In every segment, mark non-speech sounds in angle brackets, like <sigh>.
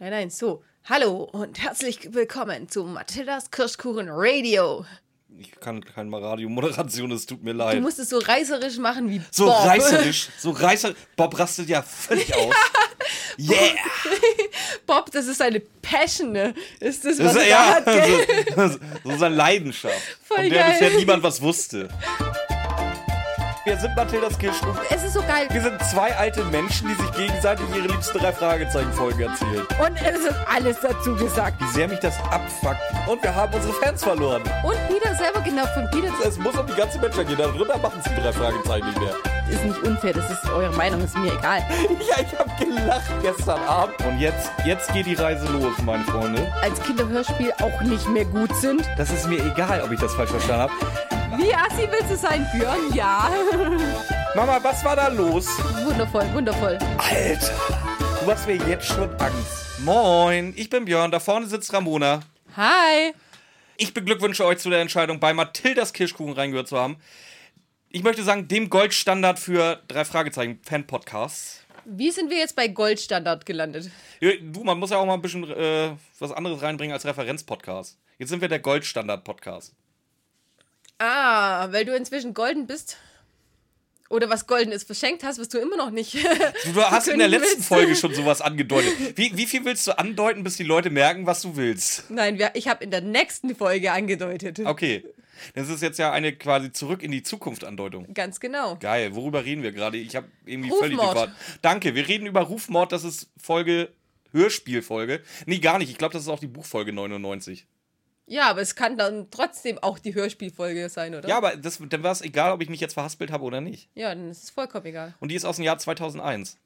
Nein, nein, so. Hallo und herzlich willkommen zu Mathildas Kirschkuchen Radio. Ich kann keine Radiomoderation, es tut mir Du leid. musst es so reißerisch machen wie So Bob. reißerisch, so reißerisch. Bob rastet ja völlig <laughs> aus. Yeah! <laughs> Bob, das ist seine Passion, ne? Ist das, Das was ist, er ja, da hat, gell? <laughs> so, so seine Leidenschaft. Voll von der geil. bisher niemand was wusste. Wir sind Mathildas Kirschkuchen. Es ist so geil. Wir sind zwei alte Menschen, die sich gegenseitig ihre liebsten drei Fragezeichen-Folgen erzählen. Und es ist alles dazu gesagt. Wie sehr mich das abfuckt. Und wir haben unsere Fans verloren. Und Peter selber genau von Peter Es muss um die ganze Menschheit gehen. Darunter machen sie die drei Fragezeichen nicht mehr. ist nicht unfair, das ist eure Meinung, ist mir egal. <laughs> Ja, ich habe gelacht gestern Abend. Und jetzt, jetzt geht die Reise los, meine Freunde. Als Kinderhörspiel auch nicht mehr gut sind. Das ist mir egal, ob ich das falsch verstanden habe. Wie assi willst du sein, Björn? Ja. <laughs> Mama, was war da los? wundervoll, wundervoll. Alter, du hast mir jetzt schon Angst. Moin, ich bin Björn, da vorne sitzt Ramona. Hi. Ich beglückwünsche euch zu der Entscheidung, bei Mathildas Kirschkuchen reingehört zu haben. Ich möchte sagen, dem Goldstandard für drei Fragezeichen Fan-Podcasts. Wie sind wir jetzt bei Goldstandard gelandet? Du, man muss ja auch mal ein bisschen äh, was anderes reinbringen als Referenz-Podcast. Jetzt sind wir der Goldstandard-Podcast. Ah, weil du inzwischen golden bist. Oder was Goldenes verschenkt hast, was du immer noch nicht. <laughs> Du, du hast in der letzten willst. Folge schon <laughs> sowas angedeutet. Wie, wie viel willst du andeuten, bis die Leute merken, was du willst? Nein, wir, ich habe in der nächsten Folge angedeutet. Okay. Das ist jetzt ja eine quasi zurück in die Zukunft Andeutung. Ganz genau. Geil, worüber reden wir gerade? Ich habe irgendwie Rufmord. völlig die Fahrt. Danke, wir reden über Rufmord, das ist Folge, Hörspielfolge. Nee, gar nicht. Ich glaube, das ist auch die Buchfolge 99. Ja, aber es kann dann trotzdem auch die Hörspielfolge sein, oder? Ja, aber das, dann war es egal, ob ich mich jetzt verhaspelt habe oder nicht. Ja, dann ist es vollkommen egal. Und die ist aus dem Jahr 2001.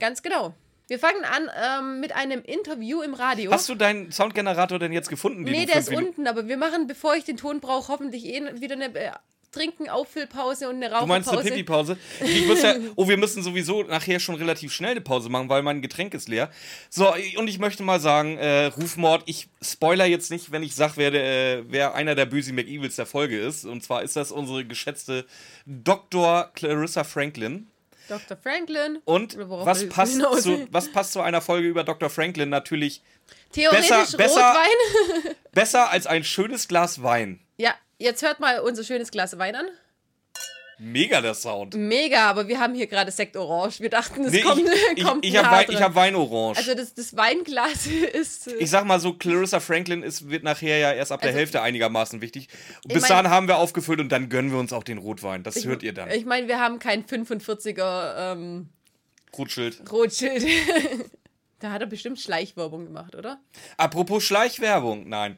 Ganz genau. Wir fangen an ähm, mit einem Interview im Radio. Hast du deinen Soundgenerator denn jetzt gefunden? den nee, der ist Minuten- unten, aber wir machen, bevor ich den Ton brauche, hoffentlich eh wieder eine äh, Trinken, Auffüllpause und eine Du meinst eine. Pipi-Pause? Ich muss ja, <laughs> oh, wir müssen sowieso nachher schon relativ schnell eine Pause machen, weil mein Getränk ist leer. So, und ich möchte mal sagen, äh, Rufmord, ich spoiler jetzt nicht, wenn ich sage, wer, äh, wer einer der bösen McEvils der Folge ist. Und zwar ist das unsere geschätzte Dr. Clarissa Franklin. Dr. Franklin. Und was passt, hinaus? zu, was passt zu einer Folge über Dr. Franklin? Natürlich Theoretisch besser- besser- Rotwein. <laughs> besser als ein schönes Glas Wein. ja, jetzt hört mal unser schönes Glas Wein an. Mega der Sound. Mega, aber wir haben hier gerade Sekt Orange. Wir dachten, es Nee, kommt, ich kommt ich, <laughs> ich habe Wein, ich hab Weinorange. Also das, das Weinglas <laughs> ist. äh, Ich sag mal so, Clarissa Franklin ist, wird nachher ja erst ab der Also- Hälfte einigermaßen wichtig. Und Ich bis dahin haben wir aufgefüllt und dann gönnen wir uns auch den Rotwein. Das hört ihr dann. Ich meine, wir haben kein 45er ähm, Rotschild. Rotschild. <laughs> da hat er bestimmt Schleichwerbung gemacht, oder? Apropos Schleichwerbung. Nein.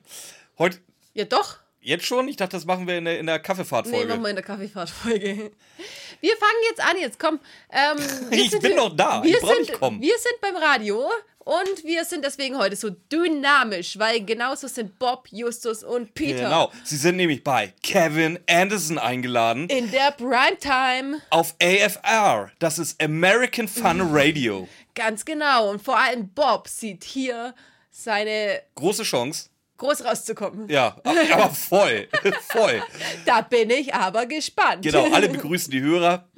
Heute, Ja, doch. Jetzt schon? Ich dachte, das machen wir in der, in der Nee, Kaffeefahrtfolge. machen wir in der Kaffeefahrtfolge. <laughs> Wir fangen jetzt an, jetzt komm. Ähm, <laughs> Ich sind bin noch da. Wir Ich brauch sind, nicht kommen. Wir sind beim Radio und wir sind deswegen heute so dynamisch, weil genauso sind Bob, Justus und Peter Genau. Sie sind nämlich bei Kevin Anderson eingeladen in der Primetime. auf AFR. Das ist American Fun Radio. Ganz genau. Und vor allem Bob sieht hier seine Große Chance. Groß rauszukommen. Ja, aber voll. <laughs> voll. Da bin ich aber gespannt. Genau, alle begrüßen die Hörer.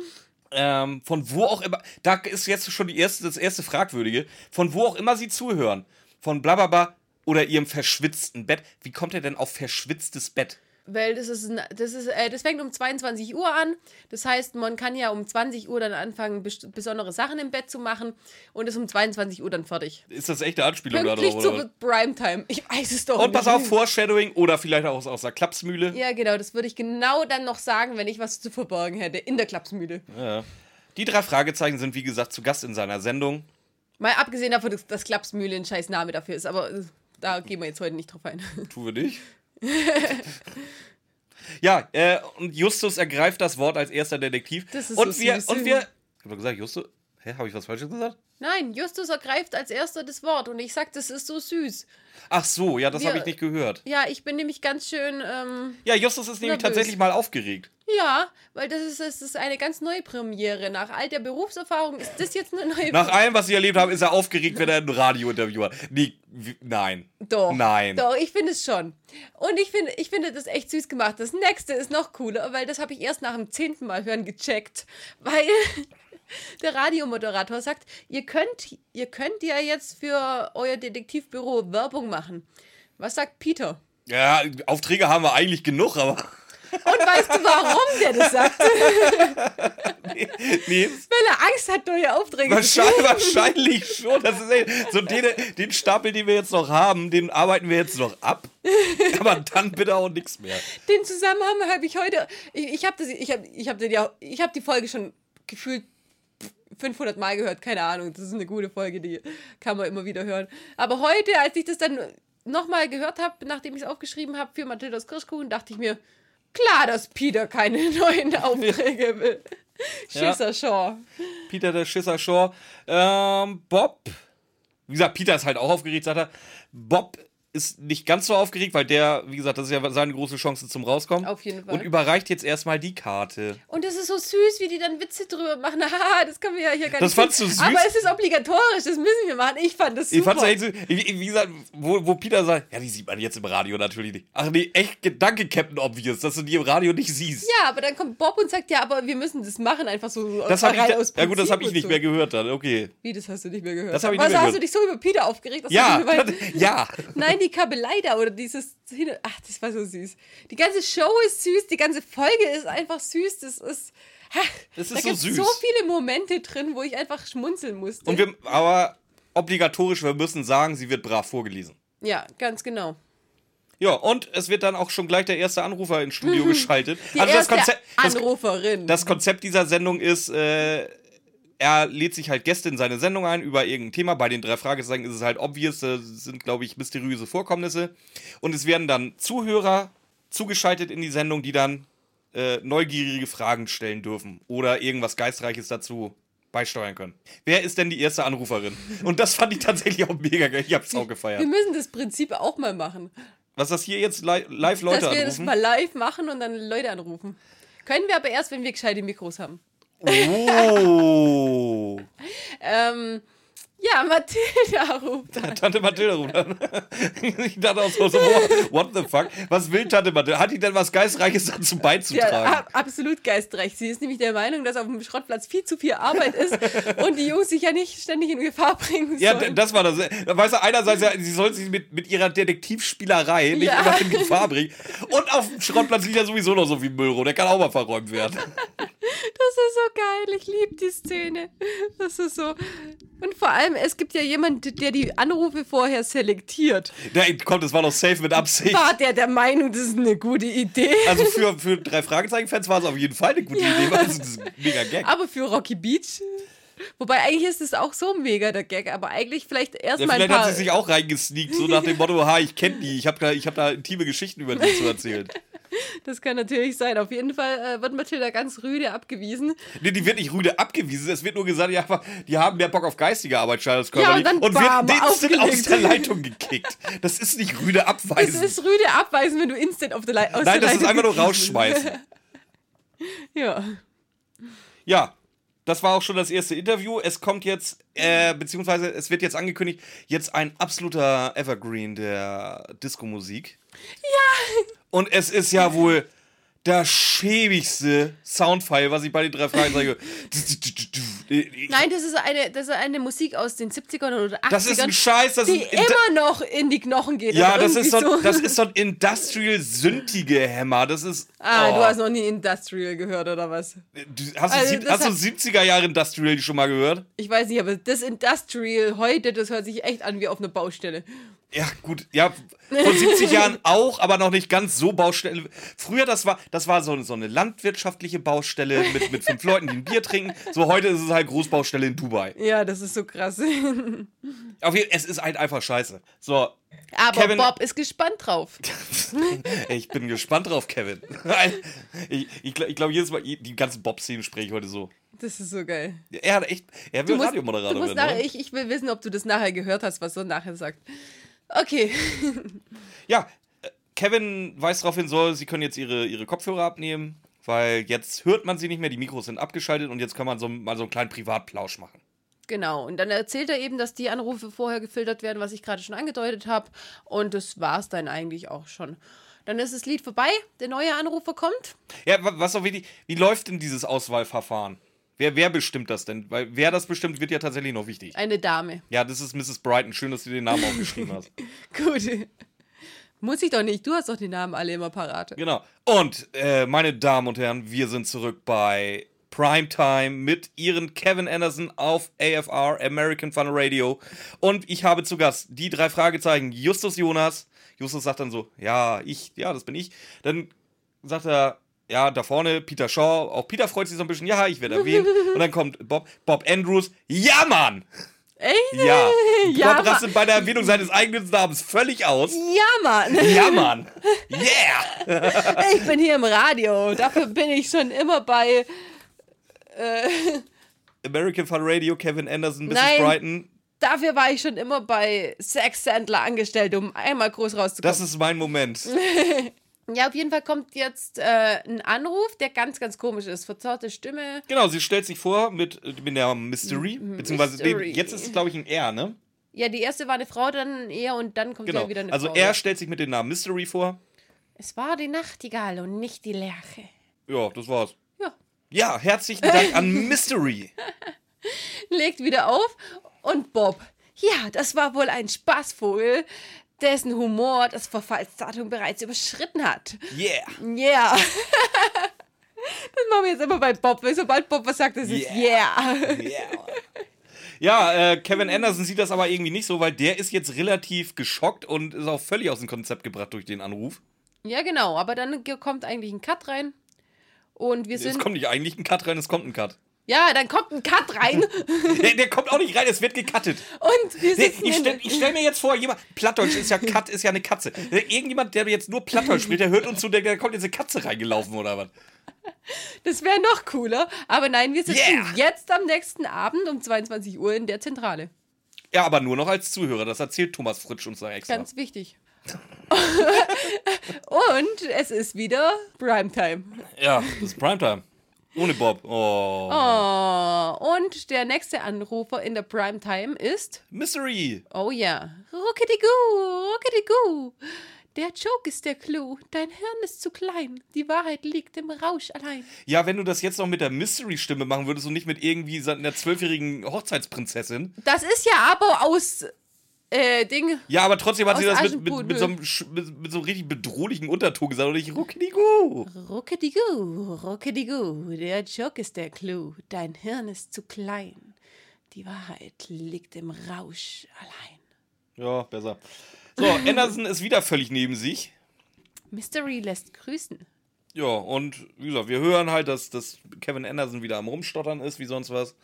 Ähm, von wo auch immer, da ist jetzt schon die erste, das erste Fragwürdige, von wo auch immer sie zuhören. Von blablabla oder ihrem verschwitzten Bett. Wie kommt er denn auf verschwitztes Bett? Weil das ist, ein, das ist, äh, das fängt um 22 Uhr an. Das heißt, man kann ja um 20 Uhr dann anfangen, bes besondere Sachen im Bett zu machen und ist um 22 Uhr dann fertig. Ist das echte Anspielung darauf? zur Oder? Primetime. Ich weiß es doch Und nicht. pass auf, Foreshadowing oder vielleicht auch aus, aus der Klapsmühle. Ja, genau, das würde ich genau dann noch sagen, wenn ich was zu verborgen hätte. In der Klapsmühle. Ja. Die drei Fragezeichen sind, wie gesagt, zu Gast in seiner Sendung. Mal abgesehen davon, dass, dass Klapsmühle ein scheiß Name dafür ist, aber äh, da gehen wir jetzt heute nicht drauf ein. Tun wir nicht. <laughs> ja, äh, und Justus ergreift das Wort als erster Detektiv. Das ist und so wir, süß. und wir. Ich hab doch gesagt, Justus. Hä, habe ich was Falsches gesagt? Nein, Justus ergreift als erster das Wort und ich sag, das ist so süß. Ach so, ja, das habe ich nicht gehört. Ja, ich bin nämlich ganz schön, ähm, Ja, Justus ist nämlich Nervös. tatsächlich mal aufgeregt. ja, weil das ist, das ist eine ganz neue Premiere. Nach all der Berufserfahrung ist das jetzt eine neue Nach allem, was ich erlebt habe, ist er aufgeregt, wenn er ein Radiointerview hat. Nee, nein. Doch. Nein. Doch, ich finde es schon. Und ich finde, ich finde das echt süß gemacht. Das nächste ist noch cooler, weil das habe ich erst nach dem zehnten Mal hören gecheckt. Weil Der Radiomoderator sagt, ihr könnt, ihr könnt ja jetzt für euer Detektivbüro Werbung machen. Was sagt Peter? Ja, Aufträge haben wir eigentlich genug, aber. Und weißt du, warum der das sagt? <laughs> nee, nee. Weil er Angst hat, neue Aufträge wahrscheinlich, wahrscheinlich schon. Das ist ey, so den, den Stapel, den wir jetzt noch haben, den arbeiten wir jetzt noch ab. Aber dann bitte auch nichts mehr. Den Zusammenhang habe ich heute. Ich, ich habe ich hab, ich hab ja, hab die Folge schon gefühlt 500 Mal gehört. Keine Ahnung. Das ist eine gute Folge, die kann man immer wieder hören. Aber heute, als ich das dann nochmal gehört habe, nachdem ich es aufgeschrieben habe für Mathildas Kirschkuchen, dachte ich mir, klar, dass Peter keine <laughs> neuen <laughs> Aufträge will. Schisser ja. Shaw. Peter der Schisser Shaw. Ähm, Bob. Wie gesagt, Peter ist halt auch aufgeregt, sagt er. Bob ist nicht ganz so aufgeregt, weil der, wie gesagt, das ist ja seine große Chance zum Rauskommen. Auf jeden Fall. Und überreicht jetzt erstmal die Karte. Und es ist so süß, wie die dann Witze drüber machen. <laughs> Haha, das können wir ja hier gar das nicht. Das fandst du süß? Aber es ist obligatorisch, das müssen wir machen. Ich fand das super. Ich fand's echt so, wie, gesagt, wo, wo Peter sagt, ja, die sieht man jetzt im Radio natürlich nicht. Ach nee, echt Gedanke, Captain Obvious, dass du die im Radio nicht siehst. Ja, aber dann kommt Bob und sagt, ja, aber wir müssen das machen, einfach so das hab ich, aus Ja gut, das habe ich nicht so. mehr gehört dann, okay. Wie, das hast du nicht mehr gehört? Das habe ich nicht mehr gehört. hast du dich so über Peter aufgeregt? ja, <laughs> ja. <laughs> Nein, die Kabelei da oder dieses. Ach, das war so süß. Die ganze Show ist süß, die ganze Folge ist einfach süß. Das ist. Ach, das ist da so gibt süß. so viele Momente drin, wo ich einfach schmunzeln musste. Und wir, aber obligatorisch, wir müssen sagen, sie wird brav vorgelesen. Ja, ganz genau. Ja, und es wird dann auch schon gleich der erste Anrufer ins Studio <laughs> geschaltet. Die also erste das Konzept, Anruferin. Das, das, Konzept dieser Sendung ist, äh, er lädt sich halt Gäste in seine Sendung ein über irgendein Thema. Bei den drei Fragezeichen ist es halt obvious, das sind, glaube ich, mysteriöse Vorkommnisse. Und es werden dann Zuhörer zugeschaltet in die Sendung, die dann äh, neugierige Fragen stellen dürfen oder irgendwas Geistreiches dazu beisteuern können. Wer ist denn die erste Anruferin? Und das fand ich tatsächlich auch mega geil. Ich hab's auch gefeiert. Wir müssen das Prinzip auch mal machen. Was das hier jetzt li live Leute Dass wir anrufen? das mal live machen und dann Leute anrufen. Können wir aber erst, wenn wir gescheite Mikros haben. Oh. ähm, <laughs> ja, Mathilda ruft an. Tante Mathilda ruft an. <laughs> ich dachte auch so, so, what the fuck? Was will Tante Mathilda? Hat die denn was Geistreiches dazu beizutragen? Ja, absolut geistreich. Sie ist nämlich der Meinung, dass auf dem Schrottplatz viel zu viel Arbeit ist und die Jungs sich ja nicht ständig in Gefahr bringen sollen. Ja, das war das. Weißt du, einerseits, ja, sie soll sich mit, mit ihrer Detektivspielerei nicht ja. immer in Gefahr bringen. Und auf dem Schrottplatz liegt ja sowieso noch so viel Müll rum. Der kann auch mal verräumt werden. Das ist so geil. Ich liebe die Szene. Das ist so. Und vor allem, es gibt ja jemanden, der die Anrufe vorher selektiert. Der kommt, das war doch safe mit Absicht. War der der Meinung, das ist eine gute Idee? Also für, für drei Fragezeichen-Fans war es auf jeden Fall eine gute ja. Idee, weil das ist ein mega Gag. Aber für Rocky Beach. Wobei eigentlich ist es auch so mega der Gag, aber eigentlich vielleicht erstmal. Ja, vielleicht hat sie sich auch reingesneakt, so nach dem Motto: Ha, ich kenne die, ich habe da, hab da intime Geschichten über die zu erzählen. <laughs> Das kann natürlich sein. Auf jeden Fall äh, wird Mathilda ganz rüde abgewiesen. Nee, die wird nicht rüde abgewiesen. Es wird nur gesagt, ja, die haben mehr Bock auf geistige Arbeit, Charles Körperlich. Ja, und, und bam, wird instant aus der Leitung gekickt. Das ist nicht rüde abweisen. Das ist rüde abweisen, wenn du instant auf der, Le aus Nein, das ist einfach nur rausschmeißen. <laughs> ja. Ja, das war auch schon das erste Interview. Es kommt jetzt, äh, beziehungsweise es wird jetzt angekündigt, jetzt ein absoluter Evergreen der Disco-Musik. Ja! Und es ist ja wohl das schäbigste Soundfile, was ich bei den drei Fragen sage. Nein, das ist eine, das ist eine Musik aus den 70ern oder 80ern. Das ist ein Scheiß, das die ist immer noch in die Knochen geht. Ja, das ist, so, so, das ist so ein industrial-sündige Hämmer. Das ist. Ah, oh. du hast noch nie Industrial gehört, oder was? Du, hast, also, du, hast du 70er Jahre Industrial schon mal gehört? Ich weiß nicht, aber das Industrial heute, das hört sich echt an wie auf einer Baustelle. Ja, gut, ja, vor 70 Jahren auch, aber noch nicht ganz so Baustelle. Früher, das war, das war so, so eine landwirtschaftliche Baustelle mit, mit fünf Leuten, die ein Bier trinken. So heute ist es halt Großbaustelle in Dubai. Ja, das ist so krass. <laughs> Auf jeden, es ist halt einfach scheiße. So. Aber Kevin, Bob ist gespannt drauf. <laughs> ich bin gespannt drauf, Kevin. ich ich, ich glaube, jedes Mal, die ganzen Bob-Szenen spreche ich heute so. Das ist so geil. Er hat echt, er will Radiomoderator werden. Nachher, ich, ich will wissen, ob du das nachher gehört hast, was er nachher sagt. Okay. <laughs> ja, äh, Kevin weist darauf hin, soll, sie können jetzt ihre, ihre Kopfhörer abnehmen, weil jetzt hört man sie nicht mehr, die Mikros sind abgeschaltet und jetzt kann man so, mal so einen kleinen Privatplausch machen. Genau, und dann erzählt er eben, dass die Anrufe vorher gefiltert werden, was ich gerade schon angedeutet habe. Und das war es dann eigentlich auch schon. Dann ist das Lied vorbei, der neue Anrufer kommt. Ja, was auch wichtig, wie läuft denn dieses Auswahlverfahren? Wer, wer bestimmt das denn? Weil wer das bestimmt, wird ja tatsächlich noch wichtig. Eine Dame. Ja, das ist Mrs. Brighton. Schön, dass du den Namen aufgeschrieben hast. <laughs> Gut. Muss ich doch nicht. Du hast doch die Namen alle immer parat. Genau. Und, äh, meine Damen und Herren, wir sind zurück bei Primetime mit ihren Kevin Anderson auf AFR, American Fun Radio. Und ich habe zu Gast die drei Fragezeichen, Justus Jonas. Justus sagt dann so, ja, ich, ja, das bin ich. Dann sagt er, ja, da vorne Peter Shaw. Auch Peter freut sich so ein bisschen, ja, ich werde erwähnt. <laughs> Und dann kommt Bob, Bob Andrews, ja, Mann! Echt? Ja. <laughs> Ja, Bob rastet bei der Erwähnung seines eigenen Namens völlig aus. Ja, Mann. Ja, Mann! <laughs> Yeah! Ich bin hier im Radio. Dafür bin ich schon immer bei. American Fun Radio, Kevin Anderson, Mrs. Nein. Brighton. Dafür war ich schon immer bei Sex Sandler angestellt, um einmal groß rauszukommen. Das ist mein Moment. <laughs> ja, auf jeden Fall kommt jetzt äh, ein Anruf, der ganz, ganz komisch ist. Verzerrte Stimme. Genau, sie stellt sich vor mit, mit der Mystery, beziehungsweise nee, Mystery. jetzt ist es, glaube ich, ein R, ne? Ja, die erste war eine Frau, dann er und dann kommt Genau. wieder eine Also Frau. er stellt sich mit dem Namen Mystery vor. Es war die Nachtigall und nicht die Lerche. Ja, das war's. Ja. Herzlichen Dank an <laughs> Mystery. Legt wieder auf und Bob. Ja, das war wohl ein Spaßvogel, dessen Humor das Verfallsdatum bereits überschritten hat. Yeah. Yeah. <laughs> das machen wir jetzt immer bei Bob. weil Sobald Bob was sagt, das ist Yeah. yeah. Yeah. Ja, äh, Kevin Anderson sieht das aber irgendwie nicht so, weil der ist jetzt relativ geschockt und ist auch völlig aus dem Konzept gebracht durch den Anruf. Ja, genau. Aber dann kommt eigentlich ein Cut rein. Und wir Es sind. kommt nicht eigentlich ein Cut rein, es kommt ein Cut. Ja, dann kommt ein Cut rein. <laughs> Der, der kommt auch nicht rein, es wird gecuttet. und wir sitzen. ich in- stelle stell mir jetzt vor, jemand, Plattdeutsch ist ja Cut, ist ja eine Katze. Irgendjemand, der jetzt nur Plattdeutsch spricht, der hört uns zu, der, der kommt jetzt eine Katze reingelaufen oder was? Das wäre noch cooler. Aber nein, wir sitzen Yeah. jetzt am nächsten Abend um 22 Uhr in der Zentrale. Ja, aber nur noch als Zuhörer. Das erzählt Thomas Fritsch uns da extra. Ganz wichtig. <laughs> und es ist wieder Primetime. ja, das ist Primetime. Ohne Bob. Oh. Oh, und der nächste Anrufer in der Primetime ist. Mystery. Oh ja. Ruckedigu, ruckedigu. Der Joke ist der Clou. Dein Hirn ist zu klein. Die Wahrheit liegt im Rausch allein. Ja, wenn du das jetzt noch mit der Mystery-Stimme machen würdest und nicht mit irgendwie einer zwölfjährigen Hochzeitsprinzessin. Das ist ja aber aus äh, Ding. Ja, aber trotzdem hat sie das mit, mit, mit, so einem, mit, mit so einem richtig bedrohlichen Unterton gesagt und nicht Ruckeligu. Ruckedigu, ruckedigu. Der Joke ist der Clou. Dein Hirn ist zu klein. Die Wahrheit liegt im Rausch allein. Ja, besser. So, <laughs> Anderson ist wieder völlig neben sich. Mystery lässt grüßen. Ja, und wie gesagt, wir hören halt, dass, dass Kevin Anderson wieder am Rumstottern ist, wie sonst was.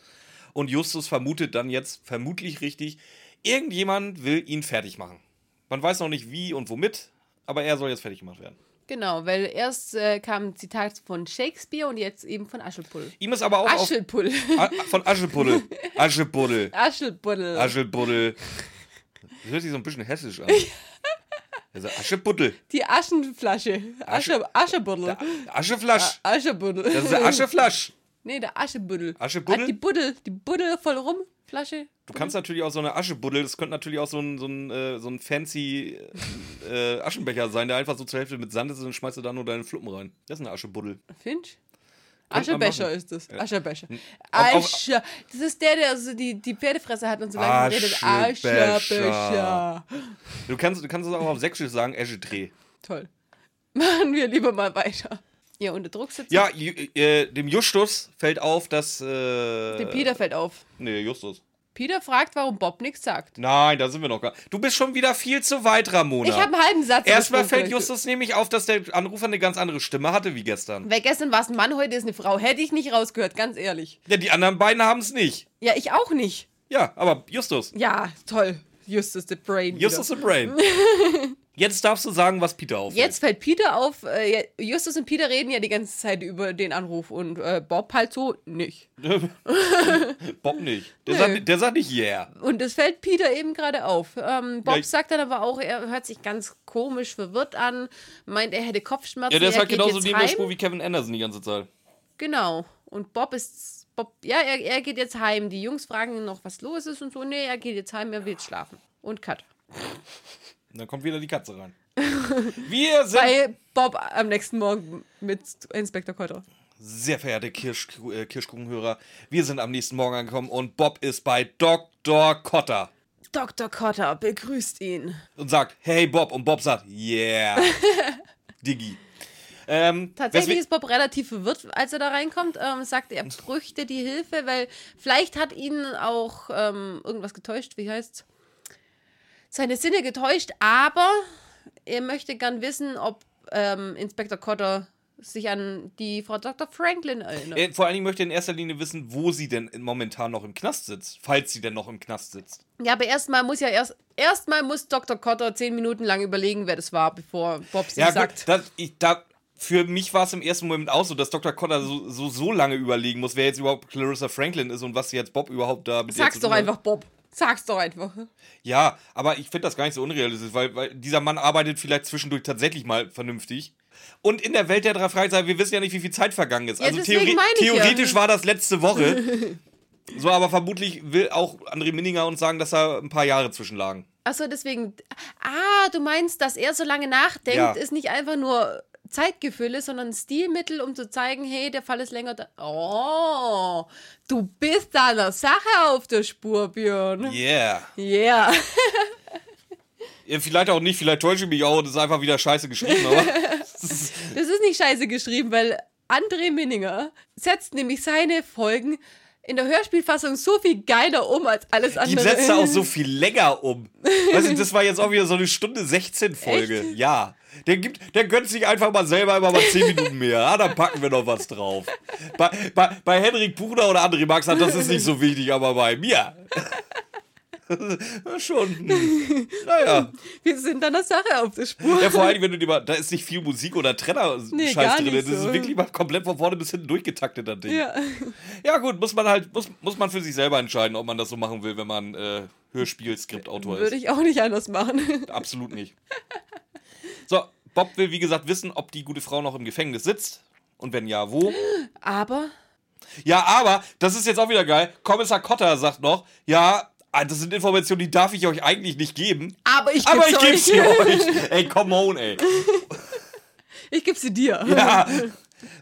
Und Justus vermutet dann jetzt, vermutlich richtig, irgendjemand will ihn fertig machen. Man weiß noch nicht wie und womit, aber er soll jetzt fertig gemacht werden. Genau, weil erst äh, kam ein Zitat von Shakespeare und jetzt eben von Aschelpull. Ihm ist aber auch auf, Aschelpull. A- von Aschebuddel. Aschebuddel. Aschelpuddel. Aschebuddel. Das hört sich so ein bisschen hessisch an. Also Aschebuddel. Die Aschenflasche. Asche, Aschebuddel. Ascheflasch. Aschebuddel. Das ist der Ascheflasch. Nee, der Aschebuddel. Aschebuddel? Ah, die Buddel. Die Buddel voll rum. Flasche. Du kannst natürlich auch so eine Aschebuddel, das könnte natürlich auch so ein, so ein, äh, so ein fancy äh, Aschenbecher sein, der einfach so zur Hälfte mit Sand ist und dann schmeißt du da nur deine Fluppen rein. Das ist eine Aschebuddel. Finch? Aschebecher ist das. Aschebecher. Auf- Asche. Das ist der, der also die, die Pferdefresse hat und so lange redet. Aschebecher. Du kannst, du kannst es auch auf Sächsisch sagen, Eschedreh. Toll. Machen wir lieber mal weiter. Ja, unter Druck sitzen. Ja, äh, dem Justus fällt auf, dass. Äh, Dem Peter fällt auf. Nee, Justus. Peter fragt, warum Bob nichts sagt. Nein, da sind wir noch gar Du bist schon wieder viel zu weit, Ramona. Ich habe einen halben Satz. Erstmal fällt. Justus nämlich auf, dass der Anrufer eine ganz andere Stimme hatte wie gestern. Weil gestern war es ein Mann, heute ist eine Frau. Hätte ich nicht rausgehört, ganz ehrlich. Ja, die anderen beiden haben es nicht. Ja, ich auch nicht. Ja, aber Justus. Ja, toll. Justus the Brain. Justus the Brain. <laughs> Jetzt darfst du sagen, was Peter auffällt. Jetzt fällt Peter auf, äh, Justus und Peter reden ja die ganze Zeit über den Anruf und äh, Bob halt so nicht. <laughs> <laughs> Bob nicht. Der, Nö. sagt, der sagt nicht yeah. Und das fällt Peter eben gerade auf. Ähm, Bob Ja, sagt dann aber auch, er hört sich ganz komisch verwirrt an, meint, er hätte Kopfschmerzen. Ja, der er sagt geht genauso neben heim. der Spur wie Kevin Anderson die ganze Zeit. Genau. Und Bob ist. Bob, ja, er, er geht jetzt heim. Die Jungs fragen ihn noch, was los ist und so. Nee, er geht jetzt heim, er will jetzt schlafen. Und Cut. Und dann kommt wieder die Katze rein. <laughs> Wir sind. Bei Bob am nächsten Morgen mit Inspektor Kotter. sehr verehrte Kirsch, äh, Kirschkuchenhörer, wir sind am nächsten Morgen angekommen und Bob ist bei Dr. Cotter Dr. Cotter begrüßt ihn. und sagt, hey Bob. Und Bob sagt, yeah. <laughs> Diggi. Ähm, Tatsächlich ist Bob relativ verwirrt, als er da reinkommt. Ähm, sagt, er bräuchte die Hilfe, weil vielleicht hat ihn auch ähm, irgendwas getäuscht. Wie heißt's? Seine Sinne getäuscht, aber er möchte gern wissen, ob ähm, Inspektor Cotter sich an die Frau Dr. Franklin erinnert. äh, vor allen Dingen möchte er in erster Linie wissen, wo sie denn momentan noch im Knast sitzt. Falls sie denn noch im Knast sitzt. ja, aber erstmal muss ja erst erstmal muss Dr. Cotter zehn Minuten lang überlegen, wer das war, bevor Bob sie Ja, sagt. gut, das, ich, da, für mich war es im ersten Moment auch so, dass Dr. Cotter so, so, so lange überlegen muss, wer jetzt überhaupt Clarissa Franklin ist und was jetzt Bob überhaupt da mit Sag's doch einfach, Bob. Sag's doch einfach. Ja, aber ich finde das gar nicht so unrealistisch, weil, weil dieser Mann arbeitet vielleicht zwischendurch tatsächlich mal vernünftig. Und in der Welt der drei Fragezeichen, wir wissen ja nicht, wie viel Zeit vergangen ist. Ja, Also deswegen theore meine ich ja. theoretisch war das letzte Woche. <laughs> so, aber vermutlich will auch André Minninger uns sagen, dass da ein paar Jahre zwischenlagen. Achso, deswegen. Ah, du meinst, dass er so lange nachdenkt, Ja. ist nicht einfach nur Zeitgefülle, sondern ein Stilmittel, um zu zeigen, hey, der Fall ist länger da. Oh, du bist deiner Sache auf der Spur, Björn. Yeah. Yeah. Ja, vielleicht auch nicht, vielleicht täusche ich mich auch und es ist einfach wieder scheiße geschrieben, aber. <laughs> Das ist nicht scheiße geschrieben, weil André Minninger setzt nämlich seine Folgen in der Hörspielfassung so viel geiler um als alles Die andere. setzt er auch so <laughs> viel länger um. Weißt du, das war jetzt auch wieder so eine Stunde 16 Folge. Echt? Ja. Der, gibt, der gönnt sich einfach mal selber immer mal 10 Minuten mehr. Ja, dann packen wir noch was drauf. Bei, bei, bei Henrik Buchner oder André Max hat das ist nicht so wichtig, aber bei mir. <laughs> Schon. Naja. Wir sind deiner Sache auf der Spur. Ja, vor allem, wenn du dir mal, da ist nicht viel Musik oder Trenner-Scheiß Nee, drin. Das ist so. wirklich mal komplett von vorne bis hinten durchgetaktet, das Ding. Ja. Ja, gut, muss man halt, muss, muss man für sich selber entscheiden, ob man das so machen will, wenn man äh, Hörspiel-Skriptautor ist. Würde ich auch nicht anders machen. Absolut nicht. So, Bob will, wie gesagt, wissen, ob die gute Frau noch im Gefängnis sitzt. Und wenn ja, wo? Aber Ja, aber, das ist jetzt auch wieder geil. Kommissar Cotter sagt noch, ja, ah, das sind Informationen, die darf ich euch eigentlich nicht geben. Aber ich Aber euch. sie <laughs> euch. Ey, come on, ey. Ich geb sie dir. <laughs> Ja.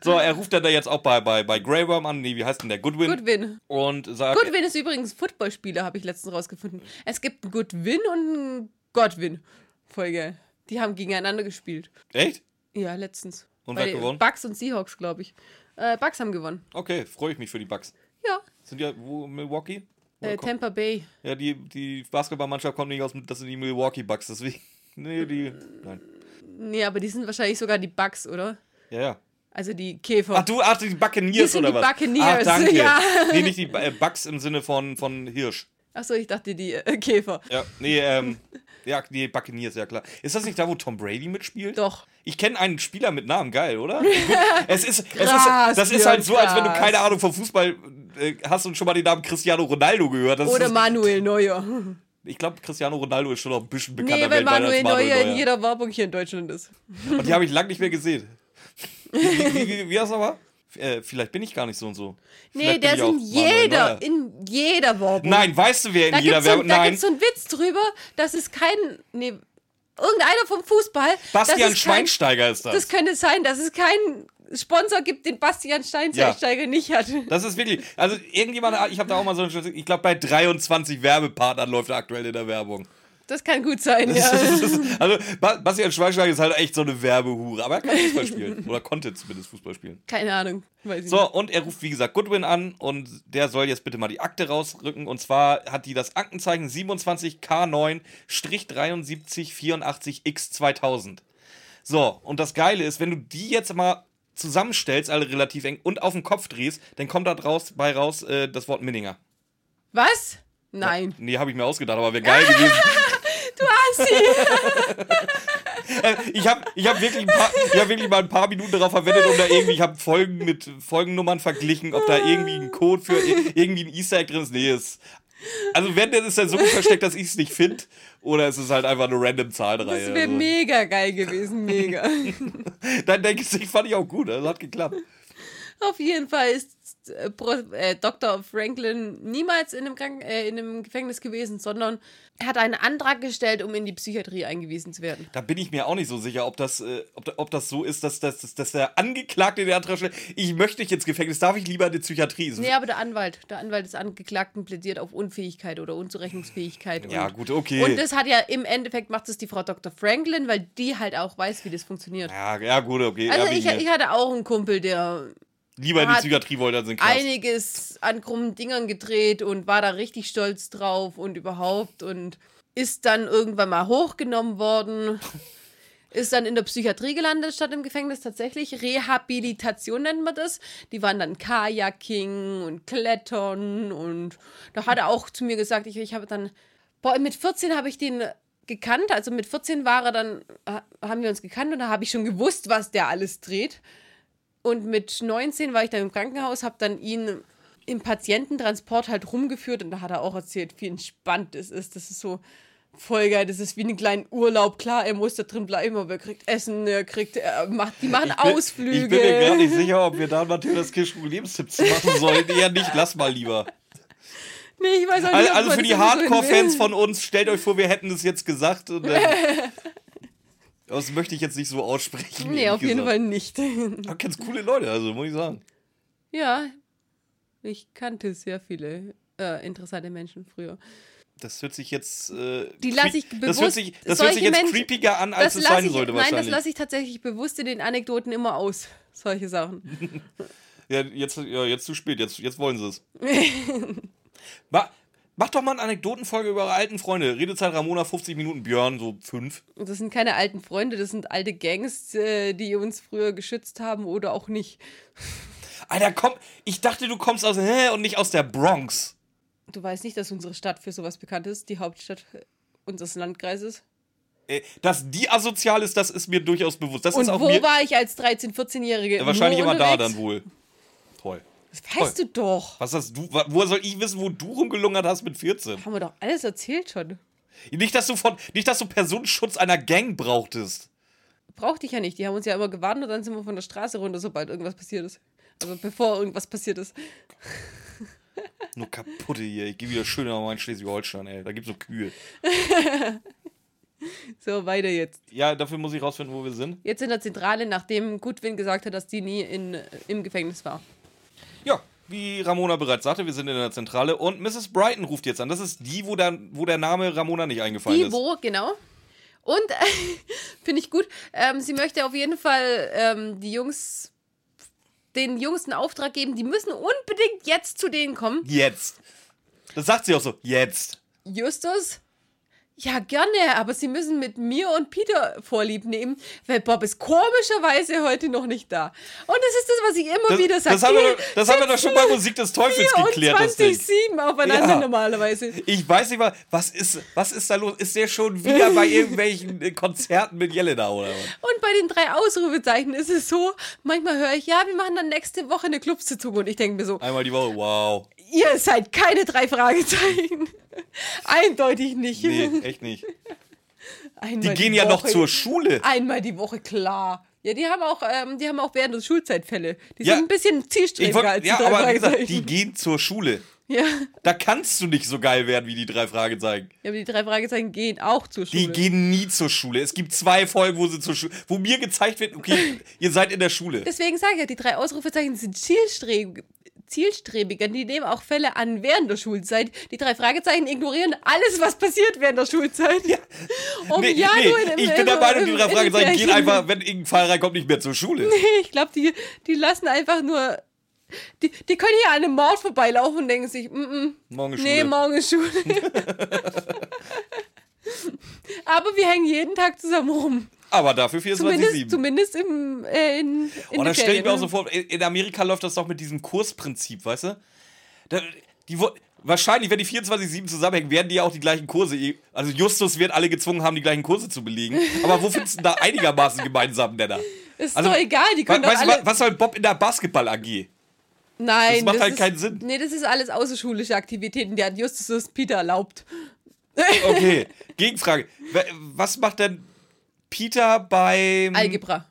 So, er ruft dann da jetzt auch bei, bei, bei Grey Worm an. Nee, wie heißt denn der? Goodwin. Goodwin. Und sagt. Goodwin ist übrigens Footballspieler, habe ich letztens rausgefunden. Es gibt einen Goodwin und einen Godwin. Voll geil. Die haben gegeneinander gespielt. Echt? Ja, letztens. Und Bei wer hat gewonnen? Bucks und Seahawks, glaube ich. Äh, Bucks haben gewonnen. Okay, freue ich mich für die Bucks. Ja. Sind ja wo, Milwaukee? Äh, Tampa Bay. Ja, die, die Basketballmannschaft kommt nicht aus, das sind die Milwaukee Bucks, deswegen. <laughs> Nee, die. Nein. Nee, aber die sind wahrscheinlich sogar die Bucks, oder? Ja, ja. Also die Käfer. Ach, du, ach, die Buccaneers Wir sind oder die was? Buccaneers, Ach, danke. <laughs> ja. Nee, nicht die äh, Bucks im Sinne von, von Hirsch. Achso, ich dachte die äh, Käfer. Ja, nee, ähm. Ja, die Buccaneers, ja klar. Ist das nicht da, wo Tom Brady mitspielt? Doch. Ich kenne einen Spieler mit Namen, geil, oder? Gut, es ist, es ist, Krass, das ist halt so, als wenn du krass. keine Ahnung vom Fußball äh, hast und schon mal den Namen Cristiano Ronaldo gehört. Das Oder ist, Manuel Neuer. ich glaube, Cristiano Ronaldo ist schon noch ein bisschen bekannter Nee, weil als Manuel Neuer in jeder Werbung hier in Deutschland ist. Und die habe ich lange nicht mehr gesehen. Wie, wie, wie, wie das aber? Äh, vielleicht bin ich gar nicht so und so. Nee, Vielleicht der bin ist in jeder, in jeder Werbung. Nein, weißt du, wer in Da jeder gibt's, so, Werbung. da Nein, gibt's so einen Witz drüber, das ist kein. Nee, irgendeiner vom Fußball. Bastian ist kein, Schweinsteiger ist das. Das könnte sein, dass es keinen Sponsor gibt, den Bastian Steinsteiger nicht hat. Das ist wirklich. Also, irgendjemand, ich habe da auch mal so ein. Ich glaube, bei 23 Werbepartnern läuft er aktuell in der Werbung. Das kann gut sein, ja. <laughs> also, Ba- Bastian Schweinsteiger ist halt echt so eine Werbehure. Aber er kann Fußball spielen. Oder konnte zumindest Fußball spielen. Keine Ahnung. So, und er ruft, wie gesagt, Goodwin an und der soll jetzt bitte mal die Akte rausrücken. Und zwar hat die das Aktenzeichen 27K9-7384X2000. So, und das Geile ist, wenn du die jetzt mal zusammenstellst, alle relativ eng, und auf den Kopf drehst, dann kommt da draus, bei raus äh, das Wort Minninger. nicht. Was? Nein. Nee, habe ich mir ausgedacht, aber wäre geil <laughs> gewesen. Sie. Äh, ich habe ich hab wirklich, ein paar- ich hab wirklich mal ein paar Minuten darauf verwendet, um da irgendwie, ich habe Folgen mit Folgennummern verglichen, ob da irgendwie ein Code für ir- irgendwie ein Easter Egg drin ist. Nee, ist. Also wenn, dann ist er so gut versteckt, dass ich es nicht finde. Oder es ist halt einfach eine random Zahlenreihe. Das wäre also. mega geil gewesen. Mega. <laughs> Dann denke ich, fand ich auch gut, also hat geklappt. Auf jeden Fall ist äh, äh, Dr. Franklin niemals in einem, Kranken äh, in einem Gefängnis gewesen, sondern er hat einen Antrag gestellt, um in die Psychiatrie eingewiesen zu werden. Da bin ich mir auch nicht so sicher, ob das, äh, ob, ob das so ist, dass, dass, dass der Angeklagte der Antrag stellt, ich möchte nicht ins Gefängnis, darf ich lieber in die Psychiatrie? Nee, aber der Anwalt, der Anwalt des Angeklagten plädiert auf Unfähigkeit oder Unzurechnungsfähigkeit. Ja, und, gut, okay. Und das hat ja im Endeffekt macht es die Frau Dr. Franklin, weil die halt auch weiß, wie das funktioniert. ja, ja, gut, okay. Also ich, ich hatte auch einen Kumpel, der lieber in die hat Psychiatrie wollte als in Knast. einiges an krummen Dingern gedreht und war da richtig stolz drauf und überhaupt und ist dann irgendwann mal hochgenommen worden. Ist dann in der Psychiatrie gelandet statt im Gefängnis tatsächlich. Rehabilitation nennt man das. Die waren dann Kajaking und Klettern und da hat er auch zu mir gesagt, ich, ich habe dann, boah, mit 14 habe ich den gekannt, also mit 14 war er dann, ha- haben wir uns gekannt und da habe ich schon gewusst, was der alles dreht. Und mit 19 war ich dann im Krankenhaus, habe dann ihn im Patiententransport halt rumgeführt und da hat er auch erzählt, wie entspannt es ist. Das ist so voll geil. Das ist wie einen kleinen Urlaub. Klar, er muss da drin bleiben, aber er kriegt Essen, er kriegt, er macht, die machen bin- Ausflüge. Ich bin mir gar nicht sicher, ob wir da Matthias Kirschbuch Lebenstipps machen sollen. Eher nicht, lass mal lieber. nee, ich weiß auch nicht, Also, also für die Hardcore-Fans von uns, stellt euch vor, wir hätten es jetzt gesagt. Und dann, <laughs> das möchte ich jetzt nicht so aussprechen. Nee, auf jeden gesagt. Fall nicht. Aber kennst coole Leute, also muss ich sagen. ja, ich kannte sehr viele äh, interessante Menschen früher. Das hört sich jetzt. Äh, Die lass cre- ich Das hört bewusst- sich, das hört sich jetzt Menschen- creepiger an, als es sein ich, sollte, nein, das wahrscheinlich. lasse ich tatsächlich bewusst in den Anekdoten immer aus. <laughs> Solche Sachen. <laughs> Ja, jetzt, ja, jetzt zu spät, jetzt, jetzt wollen sie es. <laughs> Ma, mach doch mal eine Anekdotenfolge über eure alten Freunde. Redezeit Ramona 50 Minuten, Björn so 5. Und das sind keine alten Freunde, das sind alte Gangs, äh, die uns früher geschützt haben oder auch nicht. Alter, komm, ich dachte, du kommst aus hä, und nicht aus der Bronx. Du weißt nicht, dass unsere Stadt für sowas bekannt ist, die Hauptstadt unseres Landkreises. Äh, Dass die asozial ist, das ist mir durchaus bewusst. Das Und ist auch wo war ich als 13-, 14-Jährige? Ja, wahrscheinlich immer da dann wohl. Toll. Das weißt du doch. Was hast du, woher soll ich wissen, wo du rumgelungert hast mit 14? Haben wir doch alles erzählt schon. Nicht, dass du von, nicht, dass du Personenschutz einer Gang brauchtest. Brauchte ich ja nicht. Die haben uns ja immer gewarnt und dann sind wir von der Straße runter, sobald irgendwas passiert ist. Also bevor irgendwas passiert ist. <laughs> Nur kaputte hier. Ich gehe wieder schön nach meinen Schleswig-Holstein, ey. Da gibt's so Kühe. <laughs> So, weiter jetzt. Ja, dafür muss ich rausfinden, wo wir sind. Jetzt in der Zentrale, nachdem Goodwin gesagt hat, dass die nie in, im Gefängnis war. Ja, wie Ramona bereits sagte, wir sind in der Zentrale und Mrs. Brighton ruft jetzt an. Das ist die, wo der, wo der Name Ramona nicht eingefallen Die, ist. wo, genau. Und <laughs> finde ich gut. Ähm, sie möchte auf jeden Fall ähm, die Jungs, den Jungs einen Auftrag geben. Die müssen unbedingt jetzt zu denen kommen. Jetzt. Das sagt sie auch so. Jetzt. Justus? Ja, gerne, aber sie müssen mit mir und Peter Vorlieb nehmen, weil Bob ist komischerweise heute noch nicht da. Und das ist das, was ich immer Das, wieder sage. das, haben, wir, doch- das haben wir doch schon bei Musik des Teufels geklärt, das Ding. 24-7 aufeinander Ja. normalerweise. Ich weiß nicht mal, was ist, was ist da los? Ist der schon wieder bei irgendwelchen äh, Konzerten mit Jelena oder was? Und bei den drei Ausrufezeichen ist es so, manchmal höre ich, ja, wir machen dann nächste Woche eine Clubsitzung und ich denke mir so, Einmal die Woche, wow. Ihr seid keine drei Fragezeichen. <laughs> Eindeutig nicht. Nee, echt nicht. Einmal Die gehen ja noch zur Schule. Einmal die Woche, klar. Ja, die haben auch, ähm, die haben auch während der Schulzeit Fälle. Die Ja. sind ein bisschen zielstrebiger wollt, als die ja, drei aber wie gesagt, Fragezeichen. die gehen zur Schule. ja. Da kannst du nicht so geil werden wie die drei Fragezeichen. ja, aber die drei Fragezeichen gehen auch zur Schule. Die gehen nie zur Schule. Es gibt zwei Folgen, wo sie zur Schule, wo mir gezeigt wird, okay, ihr seid in der Schule. Deswegen sage ich ja, die drei Ausrufezeichen sind zielstrebig, zielstrebiger. Die nehmen auch Fälle an während der Schulzeit. Die drei Fragezeichen ignorieren alles, was passiert während der Schulzeit. <laughs> Um Nee, ja nee, nur in, ich bin der im- Meinung, die im- drei Fragezeichen gehen in- einfach, wenn irgendein Fall reinkommt, nicht mehr zur Schule. <laughs> Ich glaube, die, die lassen einfach nur. Die, die können hier an einem Mord vorbeilaufen und denken sich, mm -mm, Morgen ist nee, Schule. morgen ist Schule. <laughs> <laughs> Aber wir hängen jeden Tag zusammen rum. Aber dafür 24-7. Zumindest, zumindest im, äh, in, in Oh, den das stelle ich mir auch so vor. In Amerika läuft das doch mit diesem Kursprinzip, weißt du? Da, die, wahrscheinlich, wenn die 24-7 zusammenhängen, werden die ja auch die gleichen Kurse. Also Justus wird alle gezwungen haben, die gleichen Kurse zu belegen. Aber wo findest du denn da <laughs> einigermaßen gemeinsamen Nenner? Ist Also, doch egal, die können We- doch weißt du, alle... wa- was soll Bob in der Basketball-AG? Nein, das macht halt ist, keinen Sinn. Nee, das ist alles außerschulische Aktivitäten, die hat Justus Peter erlaubt. Okay, Gegenfrage. Was macht denn Peter beim. Algebra.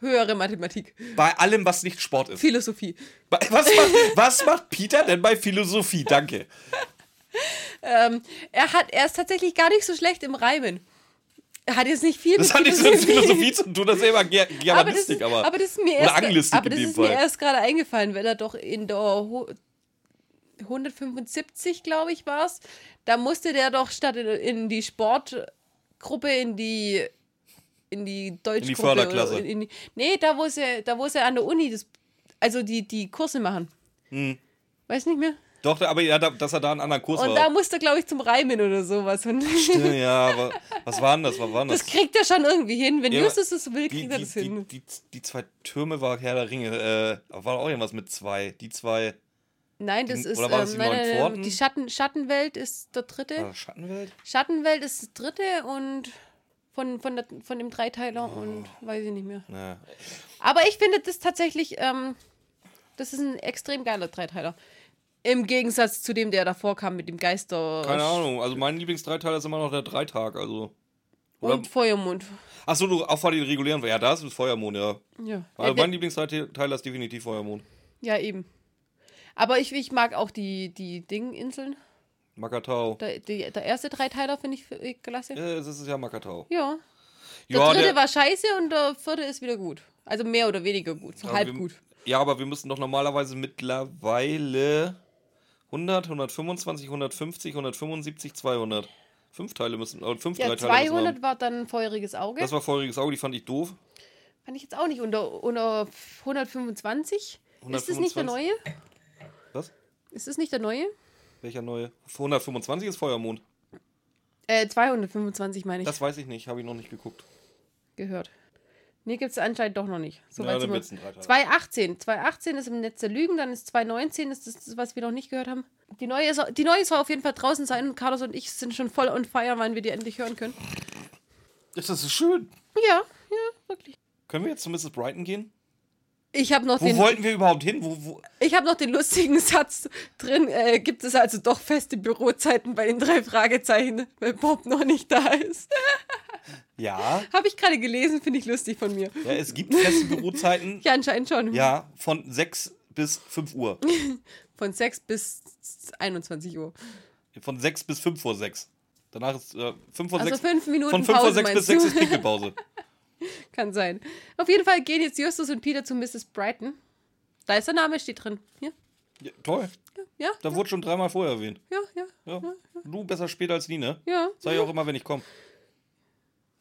Höhere Mathematik. Bei allem, was nicht Sport ist. Philosophie. Bei- Was macht, was macht Peter denn bei Philosophie? Danke. Ähm, er, hat, er ist tatsächlich gar nicht so schlecht im Reimen. Er hat jetzt nicht viel Das hat nichts mit Philosophie zu tun, das ist ja immer Ger aber das, Germanistik, ist, aber. aber das ist mir erst, Anglistik aber das ist mir Fall. erst gerade eingefallen, weil er doch in der Ho 175, glaube ich, war es. Da musste der doch statt in, in die Sportgruppe in die in die Deutschgruppe. Förderklasse. oder In die, nee, da wo sie, da wo sie an der Uni das, also die, die Kurse machen. Hm. Weiß nicht mehr. Doch, aber ja, da- dass er da einen anderen Kurs Und war. da musste, glaube ich, zum Reimen oder sowas. Und Stimmt, <laughs> ja, aber was war denn das? Was war das? das kriegt er schon irgendwie hin. Wenn Ja, Justus es will, die, kriegt er die, das hin. die, die, die zwei Türme war Herr der Ringe. Äh, war auch irgendwas mit zwei. Die zwei. Nein, das Die- ist oder war das ähm, die nein, Pforten? die Schatten, Schattenwelt ist der dritte. Äh, Schattenwelt? Schattenwelt ist das dritte und von, von, der, von dem Dreiteiler Oh. und weiß ich nicht mehr. Ja. Aber ich finde das tatsächlich, ähm, das ist ein extrem geiler Dreiteiler. Im Gegensatz zu dem, der davor kam mit dem Geister Keine Ahnung. Also mein Lieblingsdreiteiler ist immer noch der Dreitag. Also. Oder, und Feuermond. Achso, du auch vor den regulären. Ja, da ist Feuermond, ja. Ja, Also ja, der, mein Lieblingsdreiteiler ist definitiv Feuermond. ja eben. Aber ich, ich mag auch die, die Ding-Inseln. Makatau. Der, die, der erste Dreiteiler finde ich äh, klasse. Ja, das ist ja Makatau. Ja. Der Ja, dritte der, war scheiße und der vierte ist wieder gut. Also mehr oder weniger gut. So halb wir, gut. Ja, aber wir müssen doch normalerweise mittlerweile 100, 125, 150, 175, 200. Fünf Teile müssen, äh, fünf Ja, Dreiteile müssen wir 200 haben. war dann feuriges Auge. Das war feuriges Auge, die fand ich doof. Fand ich jetzt auch nicht. Unter, unter 125? Ist das nicht der 125? neue? Was? Ist das nicht der neue? Welcher neue? 125 ist Feuermond. Äh, 225 meine ich. Das weiß ich nicht, habe ich noch nicht geguckt. gehört. Nee, gibt es anscheinend doch noch nicht. So Ja, dann sind wir. wird's ein Dreiteiler. 218. 218 ist im Netz der Lügen, dann ist 219 ist das, was wir noch nicht gehört haben. Die neue, ist, die neue soll auf jeden Fall draußen sein und Carlos und ich sind schon voll on fire, wann wir die endlich hören können. Das ist schön. Ja, ja, wirklich. Können wir jetzt zu Mrs. Brighton gehen? Ich habe noch, Wo den, wollten wir überhaupt hin? Wo, wo? ich hab noch den lustigen <laughs> Satz drin. Äh, gibt es also doch feste Bürozeiten bei den drei Fragezeichen, weil Bob noch nicht da ist? <laughs> Ja, Habe ich gerade gelesen, finde ich lustig von mir. ja, es gibt feste Bürozeiten. <laughs> Ja, anscheinend schon. Ja, von 6 bis 5 Uhr. Von 6 bis 21 Uhr. Von 6 bis 5 vor 6. Danach ist äh, 5 vor Also 6. fünf Minuten Von 5 vor Pause, 6 bis meinst 6 du? ist Pinkelpause. <laughs> Kann sein. Auf jeden Fall gehen jetzt Justus und Peter zu Mrs. Brighton. Da ist der Name, steht drin. Hier. Ja, toll. Ja, Da wurde schon dreimal vorher erwähnt. ja, ja. Ja. Du besser später als nie, ne? Ja. Sag ich auch immer, wenn ich komme.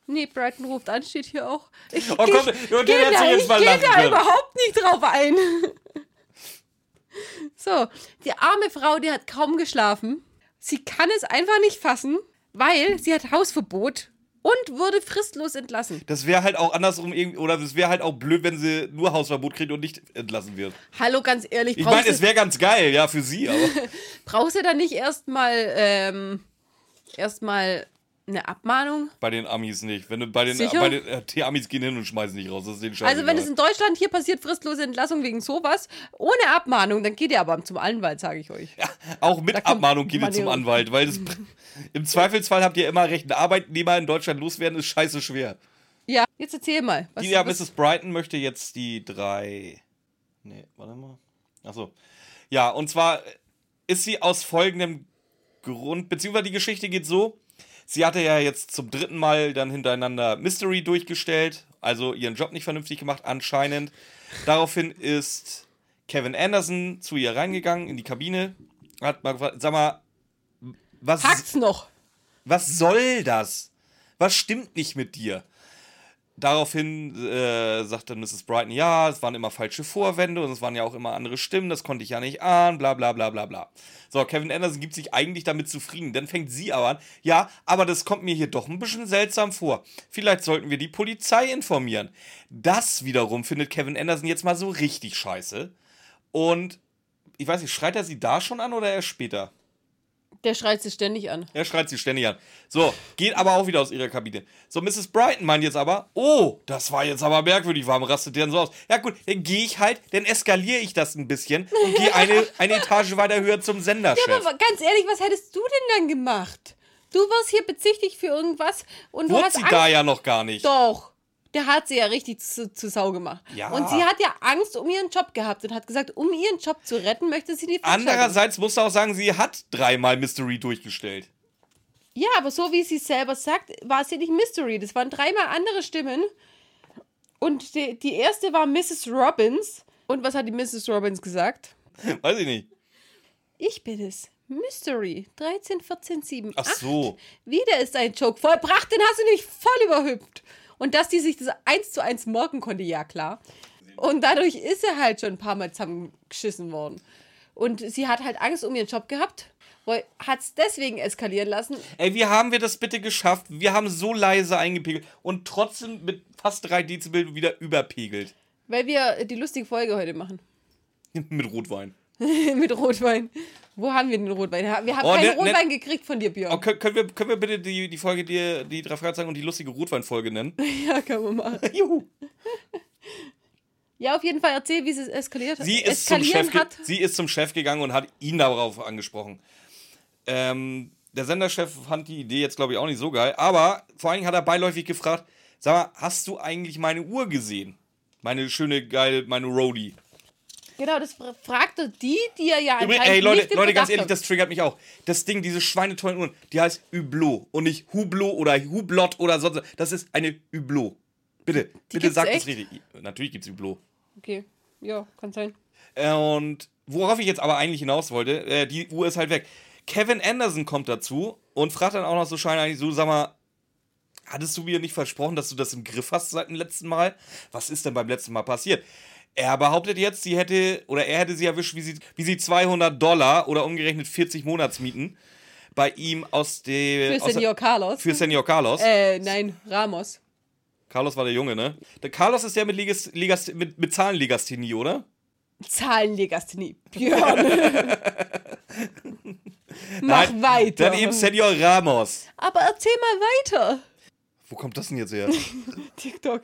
Nee, Brighton ruft an, steht hier auch. Ich, Oh komm, geh den hättest da, du jetzt ich mal geh lachen da überhaupt nicht drauf ein. <laughs> So, die arme Frau, die hat kaum geschlafen. Sie kann es einfach nicht fassen, weil sie hat Hausverbot und wurde fristlos entlassen. Das wäre halt auch andersrum irgendwie, oder es wäre halt auch blöd, wenn sie nur Hausverbot kriegt und nicht entlassen wird. Hallo, ganz ehrlich, Ich meine, es wäre ganz geil, ja, für sie, aber. <laughs> brauchst du da nicht erstmal ähm, erstmal eine Abmahnung? Bei den Amis nicht. Wenn du bei den, Sicher? bei den äh, die Amis gehen hin und schmeißen nicht raus. Das ist denen Also wenn es in Deutschland hier passiert, fristlose Entlassung wegen sowas, ohne Abmahnung, dann geht ihr aber zum Anwalt, sage ich euch. ja, auch mit Abmahnung geht ihr zum Anwalt, weil das, <laughs> im Zweifelsfall habt ihr immer recht. Ein Arbeitnehmer in Deutschland loswerden ist scheiße schwer. Ja, jetzt erzähl mal. Was, Die, ja, Mrs. Brighton möchte jetzt die drei. Nee, warte mal. Achso. Ja, und zwar ist sie aus folgendem Grund, beziehungsweise die Geschichte geht so. Sie hatte ja jetzt zum dritten Mal dann hintereinander Mystery durchgestellt, also ihren Job nicht vernünftig gemacht, anscheinend. Daraufhin ist Kevin Anderson zu ihr reingegangen in die Kabine, hat mal gefragt, sag mal, was, Hackt's noch? was soll das? Was stimmt nicht mit dir? Daraufhin äh, dann Mrs. Brighton, ja, es waren immer falsche Vorwände und es waren ja auch immer andere Stimmen, das konnte ich ja nicht ahnen, bla bla bla bla bla. So, Kevin Anderson gibt sich eigentlich damit zufrieden. Dann fängt sie aber an, ja, aber das kommt mir hier doch ein bisschen seltsam vor. Vielleicht sollten wir die Polizei informieren. Das wiederum findet Kevin Anderson jetzt mal so richtig scheiße. Und ich weiß nicht, schreit er sie da schon an oder erst später? Der schreit sie ständig an. Er schreit sie ständig an. So, geht aber auch wieder aus ihrer Kabine. So, Mrs. Brighton meint jetzt aber, oh, das war jetzt aber merkwürdig, warum rastet der denn so aus? Ja gut, dann gehe ich halt, dann eskaliere ich das ein bisschen und gehe eine, <laughs> eine Etage weiter höher zum Senderchef. Aber ganz ehrlich, was hättest du denn dann gemacht? Du wirst hier bezichtigt für irgendwas und du Wurde hast sie Angst. da ja noch gar nicht. Doch. Der hat sie ja richtig zu, zu Sau gemacht. Ja. Und sie hat ja Angst um ihren Job gehabt und hat gesagt, um ihren Job zu retten, möchte sie die Veranstaltung. Andererseits musst du auch sagen, sie hat dreimal Mystery durchgestellt. Ja, aber so wie sie selber sagt, war es ja nicht Mystery. Das waren dreimal andere Stimmen. Und die, die erste war Mrs. Robbins. Und was hat die Mrs. Robbins gesagt? Weiß ich nicht. Ich bin es. Mystery. 13, 14, 7, Ach 8. so. Wieder ist ein Joke vollbracht, den hast du nämlich voll überhüpft. Und dass die sich das eins zu eins merken konnte, ja klar. Und dadurch ist er halt schon ein paar Mal zusammengeschissen worden. Und sie hat halt Angst um ihren Job gehabt, hat es deswegen eskalieren lassen. Ey, wie haben wir das bitte geschafft? Wir haben so leise eingepegelt und trotzdem mit fast 3 Dezibel wieder überpegelt. Weil wir die lustige Folge heute machen. <laughs> mit Rotwein. <laughs> mit Rotwein. Wo haben wir den Rotwein? Wir haben Oh, keinen ne- ne- Rotwein gekriegt von dir, Björn. Oh, können, können, wir, können wir bitte die, die Folge, die, die drei Fragezeichen und die lustige Rotweinfolge nennen? <laughs> Ja, kann man machen. <laughs> Juhu. Ja, auf jeden Fall erzähl, wie es eskaliert Sie ist, zum Chef hat. sie ist zum Chef gegangen und hat ihn darauf angesprochen. Ähm, der Senderchef fand die Idee jetzt, glaube ich, auch nicht so geil. Aber vor allen Dingen hat er beiläufig gefragt: Sag mal, hast du eigentlich meine Uhr gesehen? Meine schöne, geil, meine Roadie. Genau, das fra- fragte die, die er ja anscheinend ey, Leute, nicht Leute, ganz ehrlich, das triggert mich auch. Das Ding, diese schweinetollen Uhren, die heißt Hublot und nicht Hublot oder Hublot oder sonst. Das ist eine Hublot. Bitte, bitte gibt's sagt es echt? richtig. Natürlich gibt es Hublot. Okay, ja, kann sein. Äh, Und worauf ich jetzt aber eigentlich hinaus wollte, äh, die Uhr ist halt weg. Kevin Anderson kommt dazu und fragt dann auch noch so scheinbar so, sag mal, hattest du mir nicht versprochen, dass du das im Griff hast seit dem letzten Mal? Was ist denn beim letzten Mal passiert? Er behauptet jetzt, sie hätte, oder er hätte sie erwischt, wie sie, wie sie 200 Dollar oder umgerechnet 40 Monatsmieten bei ihm aus der... Für aus Senior Carlos. Für Senior Carlos. äh, nein, Ramos. Carlos war der Junge, ne? Der Carlos ist der mit, Ligas, Ligas, mit, mit Zahlenlegasthenie, oder? Zahlenlegasthenie. <laughs> Björn. Mach Nein, weiter. Dann eben Senior Ramos. Aber erzähl mal weiter. Wo kommt das denn jetzt her? <laughs> TikTok.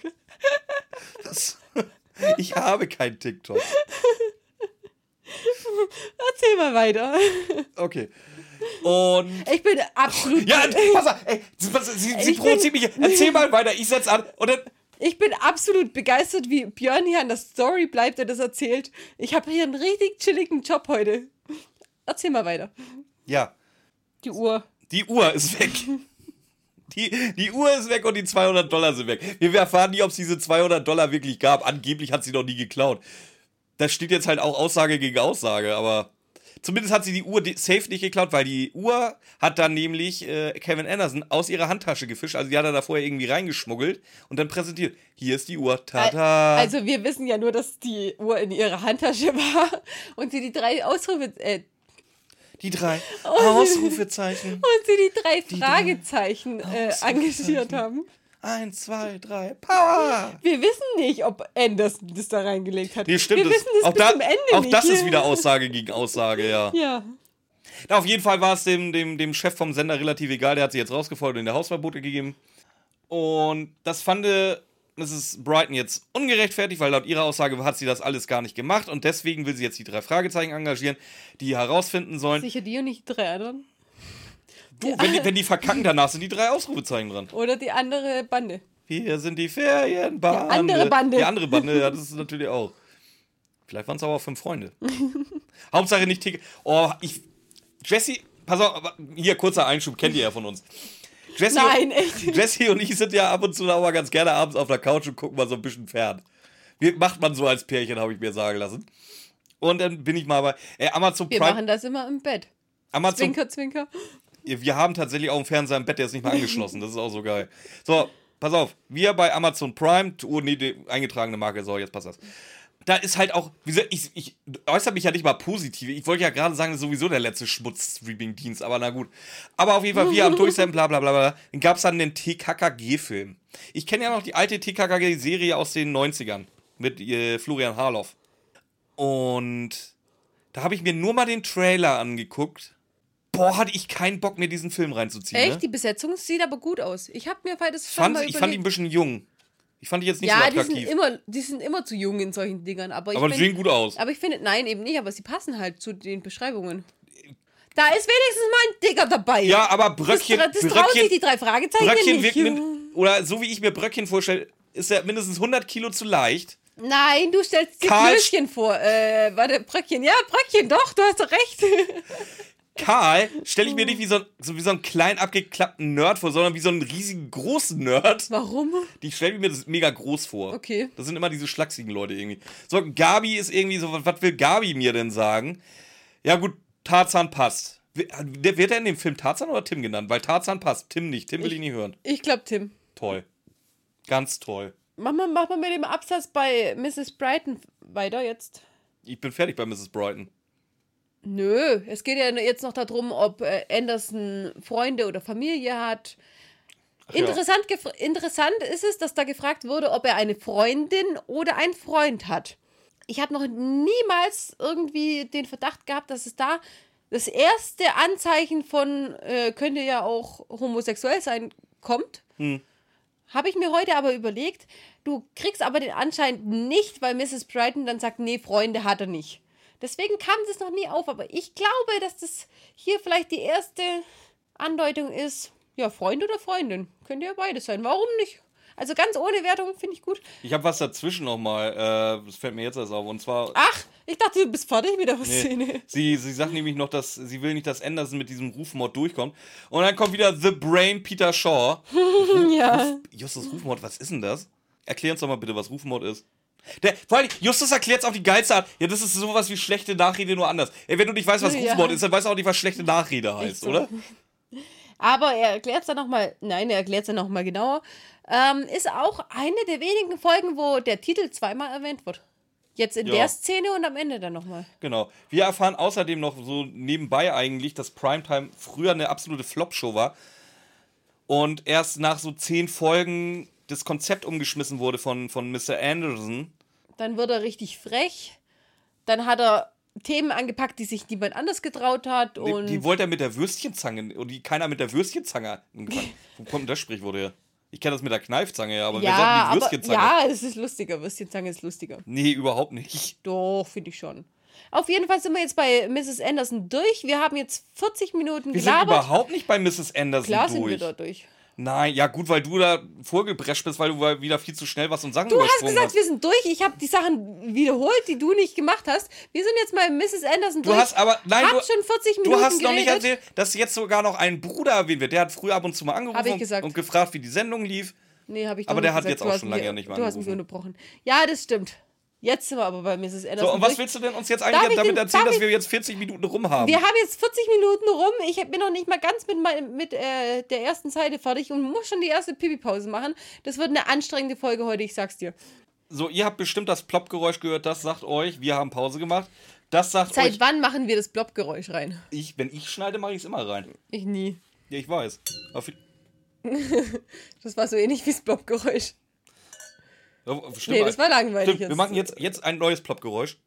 Das, <laughs> ich habe kein TikTok. <laughs> Erzähl mal weiter. Okay. Und. Ich bin absolut. Ja, pass auf, ey, sie, sie, provoziert mich. Erzähl mal weiter, ich setz an. Und dann. Ich bin absolut begeistert, wie Björn hier an der Story bleibt, der das erzählt. Ich habe hier einen richtig chilligen Job heute. Erzähl mal weiter. Ja, Die Uhr. die Uhr ist weg. Die, die Uhr ist weg und die 200 Dollar sind weg. Wir erfahren nie, ob es diese 200 Dollar wirklich gab. Angeblich hat sie noch nie geklaut. Da steht jetzt halt auch Aussage gegen Aussage, aber zumindest hat sie die Uhr safe nicht geklaut, weil die Uhr hat dann nämlich äh, Kevin Anderson aus ihrer Handtasche gefischt. Also die hat er da vorher irgendwie reingeschmuggelt und dann präsentiert. Hier ist die Uhr. Tada. Also wir wissen ja nur, dass die Uhr in ihrer Handtasche <laughs> war und sie die drei Ausrufe äh, die drei Oh, Ausrufezeichen. <laughs> und sie die drei drei Fragezeichen äh, Ausrufezeichen. engagiert haben. Eins, zwei, drei. Power! Wir wissen nicht, ob Anderson das da reingelegt hat. Nee, stimmt. Wir das, wissen das auch bis da, zum Ende auch nicht. das ist wieder Aussage gegen Aussage, ja. Ja. Na, auf jeden Fall war es dem, dem, dem Chef vom Sender relativ egal. Der hat sie jetzt rausgefordert und in der Hausverbote gegeben. Und das fand äh, Mrs. Brighton jetzt ungerechtfertigt, weil laut ihrer Aussage hat sie das alles gar nicht gemacht. Und deswegen will sie jetzt die drei Fragezeichen engagieren, die herausfinden sollen. Sicher die und nicht die drei anderen. Du, wenn, die, wenn die verkacken, danach sind die drei Ausrufezeichen dran. Oder die andere Bande. Hier sind die Ferienbande. Die andere Bande. Die andere Bande, ja, das ist natürlich auch. Vielleicht waren es aber auch fünf Freunde. <laughs> Hauptsache nicht Ticket. Oh, ich. Jesse, pass auf, hier kurzer Einschub, kennt ihr ja von uns. Jesse, Nein, echt. Jesse und ich sind ja ab und zu auch mal ganz gerne abends auf der Couch und gucken mal so ein bisschen fern. Wie macht man so als Pärchen, habe ich mir sagen lassen. Und dann bin ich mal bei äh, Amazon Wir Prime. machen das immer im Bett. Amazon, Zwinker, zwinker. wir haben tatsächlich auch einen Fernseher im Bett, der ist nicht mal angeschlossen. Das ist auch so geil. So, pass auf. Wir bei Amazon Prime, oh nee, die eingetragene Marke, so, jetzt passt das. Da ist halt auch, ich, ich äußere mich ja nicht mal positiv. Ich wollte ja gerade sagen, das ist sowieso der letzte Schmutz-Streaming-Dienst, aber na gut. Aber auf jeden Fall, wir am Durchsenden, bla bla bla bla. Dann gab es dann den TKKG-Film. Ich kenne ja noch die alte TKKG-Serie aus den 90ern mit äh, Florian Harloff. Und da habe ich mir nur mal den Trailer angeguckt. Boah, hatte ich keinen Bock, mir diesen Film reinzuziehen. Echt? Ne? Die Besetzung sieht aber gut aus. Ich habe mir das schon Fand, ich fand ihn ein überlegt. bisschen jung. Ich fand ihn jetzt nicht ja, so die sind, attraktiv. immer, die sind immer zu jung in solchen Dingern. Aber, aber die find- sehen gut aus. Aber ich finde, nein, eben nicht, aber sie passen halt zu den Beschreibungen. Da ist wenigstens mal ein Dicker dabei. Ja, aber das, Bröckchen, das sich Bröckchen, die drei Fragezeichen Bröckchen nicht. wirkt mit, oder so wie ich mir Bröckchen vorstelle, ist er mindestens 100 Kilo zu leicht. Nein, du stellst dir Karl- Klößchen vor. Äh, warte, Bröckchen. Ja, Bröckchen, doch, du hast doch recht. <laughs> Karl stelle ich mir nicht wie so, so, wie so einen kleinen abgeklappten Nerd vor, sondern wie so einen riesigen großen Nerd. Warum? Die stelle ich mir das mega groß vor. Okay. Das sind immer diese schlachsigen Leute irgendwie. So, Gabi ist irgendwie so, was, will Gabi mir denn sagen? Ja, gut, Tarzan passt. Wird er in dem Film Tarzan oder Tim genannt? Weil Tarzan passt. Tim nicht. Tim will ich nicht hören. Ich glaube, Tim. Toll. Ganz toll. Mach mal, mach mal mit dem Absatz bei Mrs. Brighton weiter jetzt. Ich bin fertig bei Mrs. Brighton. Nö, es geht ja jetzt noch darum, ob äh, Anderson Freunde oder Familie hat. Ach ja. Interessant, interessant ist es, dass da gefragt wurde, ob er eine Freundin oder einen Freund hat. Ich habe noch niemals irgendwie den Verdacht gehabt, dass es da das erste Anzeichen von äh, könnte ja auch homosexuell sein kommt. Habe ich mir heute aber überlegt, du kriegst aber den anscheinend nicht, weil Mrs. Brighton dann sagt, nee, Freunde hat er nicht. Deswegen kam das noch nie auf, aber ich glaube, dass das hier vielleicht die erste Andeutung ist, ja, Freund oder Freundin. Könnte ja beides sein. Warum nicht? Also ganz ohne Wertung finde ich gut. Ich habe was dazwischen nochmal. Äh, das fällt mir jetzt erst auf. Und zwar. Ach, ich dachte, du bist fertig mit der Nee. Szene. Sie, sie sagt nämlich noch, dass sie will nicht, dass Anderson mit diesem Rufmord durchkommt. Und dann kommt wieder The Brain Peter Shaw. <laughs> Ja. Justus Rufmord, was ist denn das? Erklär uns doch mal bitte, was Rufmord ist. Der, vor allem, Justus erklärt es auf die geilste Art. Ja, das ist sowas wie schlechte Nachrede, nur anders. Ey, wenn du nicht weißt, was Ja. Rufmord ist, dann weißt du auch nicht, was schlechte Nachrede heißt, so. oder? <laughs> Aber er erklärt es dann nochmal, nein, er erklärt es dann nochmal genauer. Ähm, ist auch eine der wenigen Folgen, wo der Titel zweimal erwähnt wird. Jetzt in Ja. der Szene und am Ende dann nochmal. Genau. Wir erfahren außerdem noch so nebenbei eigentlich, dass Primetime früher eine absolute Flop-Show war. Und erst nach so zehn Folgen das Konzept umgeschmissen wurde von, von Mr. Anderson. Dann wird er richtig frech. Dann hat er Themen angepackt, die sich niemand anders getraut hat. Die, Und die wollte er mit der Würstchenzange und die keiner mit der Würstchenzange angefangen. <laughs> Wo kommt denn das Sprichwort her? Ich kenne das mit der Kneifzange, ja, aber wer ja, sagt die aber, Würstchenzange? ja, es ist lustiger. Würstchenzange ist lustiger. Nee, überhaupt nicht. Doch, finde ich schon. Auf jeden Fall sind wir jetzt bei Mrs. Anderson durch. Wir haben jetzt 40 Minuten Wir sind gelabert. überhaupt nicht bei Mrs. Anderson Klar durch. sind wir da durch. Nein, ja gut, weil du da vorgebrescht bist, weil du wieder viel zu schnell was und Sachen Du hast gesagt, hast. wir sind durch. Ich habe die Sachen wiederholt, die du nicht gemacht hast. Wir sind jetzt bei Mrs. Anderson Du durch. hast aber, nein, hab du, schon 40 Minuten du hast noch nicht geredet. erzählt, dass jetzt sogar noch ein Bruder erwähnt wird. Der hat früher ab und zu mal angerufen und- gefragt, wie die Sendung lief. Nee, habe ich Aber der hat gesagt. jetzt Du auch schon lange nicht mehr Du hast mich unterbrochen. Ja, das stimmt. Jetzt sind wir aber bei Mrs. Anderson So, und was willst du denn uns jetzt eigentlich ich damit den- erzählen, dass wir jetzt 40 Minuten rum haben? Wir haben jetzt 40 Minuten rum. Ich bin noch nicht mal ganz mit, mein, mit äh, der ersten Seite fertig und muss schon die erste Pipi-Pause machen. Das wird eine anstrengende Folge heute, ich sag's dir. So, ihr habt bestimmt das Plopp-Geräusch gehört, das sagt euch, wir haben Pause gemacht. Das sagt Seit euch, wann machen wir das Blobgeräusch rein? ich, wenn ich schneide, mache ich es immer rein. Ich nie. Ja, ich weiß. <laughs> Das war so ähnlich wie das Blobgeräusch. Ja, stimmt, Nee, das war langweilig. Stimmt, wir machen jetzt, jetzt ein neues Plopp-Geräusch.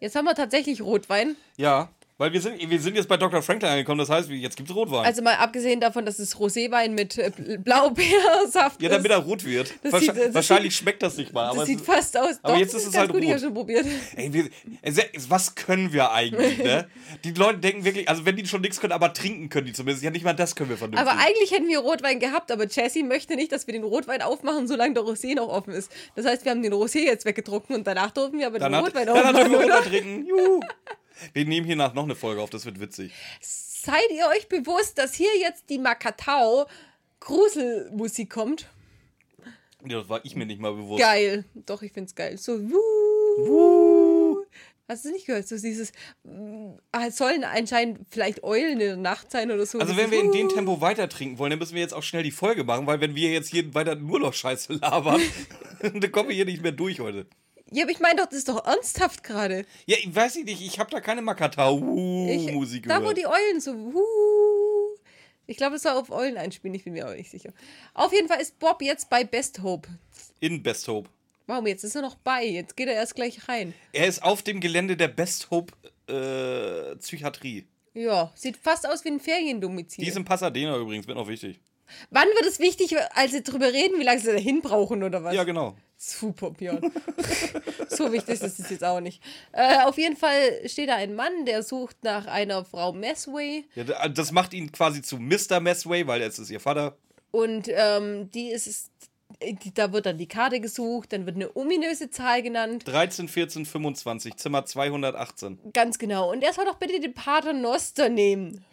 Jetzt haben wir tatsächlich Rotwein. Ja, weil wir sind, wir sind jetzt bei Dr. Franklin angekommen, das heißt, jetzt gibt's Rotwein. Also mal abgesehen davon, dass es Roséwein mit äh, Blaubeersaft ja, ist. damit er rot wird. Wahrscheinlich, sieht- das wahrscheinlich schmeckt das nicht mal. Das es sieht fast aus. aber Doch, jetzt ist es halt gut, ich rot. habe schon probiert. ey, wir, es- was können wir eigentlich, ne? <laughs> Die Leute denken wirklich, also wenn die schon nichts können, aber trinken können die zumindest. Ja, nicht mal das können wir vernünftig. Aber eigentlich hätten wir Rotwein gehabt, aber Jessie möchte nicht, dass wir den Rotwein aufmachen, solange der Rosé noch offen ist. Das heißt, wir haben den Rosé jetzt weggetrunken und danach durften wir aber den Danach, Rotwein danach dürfen aufmachen. wir oder? runtertrinken. Juhu. <laughs> Wir nehmen hier nach noch eine Folge auf, das wird witzig. Seid ihr euch bewusst, dass hier jetzt die Makatao Gruselmusik kommt? Ja, das war ich mir nicht mal bewusst. Geil. Doch, ich find's geil. So, wuh. Hast du nicht gehört? So dieses, mm, ah, es sollen anscheinend vielleicht Eulen in der Nacht sein oder so. Also Dieses wenn wir in dem. Tempo weiter trinken wollen, dann müssen wir jetzt auch schnell die Folge machen, weil wenn wir jetzt hier weiter nur noch Scheiße labern, <laughs> dann kommen wir hier nicht mehr durch heute. Ja, aber ich meine doch, das ist doch ernsthaft gerade. Ja, ich weiß ich nicht, ich habe da keine Makatau-Musik Da, wo gehört. die Eulen so. Ich glaube, es soll auf Eulen einspielen, ich bin mir aber nicht sicher. Auf jeden Fall ist Bob jetzt bei Best Hope. In Best Hope. Warum? Jetzt ist er noch bei. Jetzt geht er erst gleich rein. Er ist auf dem Gelände der Best Hope äh, Psychiatrie. Ja, sieht fast aus wie ein Feriendomizil. Die ist in Pasadena übrigens, wird noch wichtig. Wann wird es wichtig, als sie drüber reden, wie lange sie dahin brauchen oder was? Ja, genau. Super, Björn. <laughs> so wichtig ist es jetzt auch nicht. Äh, auf jeden Fall steht da ein Mann, der sucht nach einer Frau Messway. Ja, da- das macht ihn quasi zu Mr. Messway, weil es ist ihr Vater. Und ähm, die ist da wird dann die Karte gesucht, dann wird eine ominöse Zahl genannt. 13, 14, 25, Zimmer 218. Ganz genau. Und er soll doch bitte den Pater Noster nehmen.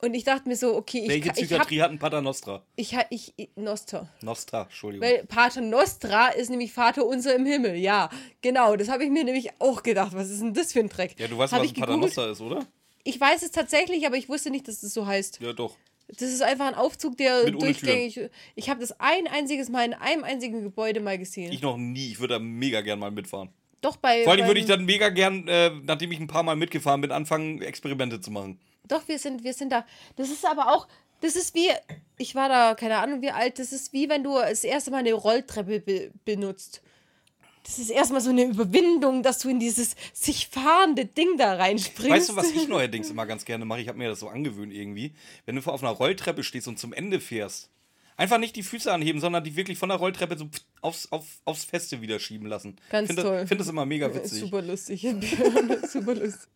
Und ich dachte mir so, okay, ich Welche kann- ich Psychiatrie hab, hat ein Pater Nostra? ich, ich, ich Noster. Nostra, Entschuldigung. Weil Pater Nostra ist nämlich Vater unser im Himmel. Ja, genau. Das habe ich mir nämlich auch gedacht. Was ist denn das für ein Dreck? ja, du weißt, Hab was ich ein Pater gegoogelt. Nostra ist, oder? Ich weiß es tatsächlich, aber ich wusste nicht, dass es so heißt. Ja, doch. Das ist einfach ein Aufzug, der Mit durchgängig. Ich habe das ein einziges Mal in einem einzigen Gebäude mal gesehen. Ich noch nie. Ich würde da mega gern mal mitfahren. Doch bei. Vor allem würde ich dann mega gern, äh, nachdem ich ein paar Mal mitgefahren bin, anfangen, Experimente zu machen. Doch, wir sind, wir sind da. Das ist aber auch. Das ist wie. Ich war da, keine Ahnung, wie alt. Das ist wie wenn du das erste Mal eine Rolltreppe be benutzt. Das ist erstmal so eine Überwindung, dass du in dieses sich fahrende Ding da reinspringst. Weißt du, was ich neuerdings immer ganz gerne mache? Ich habe mir das so angewöhnt irgendwie. Wenn du auf einer Rolltreppe stehst und zum Ende fährst, einfach nicht die Füße anheben, sondern die wirklich von der Rolltreppe so aufs, auf, aufs Feste wieder schieben lassen. Ganz Find toll. Das, finde das immer mega Äh, witzig. Super lustig. <laughs> Super lustig.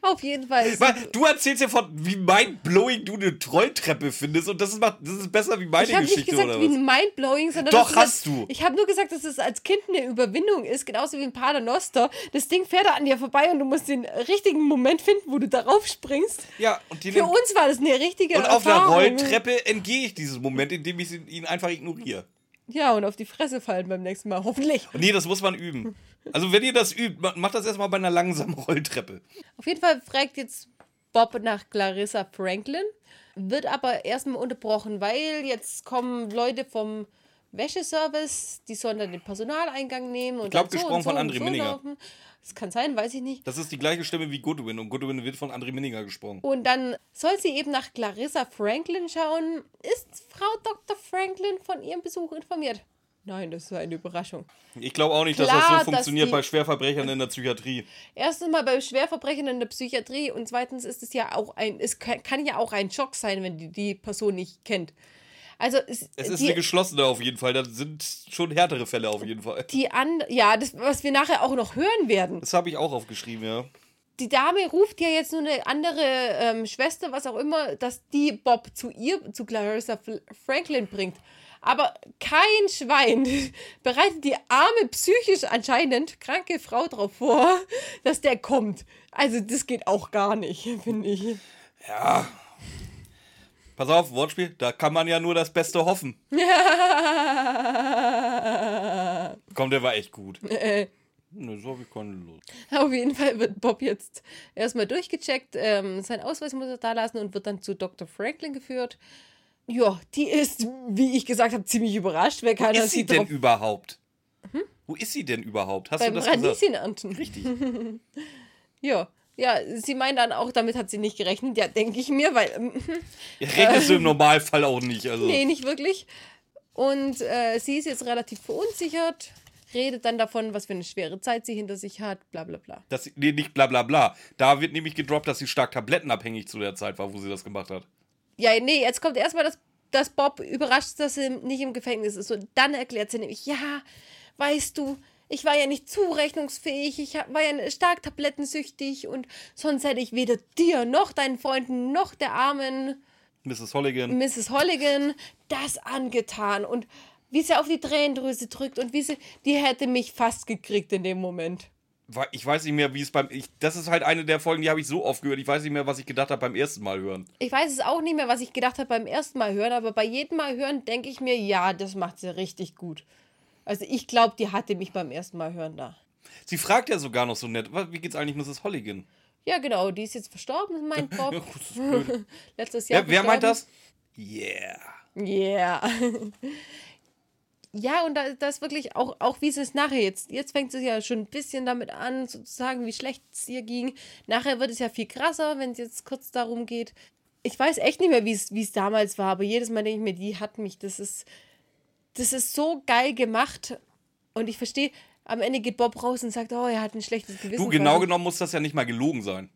Auf jeden Fall. Weil Du erzählst ja von, wie mindblowing du eine Rolltreppe findest und das ist, das ist besser wie meine Ich habe nicht Geschichte, gesagt, wie ein Mindblowing, sondern. Doch, es hast du. Ich habe nur gesagt, dass es als Kind eine Überwindung ist, genauso wie ein Pater Noster. Das Ding fährt da an dir vorbei und du musst den richtigen Moment finden, wo du darauf springst. Ja, und, die Für uns war das eine richtige und auf einer Erfahrung. Rolltreppe entgehe ich diesem Moment, indem ich ihn einfach ignoriere. Ja, und auf die Fresse fallen beim nächsten Mal, <laughs> hoffentlich. Und nee, das muss man üben. Also wenn ihr das übt, ma- macht das erstmal bei einer langsamen Rolltreppe. Auf jeden Fall fragt jetzt Bob nach Clarissa Franklin, wird aber erstmal unterbrochen, weil jetzt kommen Leute vom Wäscheservice, die sollen dann den Personaleingang nehmen und glaub, dann so gesprochen und so von und André so Minninger. laufen. Das kann sein, weiß ich nicht. Das ist die gleiche Stimme wie Goodwin und Goodwin wird von André Minninger gesprochen. Und dann soll sie eben nach Clarissa Franklin schauen. Ist Frau Dr. Franklin von ihrem Besuch informiert? Nein, das ist eine Überraschung. Ich glaube auch nicht, dass Klar, das so dass funktioniert die- bei Schwerverbrechern in der Psychiatrie. Erstens mal bei Schwerverbrechen in der Psychiatrie und zweitens ist es ja auch ein, es kann, kann ja auch ein Schock sein, wenn die die Person nicht kennt. Also es, Es ist die, eine geschlossene auf jeden Fall. Da sind schon härtere Fälle auf jeden Fall. die an, ja, das, was wir nachher auch noch hören werden. Das habe ich auch aufgeschrieben, ja. Die Dame ruft ja jetzt nur eine andere ähm, Schwester, was auch immer, dass die Bob zu ihr, zu Clarissa Franklin bringt. Aber kein Schwein <laughs> bereitet die arme, psychisch anscheinend kranke Frau darauf vor, dass der kommt. Also das geht auch gar nicht, <laughs> finde ich. Ja. Pass auf, Wortspiel, da kann man ja nur das Beste hoffen. <laughs> Komm, der war echt gut. Äh, Ne, so habe ich keine Lust. Auf jeden Fall wird Bob jetzt erstmal durchgecheckt, ähm, sein Ausweis muss er da lassen und wird dann zu Dr. Franklin geführt. Ja, die ist, wie ich gesagt habe, ziemlich überrascht, weil Wo keiner ist sie denn überhaupt? Wo ist sie denn überhaupt? Hast beim du das gesagt? Radieschenernten. Richtig. <laughs> Ja. Ja, sie meint dann auch, damit hat sie nicht gerechnet. Ja, denke ich mir, weil, ähm, Ja, rechnest du im Normalfall auch nicht. Also. nee, nicht wirklich. Und äh, sie ist jetzt relativ verunsichert, redet dann davon, was für eine schwere Zeit sie hinter sich hat, bla bla bla. Das, nee, nicht bla bla bla. Da wird nämlich gedroppt, dass sie stark tablettenabhängig zu der Zeit war, wo sie das gemacht hat. Ja, nee, jetzt kommt erstmal, dass, dass Bob überrascht ist, dass sie nicht im Gefängnis ist. Und dann erklärt sie nämlich, ja, weißt du, ich war ja nicht zurechnungsfähig, ich war ja stark tablettensüchtig und sonst hätte ich weder dir noch deinen Freunden noch der armen Mrs. Holligan. Mrs. Holligan das angetan. Und wie sie auf die Tränendrüse drückt und wie sie, die hätte mich fast gekriegt in dem Moment. Ich weiß nicht mehr, wie es beim. Ich, das ist halt eine der Folgen, die habe ich so oft gehört. Ich weiß nicht mehr, was ich gedacht habe beim ersten Mal hören. Ich weiß es auch nicht mehr, was ich gedacht habe beim ersten Mal hören, aber bei jedem Mal hören denke ich mir, ja, das macht sie richtig gut. Also ich glaube, die hatte mich beim ersten Mal hören da. Sie fragt ja sogar noch so nett, "Was- wie geht's eigentlich Mrs. Holligan? Ja, genau, die ist jetzt verstorben, meint <laughs> Bob. Ja, gut, ist blöd. <laughs> Letztes Jahr. wer, wer meint das? Yeah. Yeah. <laughs> ja, und da, das wirklich auch, auch wie es nachher jetzt, jetzt fängt sie ja schon ein bisschen damit an, sozusagen, wie schlecht es ihr ging. Nachher wird es ja viel krasser, wenn es jetzt kurz darum geht. Ich weiß echt nicht mehr, wie es wie es damals war, aber jedes Mal denke ich mir, die hat mich, das ist, das ist so geil gemacht. Und ich verstehe, am Ende geht Bob raus und sagt, oh, er hat ein schlechtes Gewissen. Du, genau genommen muss das ja nicht mal gelogen sein.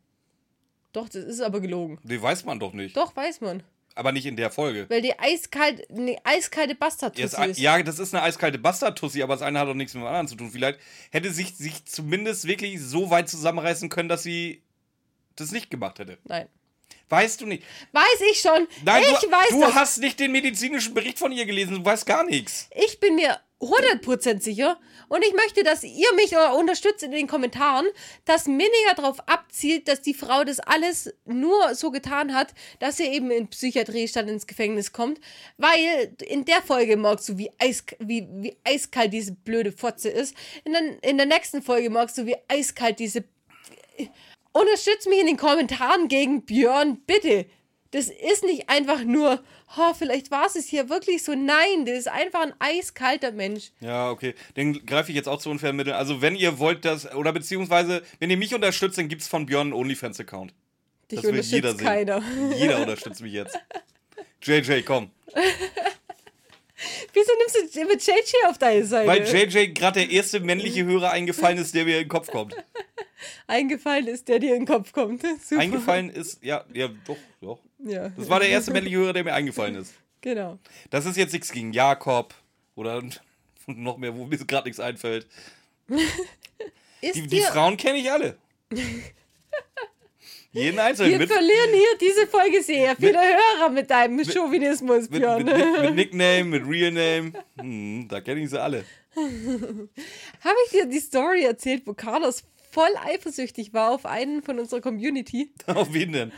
Doch, das ist aber gelogen. Den weiß man doch nicht. Doch, weiß man. Aber nicht in der Folge. Weil die eiskalt, eine eiskalte bastard Ja, ist. ja, das ist eine eiskalte Bastard-Tussi, aber das eine hat doch nichts mit dem anderen zu tun. Vielleicht hätte sich, sich zumindest wirklich so weit zusammenreißen können, dass sie das nicht gemacht hätte. Nein. Weißt du nicht. Weiß ich schon. Nein, ich du, weiß du das. hast nicht den medizinischen Bericht von ihr gelesen, du weißt gar nichts. Ich bin mir 100% sicher und ich möchte, dass ihr mich unterstützt in den Kommentaren, dass Minninger darauf abzielt, dass die Frau das alles nur so getan hat, dass sie eben in Psychiatrie statt ins Gefängnis kommt, weil in der Folge merkst du, wie, eis, wie, wie eiskalt diese blöde Fotze ist. In der, in der nächsten Folge merkst du, wie eiskalt diese... Unterstützt mich in den Kommentaren gegen Björn, bitte. Das ist nicht einfach nur, oh, vielleicht war es hier wirklich so. Nein, das ist einfach ein eiskalter Mensch. Ja, okay. Den greife ich jetzt auch zu unfairen Mitteln. Also, wenn ihr wollt, dass, oder beziehungsweise, wenn ihr mich unterstützt, dann gibt es von Björn einen OnlyFans-Account. Dich Das will jeder sehen. keiner. Jeder unterstützt mich jetzt. <laughs> JJ, komm. <laughs> Wieso nimmst du mit JJ auf deine Seite? Weil JJ gerade der erste männliche Hörer eingefallen ist, der mir in den Kopf kommt. <laughs> Eingefallen ist, der dir in den Kopf kommt. <laughs> Super. Eingefallen ist, ja, ja, doch, doch. Ja, Das war der erste männliche Hörer, der mir eingefallen ist. genau. Das ist jetzt nichts gegen Jakob oder noch mehr, wo mir gerade nichts einfällt. Ist Die, die Frauen kenne ich alle. Jeden einzelnen. wir Mit, verlieren hier diese Folge sehr viele Hörer mit deinem Chauvinismus, mit, Björn. mit, mit <laughs> Nickname, mit Real Name. Hm, da kenne ich sie alle. Habe ich dir die Story erzählt, wo Carlos voll eifersüchtig war auf einen von unserer Community? <laughs> Auf wen denn?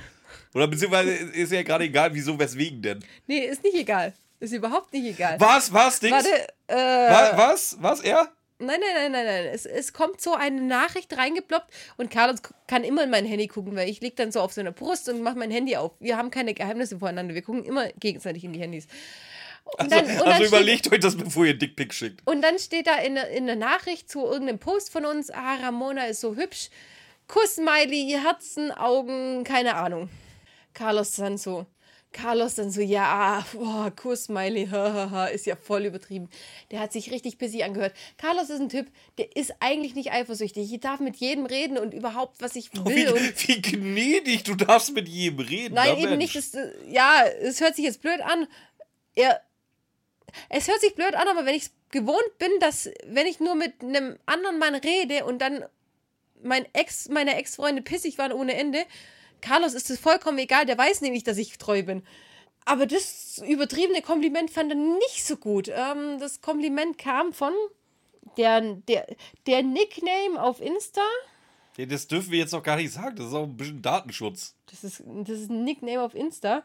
Oder beziehungsweise ist ja gerade egal, wieso, weswegen denn. Nee, ist nicht egal. Ist überhaupt nicht egal. Was, was, Dings? Warte, äh, Wa- was, was, er? Nein, nein, nein, nein, nein. Es, es kommt so eine Nachricht reingeploppt und Carlos kann immer in mein Handy gucken, weil ich leg dann so auf seiner Brust und mache mein Handy auf. Wir haben keine Geheimnisse voreinander. Wir gucken immer gegenseitig in die Handys. Und dann, Also, und also steht, überlegt euch das, bevor ihr Dickpick schickt. und dann steht da in, der- in der Nachricht zu irgendeinem Post von uns, ah, Ramona ist so hübsch. Kuss-Smiley, Herzen, Augen, keine Ahnung. Carlos dann so, Carlos dann so, ja, boah, Kuss-Smiley, <laughs> ist ja voll übertrieben. Der hat sich richtig busy angehört. Carlos ist ein Typ, der ist eigentlich nicht eifersüchtig. Ich darf mit jedem reden und überhaupt, was ich will. Wie, und <laughs> wie gnädig, du darfst mit jedem reden. Nein, eben Mensch. nicht. Das, äh, ja, es hört sich jetzt blöd an. Er, es hört sich blöd an, aber wenn ich es gewohnt bin, dass, wenn ich nur mit einem anderen Mann rede und dann mein Ex, meine Ex-Freunde pissig waren ohne Ende, Carlos ist es vollkommen egal, der weiß nämlich, dass ich treu bin. Aber das übertriebene Kompliment fand er nicht so gut. Ähm, das Kompliment kam von der, der, der Nickname auf Insta. Ja, das dürfen wir jetzt noch gar nicht sagen. Das ist auch ein bisschen Datenschutz. Das ist, das ist ein Nickname auf Insta.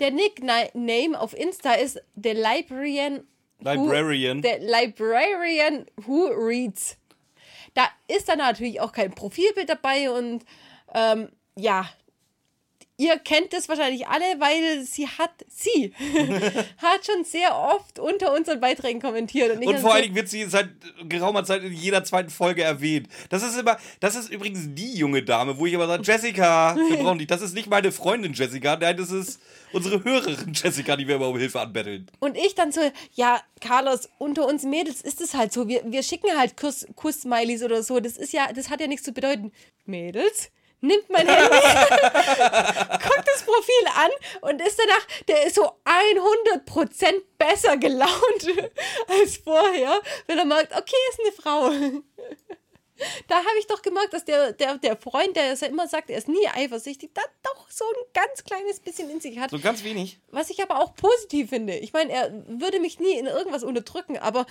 Der Nickname auf Insta ist The Librarian. Librarian. Who, the Librarian Who Reads. Da ist dann natürlich auch kein Profilbild dabei und ähm, ja, ihr kennt das wahrscheinlich alle, weil sie hat, sie <laughs> hat schon sehr oft unter unseren Beiträgen kommentiert. Und, Und vor allen Dingen wird sie seit geraumer Zeit in jeder zweiten Folge erwähnt. Das ist immer, das ist übrigens die junge Dame, wo ich immer sage, Jessica, wir brauchen dich. Das ist nicht meine Freundin Jessica, nein, das ist unsere Hörerin Jessica, die wir immer um Hilfe anbetteln. Und ich dann so, ja, Carlos, unter uns Mädels ist es halt so. Wir, wir schicken halt Kuss- Kuss-Smileys oder so. Das ist ja, das hat ja nichts zu bedeuten. Mädels? Nimmt mein Handy, <laughs> guckt das Profil an und ist danach, der ist so 100% besser gelaunt <laughs> als vorher, wenn er merkt, okay, ist eine Frau. <laughs> Da habe ich doch gemerkt, dass der, der, der Freund, der es ja immer sagt, er ist nie eifersüchtig, da doch so ein ganz kleines bisschen in sich hat. So ganz wenig. Was ich aber auch positiv finde. Ich meine, er würde mich nie in irgendwas unterdrücken, aber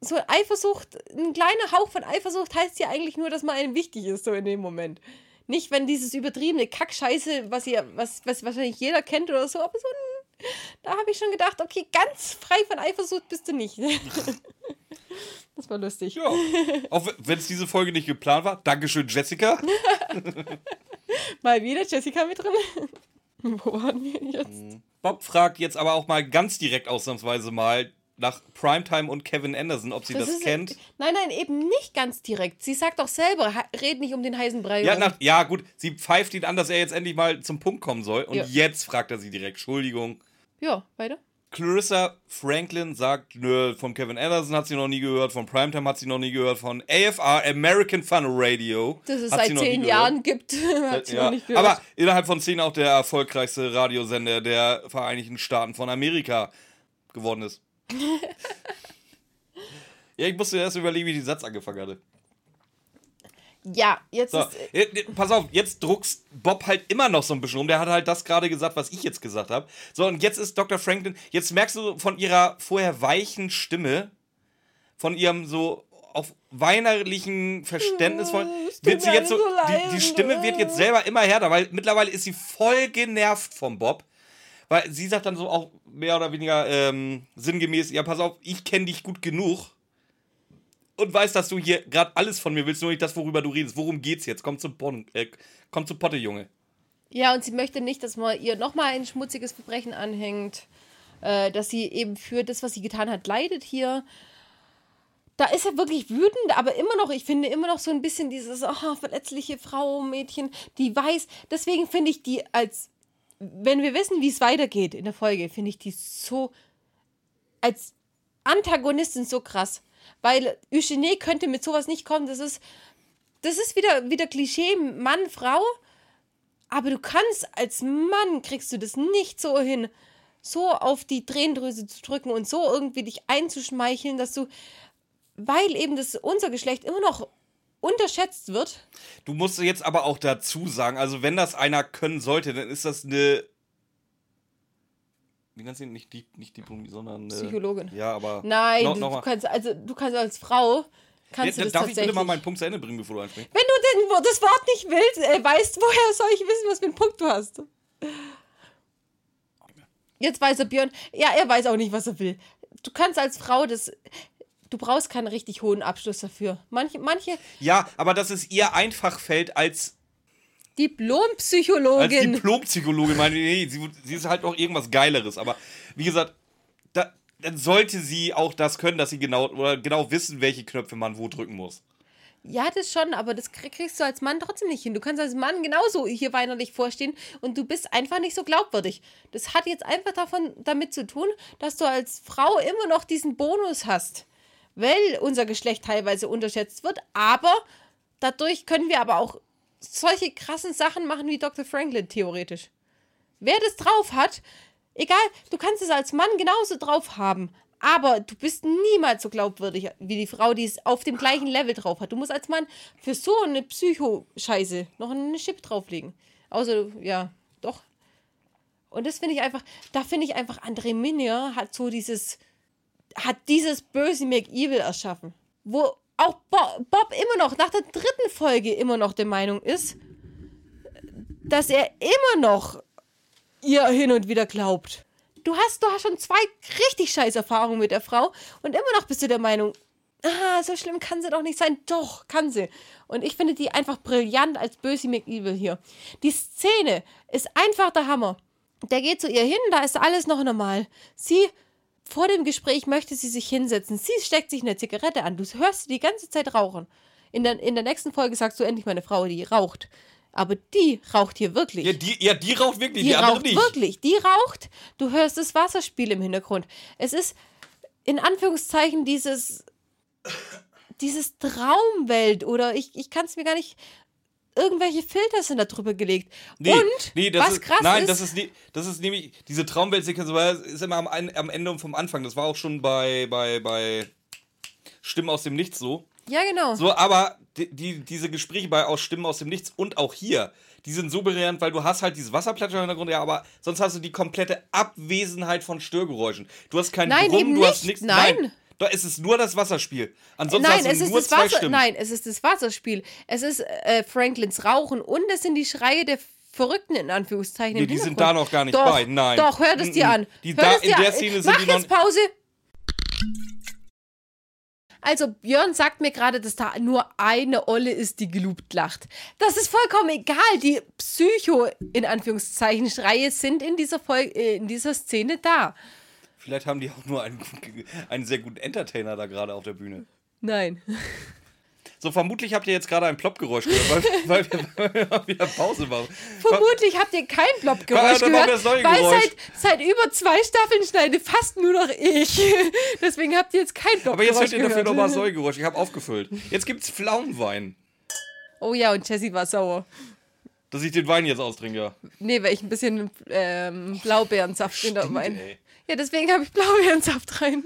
so Eifersucht, ein kleiner Hauch von Eifersucht heißt ja eigentlich nur, dass man einem wichtig ist, so in dem Moment. Nicht, wenn dieses übertriebene Kackscheiße, was ihr, was, was wahrscheinlich jeder kennt oder so, aber so ein, da habe ich schon gedacht, okay, ganz frei von Eifersucht bist du nicht. <laughs> Das war lustig. Ja. Auch wenn es diese Folge nicht geplant war. Dankeschön, Jessica. <laughs> Mal wieder Jessica mit drin. <laughs> Wo waren wir jetzt? Bob fragt jetzt aber auch mal ganz direkt ausnahmsweise mal nach Primetime und Kevin Anderson, ob sie das, ist- kennt. Nein, nein, eben nicht ganz direkt. Sie sagt doch selber, red nicht um den heißen Brei. Ja, nach, ja, gut, sie pfeift ihn an, dass er jetzt endlich mal zum Punkt kommen soll. Und Ja. jetzt fragt er sie direkt, Entschuldigung. ja weiter. Clarissa Franklin sagt, nö, von Kevin Anderson hat sie noch nie gehört, von Primetime hat sie noch nie gehört, von AFR, American Fun Radio. Dass es seit zehn. Jahren gibt, <laughs> hat sie Ja, noch nicht gehört. aber innerhalb von zehn auch der erfolgreichste Radiosender der Vereinigten Staaten von Amerika geworden ist. <laughs> ja, ich musste erst überlegen, wie ich den Satz angefangen hatte. Ja, jetzt So, ist. äh, pass auf, jetzt druckst Bob halt immer noch so ein bisschen um. Der hat halt das gerade gesagt, was ich jetzt gesagt habe. So, und jetzt ist Dr. Franklin, jetzt merkst du von ihrer vorher weichen Stimme, von ihrem so auf weinerlichen, verständnisvollen, Oh, wird sie jetzt so, so die, die. Stimme wird jetzt selber immer härter, weil mittlerweile ist sie voll genervt vom Bob. Weil sie sagt dann so auch mehr oder weniger ähm, sinngemäß, ja, pass auf, ich kenne dich gut genug und weiß, dass du hier gerade alles von mir willst, nur nicht das, worüber du redest. Worum geht's jetzt? Komm zum, Pon äh, komm zum Potte, Junge. Ja, und sie möchte nicht, dass man ihr nochmal ein schmutziges Verbrechen anhängt. Äh, dass sie eben für das, was sie getan hat, leidet hier. Da ist er wirklich wütend, aber immer noch, ich finde immer noch so ein bisschen dieses oh, verletzliche Frau, Mädchen, die weiß. Deswegen finde ich die als, wenn wir wissen, wie es weitergeht in der Folge, finde ich die so als Antagonistin so krass. Weil Eugenie könnte mit sowas nicht kommen. Das ist, das ist wieder, wieder Klischee Mann, Frau. Aber du kannst als Mann, kriegst du das nicht so hin, so auf die Tränendrüse zu drücken und so irgendwie dich einzuschmeicheln, dass du, weil eben das unser Geschlecht immer noch unterschätzt wird. Du musst jetzt aber auch dazu sagen, also wenn das einer können sollte, dann ist das eine. Wie kannst du ihn nicht, die, nicht Diplomatie, sondern. Eine, Psychologin. Ja, aber. Nein, noch, du, du kannst, also du kannst als Frau, kannst Ja, du das darf ich bitte mal meinen Punkt zu Ende bringen, bevor du einspringst? Wenn du denn das Wort nicht willst, äh, weißt, woher soll ich wissen, was für einen Punkt du hast? Jetzt weiß er Björn. Ja, er weiß auch nicht, was er will. Du kannst als Frau das. Du brauchst keinen richtig hohen Abschluss dafür. Manche, manche Ja, aber dass es ihr einfach fällt als, als Diplompsychologin. Diplompsychologin. Meine, nee, sie, sie ist halt noch irgendwas Geileres. Aber wie gesagt, da, dann sollte sie auch das können, dass sie genau oder genau wissen, welche Knöpfe man wo drücken muss. Ja, das schon, aber das krieg- kriegst du als Mann trotzdem nicht hin. Du kannst als Mann genauso hier weinerlich vorstehen und du bist einfach nicht so glaubwürdig. Das hat jetzt einfach davon, damit zu tun, dass du als Frau immer noch diesen Bonus hast, weil unser Geschlecht teilweise unterschätzt wird, aber dadurch können wir aber auch solche krassen Sachen machen wie Dr. Franklin theoretisch. Wer das drauf hat, egal, du kannst es als Mann genauso drauf haben, aber du bist niemals so glaubwürdig wie die Frau, die es auf dem gleichen Level drauf hat. Du musst als Mann für so eine Psycho-Scheiße noch eine Chip drauflegen. Außer, ja, doch. Und das finde ich einfach, da finde ich einfach, André Minier hat so dieses, hat dieses böse McEvil erschaffen. Wo auch Bo Bob immer noch, nach der dritten Folge immer noch der Meinung ist, dass er immer noch ihr hin und wieder glaubt. Du hast, hast schon zwei richtig scheiß Erfahrungen mit der Frau und immer noch bist du der Meinung, ah, so schlimm kann sie doch nicht sein. Doch, kann sie. Und ich finde die einfach brillant als Böse McEvil hier. Die Szene ist einfach der Hammer. Der geht zu ihr hin, da ist alles noch normal. Sie, vor dem Gespräch möchte sie sich hinsetzen. Sie steckt sich eine Zigarette an. Du hörst sie die ganze Zeit rauchen. In der, in der nächsten Folge sagst du endlich meine Frau, die raucht. Aber die raucht hier wirklich. Ja, die, ja, die raucht wirklich, die, Die raucht nicht. wirklich. Die raucht. Du hörst das Wasserspiel im Hintergrund. Es ist in Anführungszeichen dieses, dieses Traumwelt oder ich, ich kann es mir gar nicht. Irgendwelche Filter sind da drüber gelegt. Nee, Und nee, das was ist, krass nein, ist, das ist, das ist nämlich, diese Traumweltsequenz ist immer am, am Ende und vom Anfang. Das war auch schon bei, bei, bei Stimmen aus dem Nichts so. ja genau. So, aber die, die, diese Gespräche bei aus Stimmen aus dem Nichts und auch hier, die sind so brillant, weil du hast halt dieses Wasserplätschern im Hintergrund, ja, aber sonst hast du die komplette Abwesenheit von Störgeräuschen. Du hast keinen Nein, Brumm, eben du hast nicht. nichts. Nein. Da ist es nur das Wasserspiel. Ansonsten Nein, es ist nur das zwei Wasser. Stimmen. Nein, es ist das Wasserspiel. Es ist äh, Franklins Rauchen und es sind die Schreie der Verrückten in Anführungszeichen. Nee, die sind da noch gar nicht doch, bei. Nein. Doch, hört es dir an. Die hört da- in der an. Szene sind Mach die jetzt Pause. Also, Björn sagt mir gerade, dass da nur eine Olle ist, die gelobt lacht. Das ist vollkommen egal. Die Psycho, in Anführungszeichen, Schreie sind in dieser, Folge, äh, in dieser Szene da. Vielleicht haben die auch nur einen, einen sehr guten Entertainer da gerade auf der Bühne. Nein. So, vermutlich habt ihr jetzt gerade ein Plopp-Geräusch gehört, weil, <laughs> weil, wir, weil wir wieder Pause machen. Vermutlich habt ihr kein Ja, Plop-Geräusch wir gehört, weil Geräusch. seit, seit über zwei Staffeln schneide fast nur noch ich. <laughs> Deswegen habt ihr jetzt kein Plop-Geräusch Aber jetzt hört ihr dafür nochmal Säugeräusch. Ich habe aufgefüllt. Jetzt gibt's Pflaumenwein. Oh ja, und Jessie war sauer. Dass ich den Wein jetzt austrinke, ja. Nee, weil ich ein bisschen ähm, Blaubeerensaft in der Wein. ey. Ja, deswegen habe ich Blaubeerensaft rein.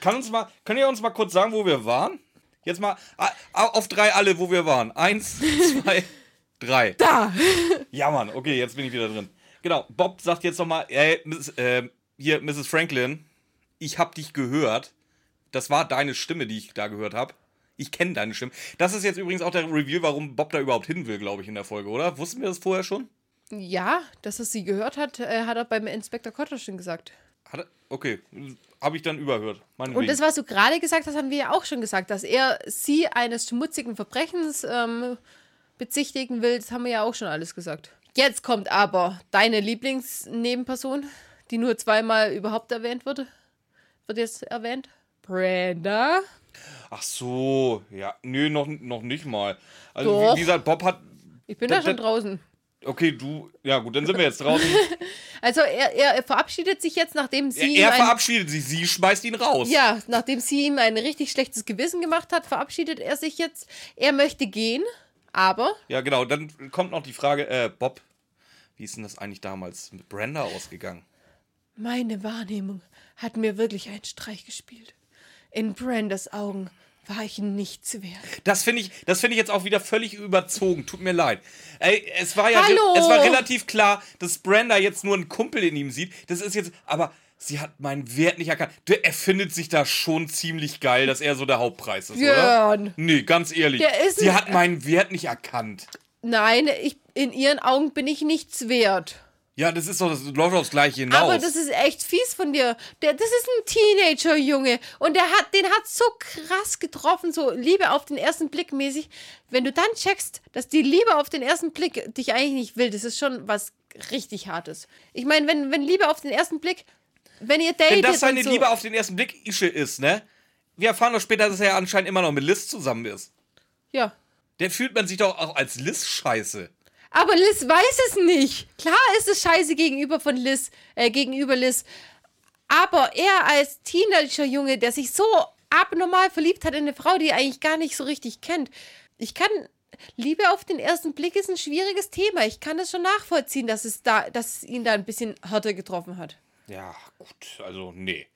Kann uns mal, könnt ihr uns mal kurz sagen, wo wir waren? Jetzt mal a- a- auf drei alle, wo wir waren. Eins, <laughs> zwei, drei. Da! Ja, Mann, okay, jetzt bin ich wieder drin. Genau, Bob sagt jetzt nochmal, ey, Miss, äh, hier, Mrs. Franklin, ich hab dich gehört. Das war deine Stimme, die ich da gehört habe. Ich kenne deine Stimme. Das ist jetzt übrigens auch der Reveal, warum Bob da überhaupt hin will, glaube ich, in der Folge, oder? Wussten wir das vorher schon? Ja, dass er sie gehört hat, äh, hat er beim Inspektor Kotter schon gesagt. Hat er? Okay, habe ich dann überhört. Und Meinetwegen. das, was du gerade gesagt hast, haben wir ja auch schon gesagt, dass er sie eines schmutzigen Verbrechens ähm, bezichtigen will. Das haben wir ja auch schon alles gesagt. Jetzt kommt aber deine Lieblingsnebenperson, die nur zweimal überhaupt erwähnt wurde. Wird jetzt erwähnt. Brenda. Ach so, ja, nö, noch, noch nicht mal. Also, Doch. wie, gesagt, Bob hat. Ich bin Da- da schon draußen. Okay, du. Ja, gut, dann sind wir jetzt draußen. <laughs> Also er, er verabschiedet sich jetzt, nachdem er sie er ihm ein, verabschiedet sich, sie schmeißt ihn raus. ja, nachdem sie ihm ein richtig schlechtes Gewissen gemacht hat, verabschiedet er sich jetzt. Er möchte gehen, aber Ja, genau. Dann kommt noch die Frage, äh, Bob, wie ist denn das eigentlich damals mit Brenda ausgegangen? Meine Wahrnehmung hat mir wirklich einen Streich gespielt. In Brendas Augen war ich nichts wert. Das finde ich, das finde ich jetzt auch wieder völlig überzogen. Tut mir leid. Ey, es war ja, Hallo! es war relativ klar, dass Brenda jetzt nur einen Kumpel in ihm sieht. Das ist jetzt, aber sie hat meinen Wert nicht erkannt. Der, er findet sich da schon ziemlich geil, dass er so der Hauptpreis ist, Björn. oder? Nee, ganz ehrlich. Der ist sie hat meinen Wert nicht erkannt. Nein, ich, in ihren Augen bin ich nichts wert. Ja, das ist doch, das läuft aufs Gleiche hinaus. Aber das ist echt fies von dir. Der, das ist ein Teenager-Junge. Und der hat, den hat so krass getroffen, so Liebe auf den ersten Blick mäßig. Wenn du dann checkst, dass die Liebe auf den ersten Blick dich eigentlich nicht will, das ist schon was richtig Hartes. Ich meine, wenn, wenn Liebe auf den ersten Blick, wenn ihr datet Wenn das seine so, Liebe auf den ersten Blick Ische ist, ne? Wir erfahren doch später, dass er ja anscheinend immer noch mit Liz zusammen ist. Ja. Der fühlt man sich doch auch als Liz scheiße. Aber Liz weiß es nicht. Klar ist es scheiße gegenüber von Liz, äh, gegenüber Liz. Aber er als Teenager-Junge, der sich so abnormal verliebt hat in eine Frau, die er eigentlich gar nicht so richtig kennt. Ich kann. Liebe auf den ersten Blick ist ein schwieriges Thema. Ich kann das schon nachvollziehen, dass es da, dass es ihn da ein bisschen härter getroffen hat. Ja, gut, also nee.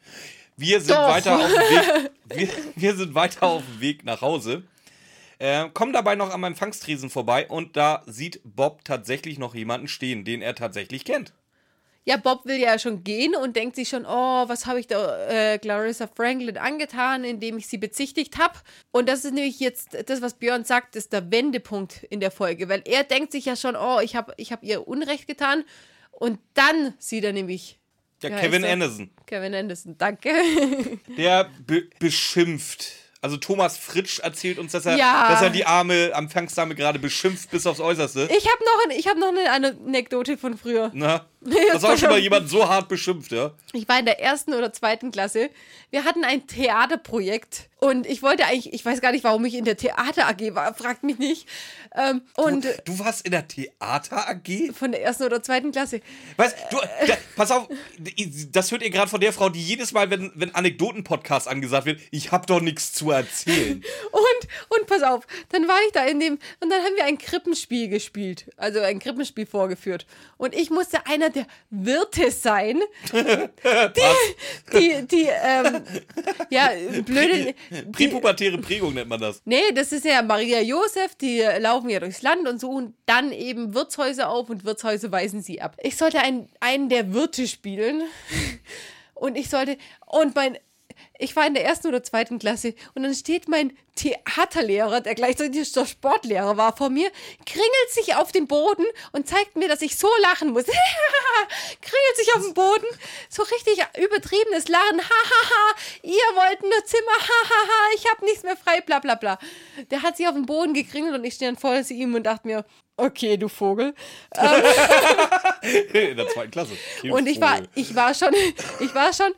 Wir sind Doch. weiter auf dem Weg. <laughs> Wir, wir sind weiter auf dem Weg nach Hause. Äh, kommen dabei noch am Empfangstresen vorbei und da sieht Bob tatsächlich noch jemanden stehen, den er tatsächlich kennt. Ja, Bob will ja schon gehen und denkt sich schon, oh, was habe ich da äh, Clarissa Franklin angetan, indem ich sie bezichtigt habe. Und das ist nämlich jetzt, das, was Björn sagt, ist der Wendepunkt in der Folge, weil er denkt sich ja schon, oh, ich habe ich hab ihr Unrecht getan. Und dann sieht er nämlich Ja, Kevin er. Anderson. Kevin Anderson, danke. <laughs> Der be beschimpft. Also Thomas Fritsch erzählt uns, dass er, Ja. dass er die arme Empfangsdame gerade beschimpft bis aufs Äußerste. Ich habe noch, ich hab noch eine Anekdote von früher. Na, das auch pass schon mal jemand so hart beschimpft, ja? Ich war in der ersten oder zweiten Klasse. Wir hatten ein Theaterprojekt und ich wollte eigentlich, ich weiß gar nicht, warum ich in der Theater AG war, fragt mich nicht. Ähm, und Du warst in der Theater AG? von der ersten oder zweiten Klasse. Weißt du, da, pass auf, das hört ihr gerade von der Frau, die jedes Mal, wenn, wenn Anekdoten-Podcast angesagt wird, ich hab doch nichts zu erzählen. <laughs> Und, und pass auf, dann war ich da in dem, und dann haben wir ein Krippenspiel gespielt, also ein Krippenspiel vorgeführt. Und ich musste einer der Wirte sein, <laughs> die, die, die, ähm, ja, blöde, Präpubertäre Prägung nennt man das. Nee, das ist ja Maria Josef, die laufen ja durchs Land und suchen dann eben Wirtshäuser auf und Wirtshäuser weisen sie ab. Ich sollte einen, einen der Wirte spielen und ich sollte, und mein, ich war in der ersten oder zweiten Klasse und dann steht mein Theaterlehrer, der gleichzeitig der Sportlehrer war, vor mir, kringelt sich auf den Boden und zeigt mir, dass ich so lachen muss. <laughs> kringelt sich auf den Boden, so richtig übertriebenes Lachen. Hahaha, ihr wollt nur Zimmer, hahaha, ich habe nichts mehr frei, bla bla bla. Der hat sich auf den Boden gekringelt und ich stand voll zu ihm und dachte mir, okay, du Vogel. <laughs> In der zweiten Klasse. Und ich war, ich war schon, ich war schon,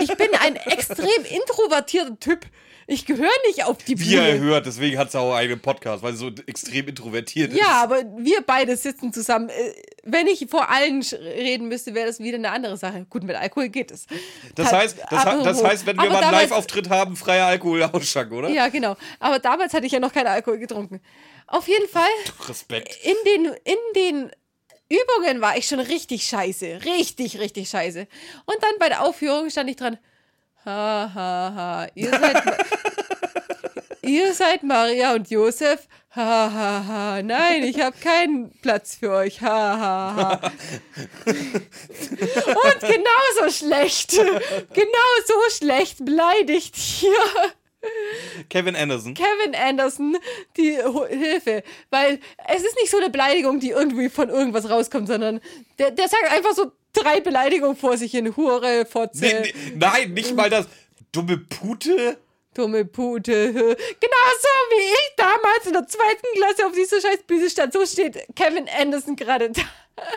ich bin ein extrem introvertierter Typ. Ich gehöre nicht auf die Wie er Bühne. hört, deswegen hat sie auch einen Podcast, weil sie so extrem introvertiert ist. Ja, aber wir beide sitzen zusammen. Äh, Wenn ich vor allen reden müsste, wäre das wieder eine andere Sache. Gut, mit Alkohol geht es. Das heißt, das, ha- das heißt, wenn wir Aber mal einen Live-Auftritt haben, freier Alkoholausschank, oder? Ja, genau. Aber damals hatte ich ja noch keinen Alkohol getrunken. Auf jeden Fall, Respekt. in den, in den Übungen war ich schon richtig scheiße. Richtig, richtig scheiße. Und dann bei der Aufführung stand ich dran. Ha, ha, ha. Ihr seid, <laughs> Ihr seid Maria und Josef. Ha, ha, ha. Nein, ich habe keinen Platz für euch. Ha, ha, ha. Und genauso schlecht, genauso schlecht beleidigt hier <laughs> Kevin Anderson. Kevin Anderson die Hilfe. Weil es ist nicht so eine Beleidigung, die irgendwie von irgendwas rauskommt, sondern der, der sagt einfach so drei Beleidigungen vor sich hin. Hure, Fotze. Nee, nee, nein, nicht mal das. Dumme Pute. Dumme Pute. <laughs> Genau so wie ich damals in der zweiten Klasse auf dieser scheiß Bühne stand. So steht Kevin Anderson gerade da. <laughs>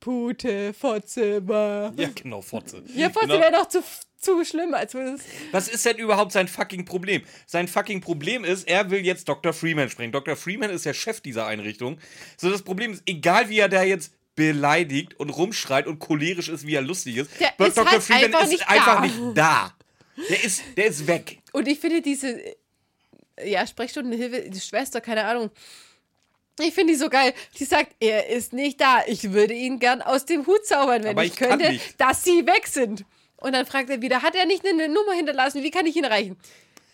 Pute, Fotze, ma. Ja, genau, Fotze. Ja, Fotze genau. wäre doch zu, zu schlimm, als würde es. Was ist denn überhaupt sein fucking Problem? Sein fucking Problem ist, er will jetzt Dr. Freeman sprechen. Dr. Freeman ist der Chef dieser Einrichtung. So, das Problem ist, egal wie er da jetzt beleidigt und rumschreit und cholerisch ist, wie er lustig ist, Der Dr. ist halt Freeman einfach ist nicht einfach da. nicht da. Der ist, der ist weg. Und ich finde diese, ja, Sprechstundenhilfe, die Schwester, keine Ahnung. Ich finde die so geil. Die sagt, er ist nicht da. Ich würde ihn gern aus dem Hut zaubern, wenn Aber ich, ich könnte, dass sie weg sind. Und dann fragt er wieder, hat er nicht eine Nummer hinterlassen? Wie kann ich ihn erreichen?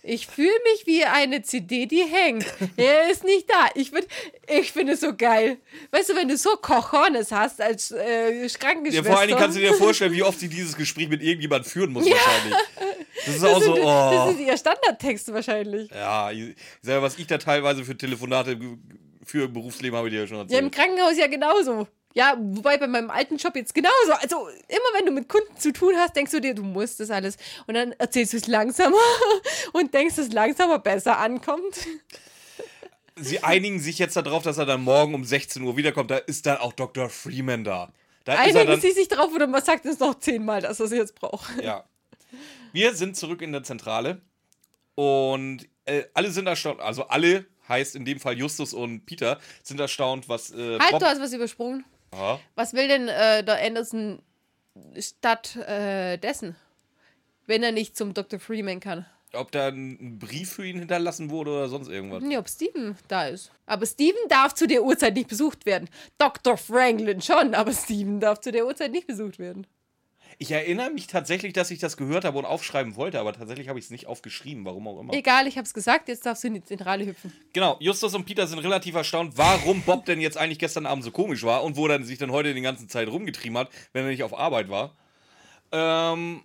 Ich fühle mich wie eine CD, die hängt. Er ist nicht da. Ich, würd- ich finde es so geil. Weißt du, wenn du so Cojones hast als äh, Ja, Krankenschwester. vor allen Dingen kannst du dir vorstellen, wie oft sie dieses Gespräch mit irgendjemandem führen muss, wahrscheinlich. Das ist auch das, so, sind, oh. das ist ihr Standardtext wahrscheinlich. Ja, ich sag ja, was ich da teilweise für Telefonate für Berufsleben habe, ich dir ja schon Ja, erzählt. im Krankenhaus ja genauso. Ja, wobei bei meinem alten Job jetzt genauso. Also immer wenn du mit Kunden zu tun hast, denkst du dir, du musst das alles. Und dann erzählst du es langsamer <laughs> und denkst, dass es langsamer besser ankommt. Sie einigen sich jetzt darauf, dass er dann morgen um 16 Uhr wiederkommt. Da ist dann auch Dr. Freeman da. Da Einigen dann. sie sich drauf oder man sagt es noch zehnmal, dass er es jetzt braucht. Ja. Wir sind zurück in der Zentrale und äh, alle sind erstaunt. Also alle heißt in dem Fall Justus und Peter sind erstaunt, was äh, Halt, Bob. du hast was übersprungen. Ja. Was will denn äh, der Anderson statt äh, dessen, wenn er nicht zum Dr. Freeman kann? Ob da ein Brief für ihn hinterlassen wurde oder sonst irgendwas. Nee, ob Steven da ist. Aber Steven darf zu der Uhrzeit nicht besucht werden. Dr. Franklin schon, aber Steven darf zu der Uhrzeit nicht besucht werden. Ich erinnere mich tatsächlich, dass ich das gehört habe und aufschreiben wollte, aber tatsächlich habe ich es nicht aufgeschrieben, warum auch immer. Egal, ich hab's gesagt, jetzt darfst du in die Zentrale hüpfen. Genau, Justus und Peter sind relativ erstaunt, warum Bob denn jetzt eigentlich gestern Abend so komisch war und wo er sich dann heute die ganze Zeit rumgetrieben hat, wenn er nicht auf Arbeit war. Ähm,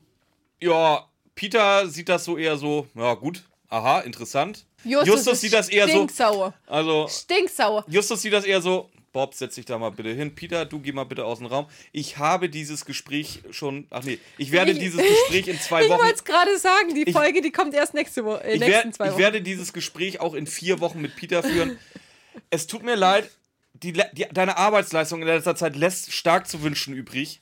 ja, Peter sieht das so eher so, ja gut, aha, interessant. Justus, ist sieht das eher so, Stinksauer. also Stinksauer. Justus sieht das eher so, Bob, setz dich da mal bitte hin. Peter, du geh mal bitte aus dem Raum. Ich habe dieses Gespräch schon, ach nee, ich werde Ich- dieses Gespräch in zwei <laughs> Ich Wochen wollte es gerade sagen, die Ich- Folge, die kommt erst nächste Woche. Äh, ich, werd, ich werde dieses Gespräch auch in vier Wochen mit Peter führen. <laughs> es tut mir leid, die, die, deine Arbeitsleistung in letzter Zeit lässt stark zu wünschen übrig.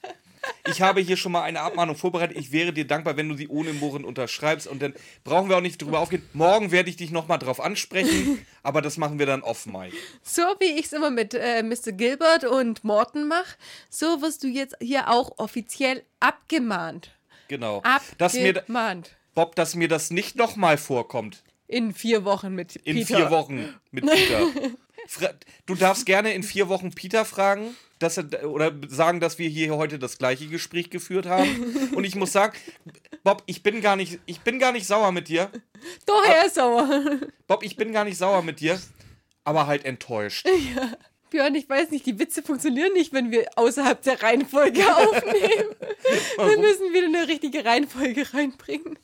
Ich habe hier schon mal eine Abmahnung vorbereitet. Ich wäre dir dankbar, wenn du sie ohne Murren unterschreibst. Und dann brauchen wir auch nicht drüber aufgehen. Morgen werde ich dich nochmal drauf ansprechen. <laughs> Aber das machen wir dann off, Mike. So wie ich es immer mit äh, Mr. Gilbert und Morton mache, so wirst du jetzt hier auch offiziell abgemahnt. Genau. Dass mir, Abgemahnt. Bob, dass mir das nicht nochmal vorkommt. In vier Wochen mit In Peter. vier Wochen mit Peter. <laughs> Du darfst gerne in vier Wochen Peter fragen, dass er, oder sagen, dass wir hier heute das gleiche Gespräch geführt haben. <laughs> Und ich muss sagen, Bob, ich bin gar nicht, ich bin gar nicht sauer mit dir. Doch, er ist sauer. Bob, ich bin gar nicht sauer mit dir, aber halt enttäuscht. <laughs> Björn, ich weiß nicht, die Witze funktionieren nicht, wenn wir außerhalb der Reihenfolge <laughs> aufnehmen. Wir müssen wieder eine richtige Reihenfolge reinbringen.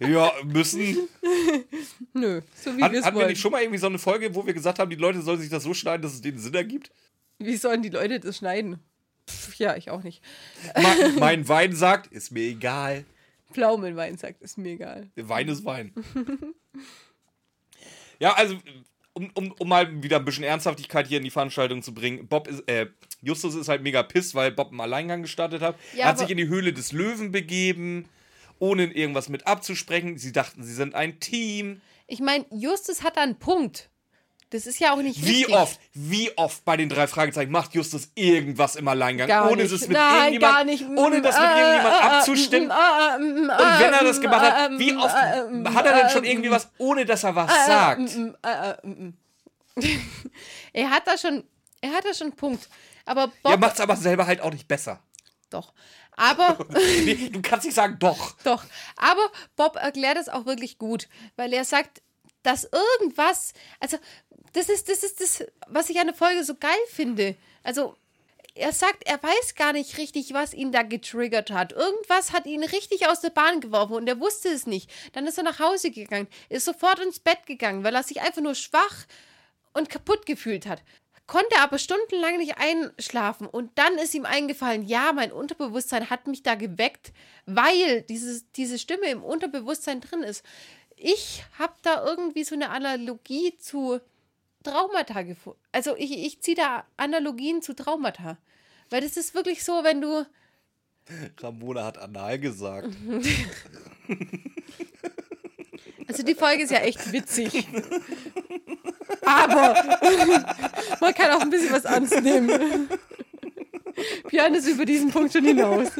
Ja, müssen. Nö, so wie wir es hatten wir wollen. nicht schon mal irgendwie so eine Folge, wo wir gesagt haben, die Leute sollen sich das so schneiden, dass es denen Sinn ergibt? Wie sollen die Leute das schneiden? Pff, ja, ich auch nicht. mein, mein Wein sagt, ist mir egal. Pflaumenwein sagt, ist mir egal. Wein ist Wein. <laughs> ja, also, um, um, um mal wieder ein bisschen Ernsthaftigkeit hier in die Veranstaltung zu bringen. Bob ist, äh, Justus ist halt mega piss, weil Bob einen Alleingang gestartet hat. Ja, er hat sich in die Höhle des Löwen begeben, ohne irgendwas mit abzusprechen. Sie dachten, sie sind ein Team. Ich meine, Justus hat da einen Punkt. Das ist ja auch nicht Wie richtig. oft, wie oft bei den drei Fragezeichen macht Justus irgendwas im Alleingang, Gar ohne nicht. es mit Nein, irgendjemand, ohne das mit Äh, irgendjemand äh, abzustimmen. äh, äh, Und wenn er das gemacht hat, äh, wie oft hat er denn schon irgendwie was, ohne dass er was sagt? mm, mm, mm. <laughs> er hat da schon, er hat da schon einen Punkt. Aber Bob, Er macht's aber selber halt auch nicht besser. Doch. Aber. <laughs> nee, du kannst nicht sagen, doch. Doch. Aber Bob erklärt es auch wirklich gut, weil er sagt, dass irgendwas. Also, das ist, das ist das, was ich an der Folge so geil finde. Also, er sagt, er weiß gar nicht richtig, was ihn da getriggert hat. Irgendwas hat ihn richtig aus der Bahn geworfen und er wusste es nicht. Dann ist er nach Hause gegangen, ist sofort ins Bett gegangen, weil er sich einfach nur schwach und kaputt gefühlt hat. Konnte aber stundenlang nicht einschlafen und dann ist ihm eingefallen, ja, mein Unterbewusstsein hat mich da geweckt, weil dieses, diese Stimme im Unterbewusstsein drin ist. Ich habe da irgendwie so eine Analogie zu Traumata gefunden. Also ich, ich ziehe da Analogien zu Traumata. Weil das ist wirklich so, wenn du. Ramona hat anal gesagt. Also die Folge ist ja echt witzig. Aber <laughs> man kann auch ein bisschen was ernst nehmen. Björn ist über diesen Punkt schon hinaus.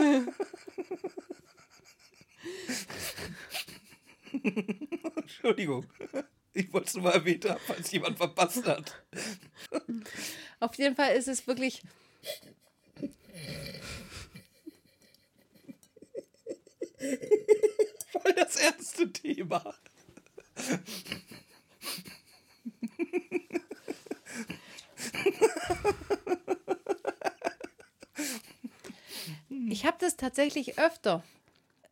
Entschuldigung. Ich wollte es nur mal erwähnt haben, falls jemand verpasst hat. Auf jeden Fall ist es wirklich. Voll das ernste Thema. Ich habe das tatsächlich öfter.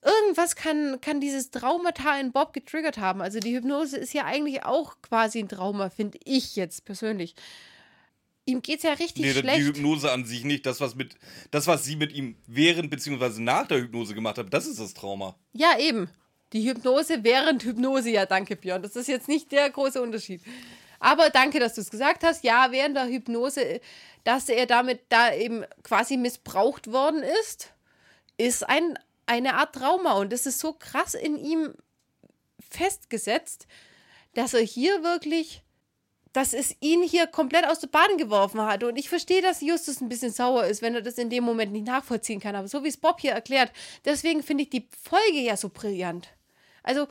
Irgendwas kann, kann dieses Traumata in Bob getriggert haben. Also die Hypnose ist ja eigentlich auch quasi ein Trauma, finde ich jetzt persönlich. Ihm geht es ja richtig nee, schlecht. Die Hypnose an sich nicht. Das was, mit, das, was sie mit ihm während bzw. nach der Hypnose gemacht hat, das ist das Trauma. Ja, eben. Die Hypnose während Hypnose, ja, danke, Björn. Das ist jetzt nicht der große Unterschied. Aber danke, dass du es gesagt hast. Ja, während der Hypnose, dass er damit da eben quasi missbraucht worden ist, ist ein, eine Art Trauma. Und das ist so krass in ihm festgesetzt, dass er hier wirklich, dass es ihn hier komplett aus der Bahn geworfen hat. Und ich verstehe, dass Justus ein bisschen sauer ist, wenn er das in dem Moment nicht nachvollziehen kann. Aber so wie es Bob hier erklärt, deswegen finde ich die Folge ja so brillant. Also,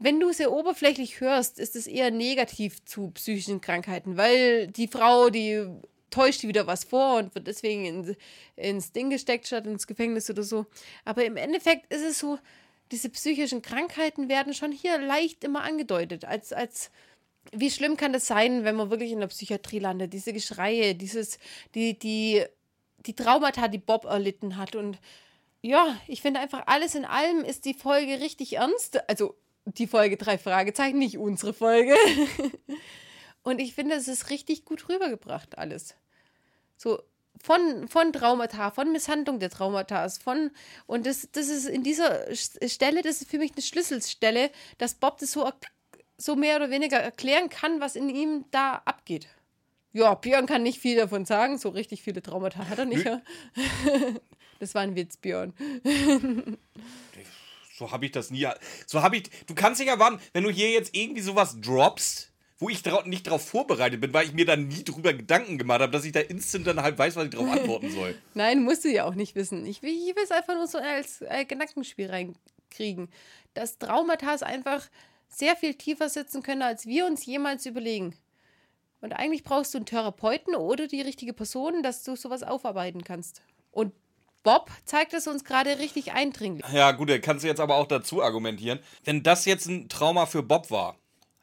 wenn du sehr oberflächlich hörst, ist es eher negativ zu psychischen Krankheiten, weil die Frau, die täuscht wieder was vor und wird deswegen in, ins Ding gesteckt statt ins Gefängnis oder so. Aber im Endeffekt ist es so, diese psychischen Krankheiten werden schon hier leicht immer angedeutet, als, als wie schlimm kann das sein, wenn man wirklich in der Psychiatrie landet? Diese Geschreie, dieses, die, die, die Traumata, die Bob erlitten hat. Und ja, ich finde einfach, alles in allem ist die Folge richtig ernst. Also die Folge drei Fragezeichen, nicht unsere Folge. <laughs> Und ich finde, es ist richtig gut rübergebracht, alles. So von, von Traumata, von Misshandlung der Traumata, von, und das, das ist in dieser Stelle, das ist für mich eine Schlüsselstelle, dass Bob das so, so mehr oder weniger erklären kann, was in ihm da abgeht. Ja, Björn kann nicht viel davon sagen, so richtig viele Traumata hat er nicht. Ja. <laughs> Das war ein Witz, Björn. <laughs> so habe ich das nie. So habe ich. Du kannst nicht erwarten, wenn du hier jetzt irgendwie sowas droppst, wo ich drau nicht darauf vorbereitet bin, weil ich mir dann nie drüber Gedanken gemacht habe, dass ich da instant dann halt weiß, was ich darauf antworten soll. <laughs> Nein, musst du ja auch nicht wissen. Ich will, ich will es einfach nur so als äh, Gedankenspiel reinkriegen. Dass Traumata einfach sehr viel tiefer sitzen können, als wir uns jemals überlegen. Und eigentlich brauchst du einen Therapeuten oder die richtige Person, dass du sowas aufarbeiten kannst. Und Bob zeigt es uns gerade richtig eindringlich. Ja, gut, kannst du jetzt aber auch dazu argumentieren. Wenn das jetzt ein Trauma für Bob war,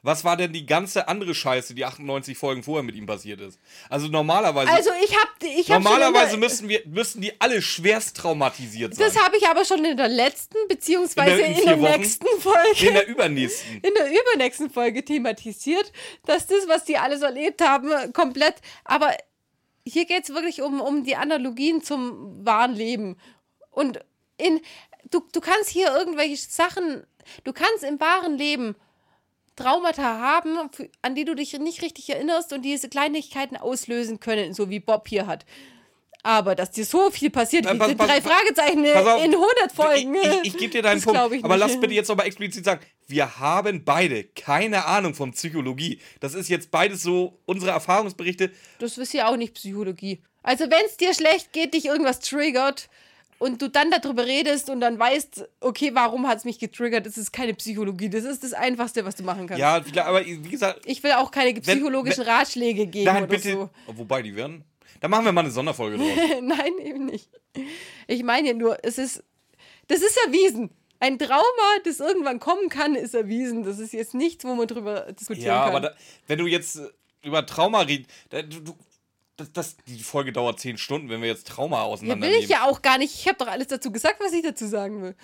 was war denn die ganze andere Scheiße, die 98 Folgen vorher mit ihm passiert ist? Also normalerweise. Also ich hab, ich hab Normalerweise müssten wir müssten die alle schwerst traumatisiert sein. Das habe ich aber schon in der letzten beziehungsweise in der, in der Wochen, nächsten Folge. In der übernächsten. In der übernächsten Folge thematisiert, dass das, was die alles erlebt haben, komplett. Aber hier geht es wirklich um, um die Analogien zum wahren Leben. Und in, du, du kannst hier irgendwelche Sachen, du kannst im wahren Leben Traumata haben, an die du dich nicht richtig erinnerst und diese Kleinigkeiten auslösen können, so wie Bob hier hat. Aber dass dir so viel passiert, wie pass, pass, drei Fragezeichen auf, in 100 Folgen. Ich, ich, ich gebe dir deinen Punkt. Aber lass bitte jetzt nochmal explizit sagen, wir haben beide keine Ahnung von Psychologie. Das ist jetzt beides so unsere Erfahrungsberichte. Das ist ja auch nicht Psychologie. Also wenn es dir schlecht geht, dich irgendwas triggert, und du dann darüber redest und dann weißt, okay, warum hat es mich getriggert, das ist keine Psychologie. Das ist das Einfachste, was du machen kannst. Ja, aber wie gesagt. Ich will auch keine psychologischen wenn, wenn, Ratschläge geben. Nein, bitte. So. Wobei, die werden. Da machen wir mal eine Sonderfolge draus. <laughs> Nein, eben nicht. Ich meine ja nur, es ist, das ist erwiesen. Ein Trauma, das irgendwann kommen kann, ist erwiesen. Das ist jetzt nichts, wo man drüber diskutieren Ja, kann. aber da, wenn du jetzt über Trauma redest, du, das, das, die Folge dauert zehn Stunden, wenn wir jetzt Trauma ja, auseinandernehmen. will ich ja auch gar nicht. Ich habe doch alles dazu gesagt, was ich dazu sagen will.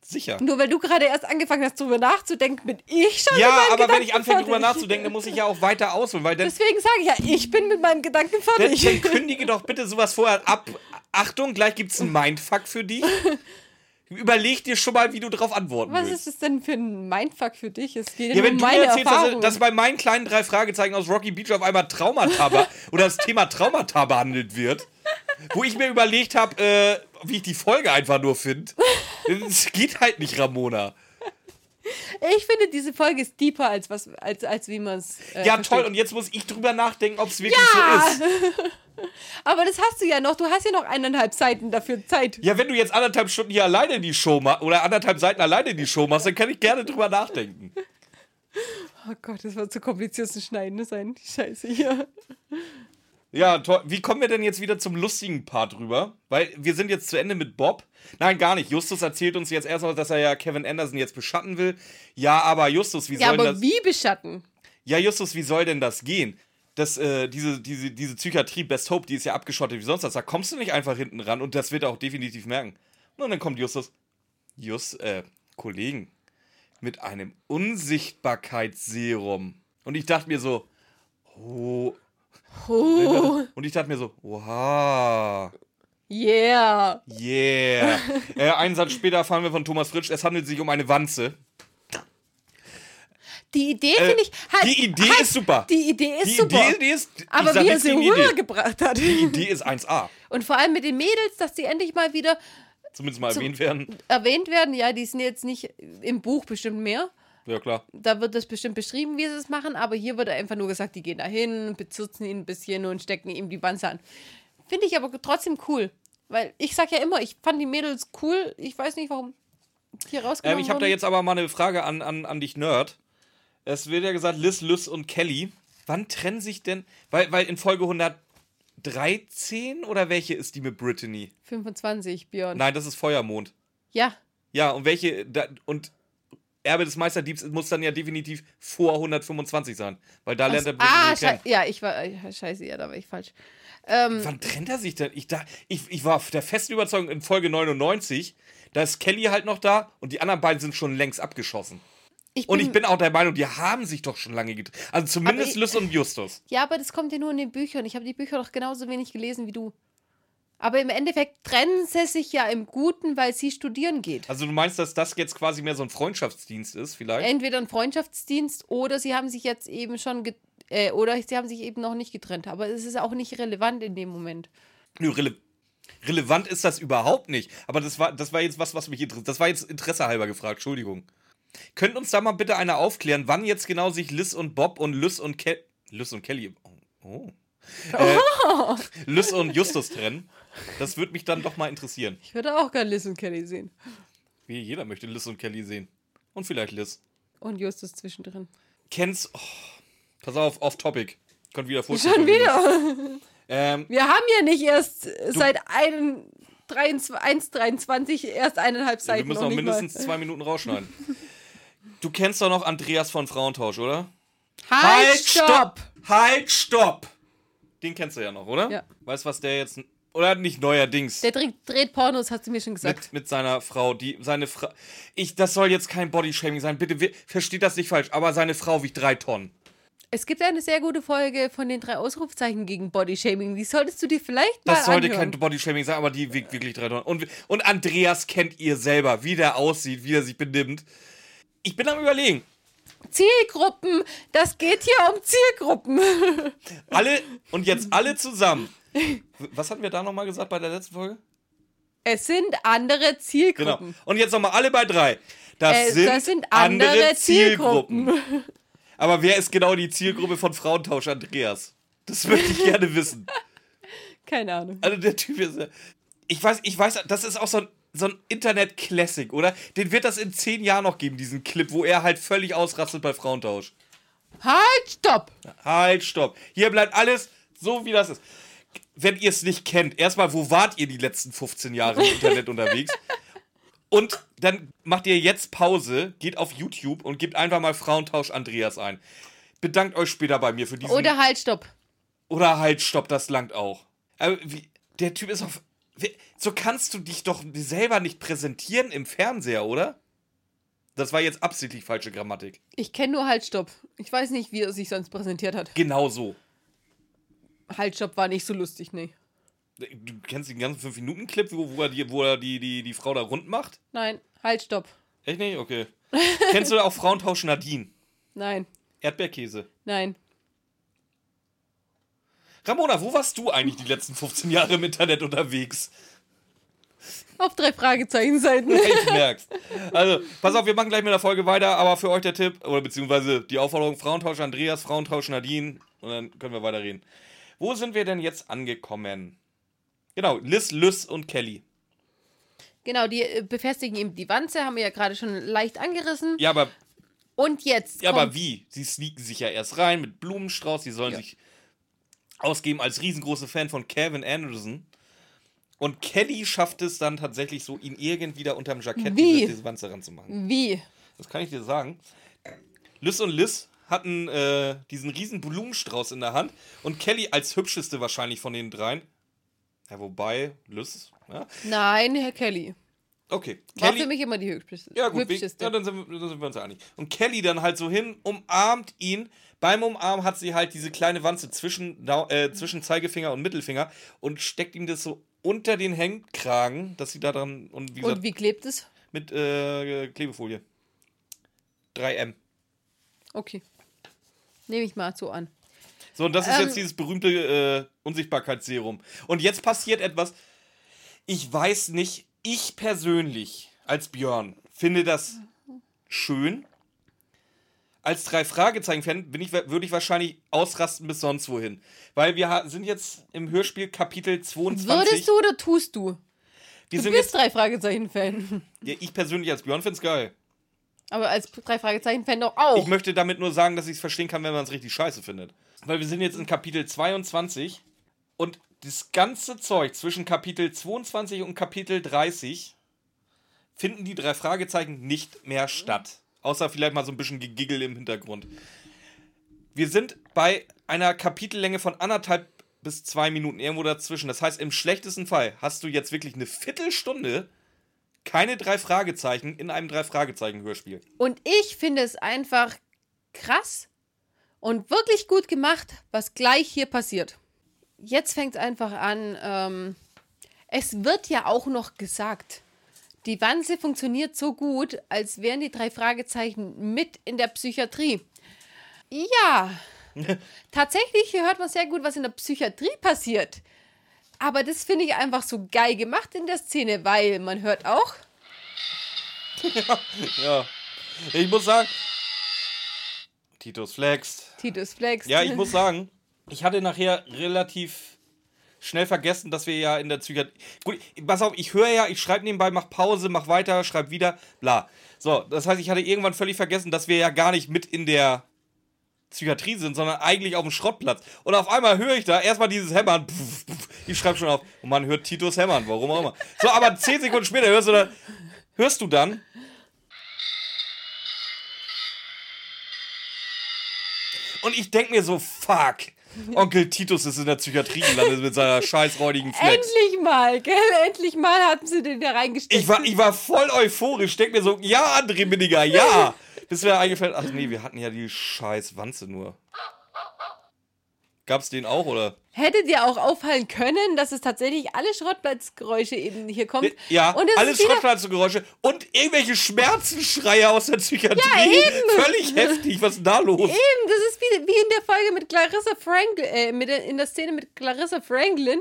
Sicher. Nur weil du gerade erst angefangen hast, drüber nachzudenken, bin ich schon Ja, aber wenn ich Gedanken anfange drüber fertig. nachzudenken, dann muss ich ja auch weiter ausholen, weil Deswegen sage ich ja, ich bin mit meinen Gedanken dann, fertig. dann kündige doch bitte sowas vorher ab. Achtung, gleich gibt's einen Mindfuck für dich. <laughs> Überleg dir schon mal, wie du darauf antworten Was willst. ist das denn für ein Mindfuck für dich? Es geht ja, wenn um du mir meine erzählst, dass, dass bei meinen kleinen drei Fragezeichen aus Rocky Beach auf einmal Traumata <laughs> oder das Thema Traumata behandelt wird, wo ich mir überlegt habe, äh, wie ich die Folge einfach nur finde. Es geht halt nicht, Ramona. Ich finde, diese Folge ist deeper, als, was, als, als wie man es. Äh, Ja, versteht. toll. Und jetzt muss ich drüber nachdenken, ob es wirklich Ja! so ist. <laughs> Aber das hast du ja noch. Du hast ja noch eineinhalb Seiten dafür Zeit. Ja, wenn du jetzt anderthalb Stunden hier alleine die Show machst oder anderthalb Seiten alleine die Show machst, dann kann ich gerne drüber nachdenken. Oh Gott, das wird zu kompliziert zu schneiden sein. Die Scheiße hier. Ja, toll. Wie kommen wir denn jetzt wieder zum lustigen Part rüber? Weil wir sind jetzt zu Ende mit Bob. Nein, gar nicht. Justus erzählt uns jetzt erstmal, dass er ja Kevin Anderson jetzt beschatten will. Ja, aber Justus, wie Ja, soll denn aber das. wie beschatten? Ja, Justus, wie soll denn das gehen? Das, äh, diese, diese, diese Psychiatrie Best Hope, die ist ja abgeschottet wie sonst was. Da kommst du nicht einfach hinten ran und das wird er auch definitiv merken. Und dann kommt Justus. Just, äh, Kollegen, mit einem Unsichtbarkeitsserum. Und ich dachte mir so, oh. Oh, Und ich dachte mir so, oha. yeah. Yeah. <laughs> äh, einen Satz später erfahren wir von Thomas Fritsch, es handelt sich um eine Wanze. Die Idee Äh, finde ich. Halt, die Idee halt, ist super. Die Idee ist Die super. Idee ist. aber wie er sie rübergebracht hat. Die Idee ist 1A. Und vor allem mit den Mädels, dass die endlich mal wieder Zumindest mal Zum- erwähnt werden. erwähnt werden. Ja, die sind jetzt nicht im Buch bestimmt mehr. Ja, klar. Da wird das bestimmt beschrieben, wie sie es machen, aber hier wird einfach nur gesagt, die gehen da hin, bezirzen ihn ein bisschen und stecken ihm die Wanze an. Finde ich aber trotzdem cool. Weil ich sag ja immer, ich fand die Mädels cool. Ich weiß nicht, warum hier Ähm, rausgenommen ich habe da jetzt aber mal eine Frage an, an, an dich, Nerd. Es wird ja gesagt, Liz, Liz und Kelly. Wann trennen sich denn. Weil, weil in Folge 113 oder welche ist die mit Brittany? 25, Björn. Nein, das ist Feuermond. Ja, Ja, und welche. Da, und Erbe des Meisterdiebs muss dann ja definitiv vor 125 sein. Weil da lernt er ah, schei ja, ich war. äh, Scheiße, ja, da war ich falsch. Ähm, Wann trennt er sich denn? Ich, da, ich, ich war der festen Überzeugung in Folge 99, da ist Kelly halt noch da und die anderen beiden sind schon längst abgeschossen. ich Und ich bin auch der Meinung, die haben sich doch schon lange getrennt. Also zumindest ich- Liz und Justus. Ja, aber das kommt ja nur in den Büchern. Ich habe die Bücher doch genauso wenig gelesen wie du. Aber im Endeffekt trennen sie sich ja im Guten, weil sie studieren geht. Also du meinst, dass das jetzt quasi mehr so ein Freundschaftsdienst ist, vielleicht? Entweder ein Freundschaftsdienst oder sie haben sich jetzt eben schon äh, oder sie haben sich eben noch nicht getrennt. Aber es ist auch nicht relevant in dem Moment. Nö, rele relevant ist das überhaupt nicht. Aber das war, das war jetzt was, was mich interessiert. Das war jetzt Interesse halber gefragt, Entschuldigung. Könnt uns da mal bitte einer aufklären, wann jetzt genau sich Liz und Bob und Liz und Ke Liz und Kelly. Oh. <laughs> Äh, Liz und Justus trennen. Das würde mich dann doch mal interessieren. Ich würde auch gerne Liz und Kelly sehen. Wie jeder möchte Liz und Kelly sehen. Und vielleicht Liz. Und Justus zwischendrin. Kennst. Oh, pass auf, off topic. Kommt wieder Fußball. Schon wieder. <laughs> Ähm, Wir haben ja nicht erst seit 1,23 erst eineinhalb wir Seiten. müssen noch noch mindestens mal. zwei Minuten rausschneiden. <laughs> Du kennst doch noch Andreas von Frauentausch, oder? Halt, stopp! Halt, stopp! Den kennst du ja noch, oder? Ja. Weißt du, was der jetzt. Oder nicht neuerdings. Der dreht, dreht Pornos, hast du mir schon gesagt. Mit, mit seiner Frau, die seine Frau. Ich, das soll jetzt kein Bodyshaming sein, bitte wir- versteht das nicht falsch, aber seine Frau wiegt drei Tonnen. Es gibt eine sehr gute Folge von den drei Ausrufzeichen gegen Bodyshaming. Die solltest du dir vielleicht mal Das sollte anhören. kein Bodyshaming sein, aber die wiegt wirklich drei Tonnen. Und, und Andreas kennt ihr selber, wie der aussieht, wie er sich benimmt. Ich bin am überlegen. Zielgruppen, das geht hier um Zielgruppen. Alle und jetzt alle zusammen. Was hatten wir da nochmal gesagt bei der letzten Folge? Es sind andere Genau. Zielgruppen. Und jetzt nochmal alle bei drei. Das, Äh, sind, das sind andere Zielgruppen. Aber wer ist genau die Zielgruppe von Frauentausch Andreas? Das möchte ich gerne wissen. Keine Ahnung. Also der Typ ist. ja- Ich weiß, ich weiß, das ist auch so ein, so ein Internet-Classic, oder? Den wird das in zehn Jahren noch geben, diesen Clip, wo er halt völlig ausrastet bei Frauentausch. Halt, stopp! Halt, stopp. Hier bleibt alles so, wie das ist. Wenn ihr es nicht kennt, erstmal, wo wart ihr die letzten 15 Jahre im Internet <laughs> unterwegs? Und dann macht ihr jetzt Pause, geht auf YouTube und gebt einfach mal Frauentausch Andreas ein. Bedankt euch später bei mir für diesen. Oder halt, stopp. Oder halt, stopp, das langt auch. Aber wie, der Typ ist auf. wie- So kannst du dich doch selber nicht präsentieren im Fernseher, oder? Das war jetzt absichtlich falsche Grammatik. Ich kenne nur Halt, stopp. Ich weiß nicht, wie er sich sonst präsentiert hat. Genau so. Halt, stopp war nicht so lustig, nee. Du kennst den ganzen 5-Minuten-Clip, wo, wo er, die, wo er die, die, die Frau da rund macht? Nein, halt, stopp. Echt nicht? Okay. <laughs> Kennst du auch Frauentausch Nadine? Nein, Erdbeerkäse. nein. Ramona, wo warst du eigentlich die letzten 15 Jahre im Internet unterwegs? Auf drei Fragezeichenseiten. <laughs> Ich merk's. Also, pass auf, wir machen gleich mit der Folge weiter, aber für euch der Tipp, oder beziehungsweise die Aufforderung: Frauentausch Andreas, Frauentausch Nadine, und dann können wir weiterreden. Wo sind wir denn jetzt angekommen? Genau, Liz, Lys und Kelly. Genau, die äh, befestigen ihm die Wanze, haben wir ja gerade schon leicht angerissen. Ja, aber, Und jetzt ja, aber wie? Sie sneaken sich ja erst rein mit Blumenstrauß, sie sollen Ja. sich ausgeben als riesengroße Fan von Kevin Anderson. Und Kelly schafft es dann tatsächlich so, ihn irgendwie da unterm Jackett Wie? diese, diese Wanze ranzumachen. Wie? Das kann ich dir sagen. Liz und Liz hatten äh, diesen riesen Blumenstrauß in der Hand und Kelly als hübscheste wahrscheinlich von den dreien. Ja, wobei, Liz, ja. Nein, Herr Kelly. Okay. War Kelly, für mich immer die hübscheste. ja gut, hübscheste. ja, dann, sind wir, dann sind wir uns einig. Und Kelly dann halt so hin, umarmt ihn. Beim Umarmen hat sie halt diese kleine Wanze zwischen, äh, zwischen Zeigefinger und Mittelfinger und steckt ihm das so unter den Hemdkragen, dass sie da dran, und wie gesagt, Und wie klebt es? mit äh, Klebefolie. 3M. Okay. Nehme ich mal so an. So, und das ist Ähm, jetzt dieses berühmte äh, Unsichtbarkeitsserum. Und jetzt passiert etwas. Ich weiß nicht, ich persönlich als Björn finde das schön. Als drei Fragezeichen-Fan bin ich, würde ich wahrscheinlich ausrasten bis sonst wohin. Weil wir sind jetzt im Hörspiel Kapitel 22. Würdest du oder tust du? wir Du bist jetzt, drei Fragezeichen-Fan. ja, ich persönlich als Björn finde es geil. Aber als drei Fragezeichen-Fan doch auch. Ich möchte damit nur sagen, dass ich es verstehen kann, wenn man es richtig scheiße findet. Weil wir sind jetzt in Kapitel 22 und das ganze Zeug zwischen Kapitel 22 und Kapitel 30 finden die drei Fragezeichen nicht mehr statt. Außer vielleicht mal so ein bisschen Gegiggel im Hintergrund. Wir sind bei einer Kapitellänge von anderthalb bis zwei Minuten irgendwo dazwischen. Das heißt, im schlechtesten Fall hast du jetzt wirklich eine Viertelstunde keine drei Fragezeichen in einem drei Fragezeichen Hörspiel. Und ich finde es einfach krass und wirklich gut gemacht, was gleich hier passiert. Jetzt fängt es einfach an. Ähm, es wird ja auch noch gesagt, die Wanze funktioniert so gut, als wären die drei Fragezeichen mit in der Psychiatrie. Ja, <laughs> tatsächlich hört man sehr gut, was in der Psychiatrie passiert. Aber das finde ich einfach so geil gemacht in der Szene, weil man hört auch, <laughs> Ja. Ich muss sagen. Titus flext. Titus Flex. Ja, ich muss sagen, ich hatte nachher relativ schnell vergessen, dass wir ja in der Psychiatrie. Gut, pass auf, ich höre ja, ich schreibe nebenbei, mach Pause, mach weiter, schreib wieder, bla. So, das heißt, ich hatte irgendwann völlig vergessen, dass wir ja gar nicht mit in der Psychiatrie sind, sondern eigentlich auf dem Schrottplatz. Und auf einmal höre ich da erstmal dieses Hämmern. Pff, pff, ich schreibe schon auf. Und man hört Titus hämmern, warum auch immer. So, aber zehn Sekunden später hörst du dann, hörst du dann. Und ich denke mir so, fuck. Onkel Titus ist in der Psychiatrie gelandet mit seiner scheißräudigen Flex. Endlich mal, gell? Endlich mal hatten sie den da reingesteckt. Ich war, ich war voll euphorisch. Denk mir so, ja, André Minninger, ja. Bis mir eingefallen, ach nee, wir hatten ja die scheiß Wanze nur. Gab's den auch, oder? Hätte dir auch auffallen können, dass es tatsächlich alle Schrottplatzgeräusche eben hier kommt. Ja, und wieder, Schrottplatzengeräusche und irgendwelche Schmerzensschreie aus der Psychiatrie. eben. Völlig heftig, was ist da los? Eben, das ist wie, wie in der Folge mit Clarissa Franklin, äh, mit der, in der Szene mit Clarissa Franklin.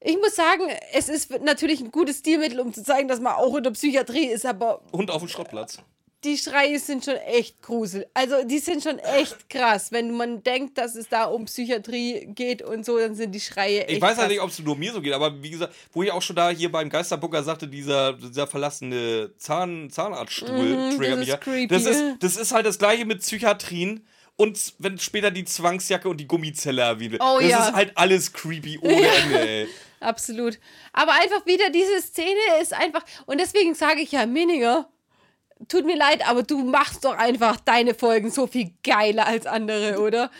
Ich muss sagen, es ist natürlich ein gutes Stilmittel, um zu zeigen, dass man auch in der Psychiatrie ist, aber Und auf dem Schrottplatz. Die Schreie sind schon echt grusel. Also die sind schon echt krass. Wenn man denkt, dass es da um Psychiatrie geht und so, dann sind die Schreie echt Ich weiß ja nicht, ob es nur mir so geht, aber wie gesagt, wo ich auch schon da hier beim Geisterbucker sagte, dieser, dieser verlassene Zahn, Zahnarztstuhl Mhm, triggert das mich ja. Das ist, das ist halt das gleiche mit Psychiatrien und wenn später die Zwangsjacke und die Gummizelle erwähnt. Oh das ja. ist halt alles creepy ohne Ja. Ende, ey. <laughs> Absolut. Aber einfach wieder diese Szene ist einfach. Und deswegen sage ich ja, Minninger, tut mir leid, aber du machst doch einfach deine Folgen so viel geiler als andere, oder?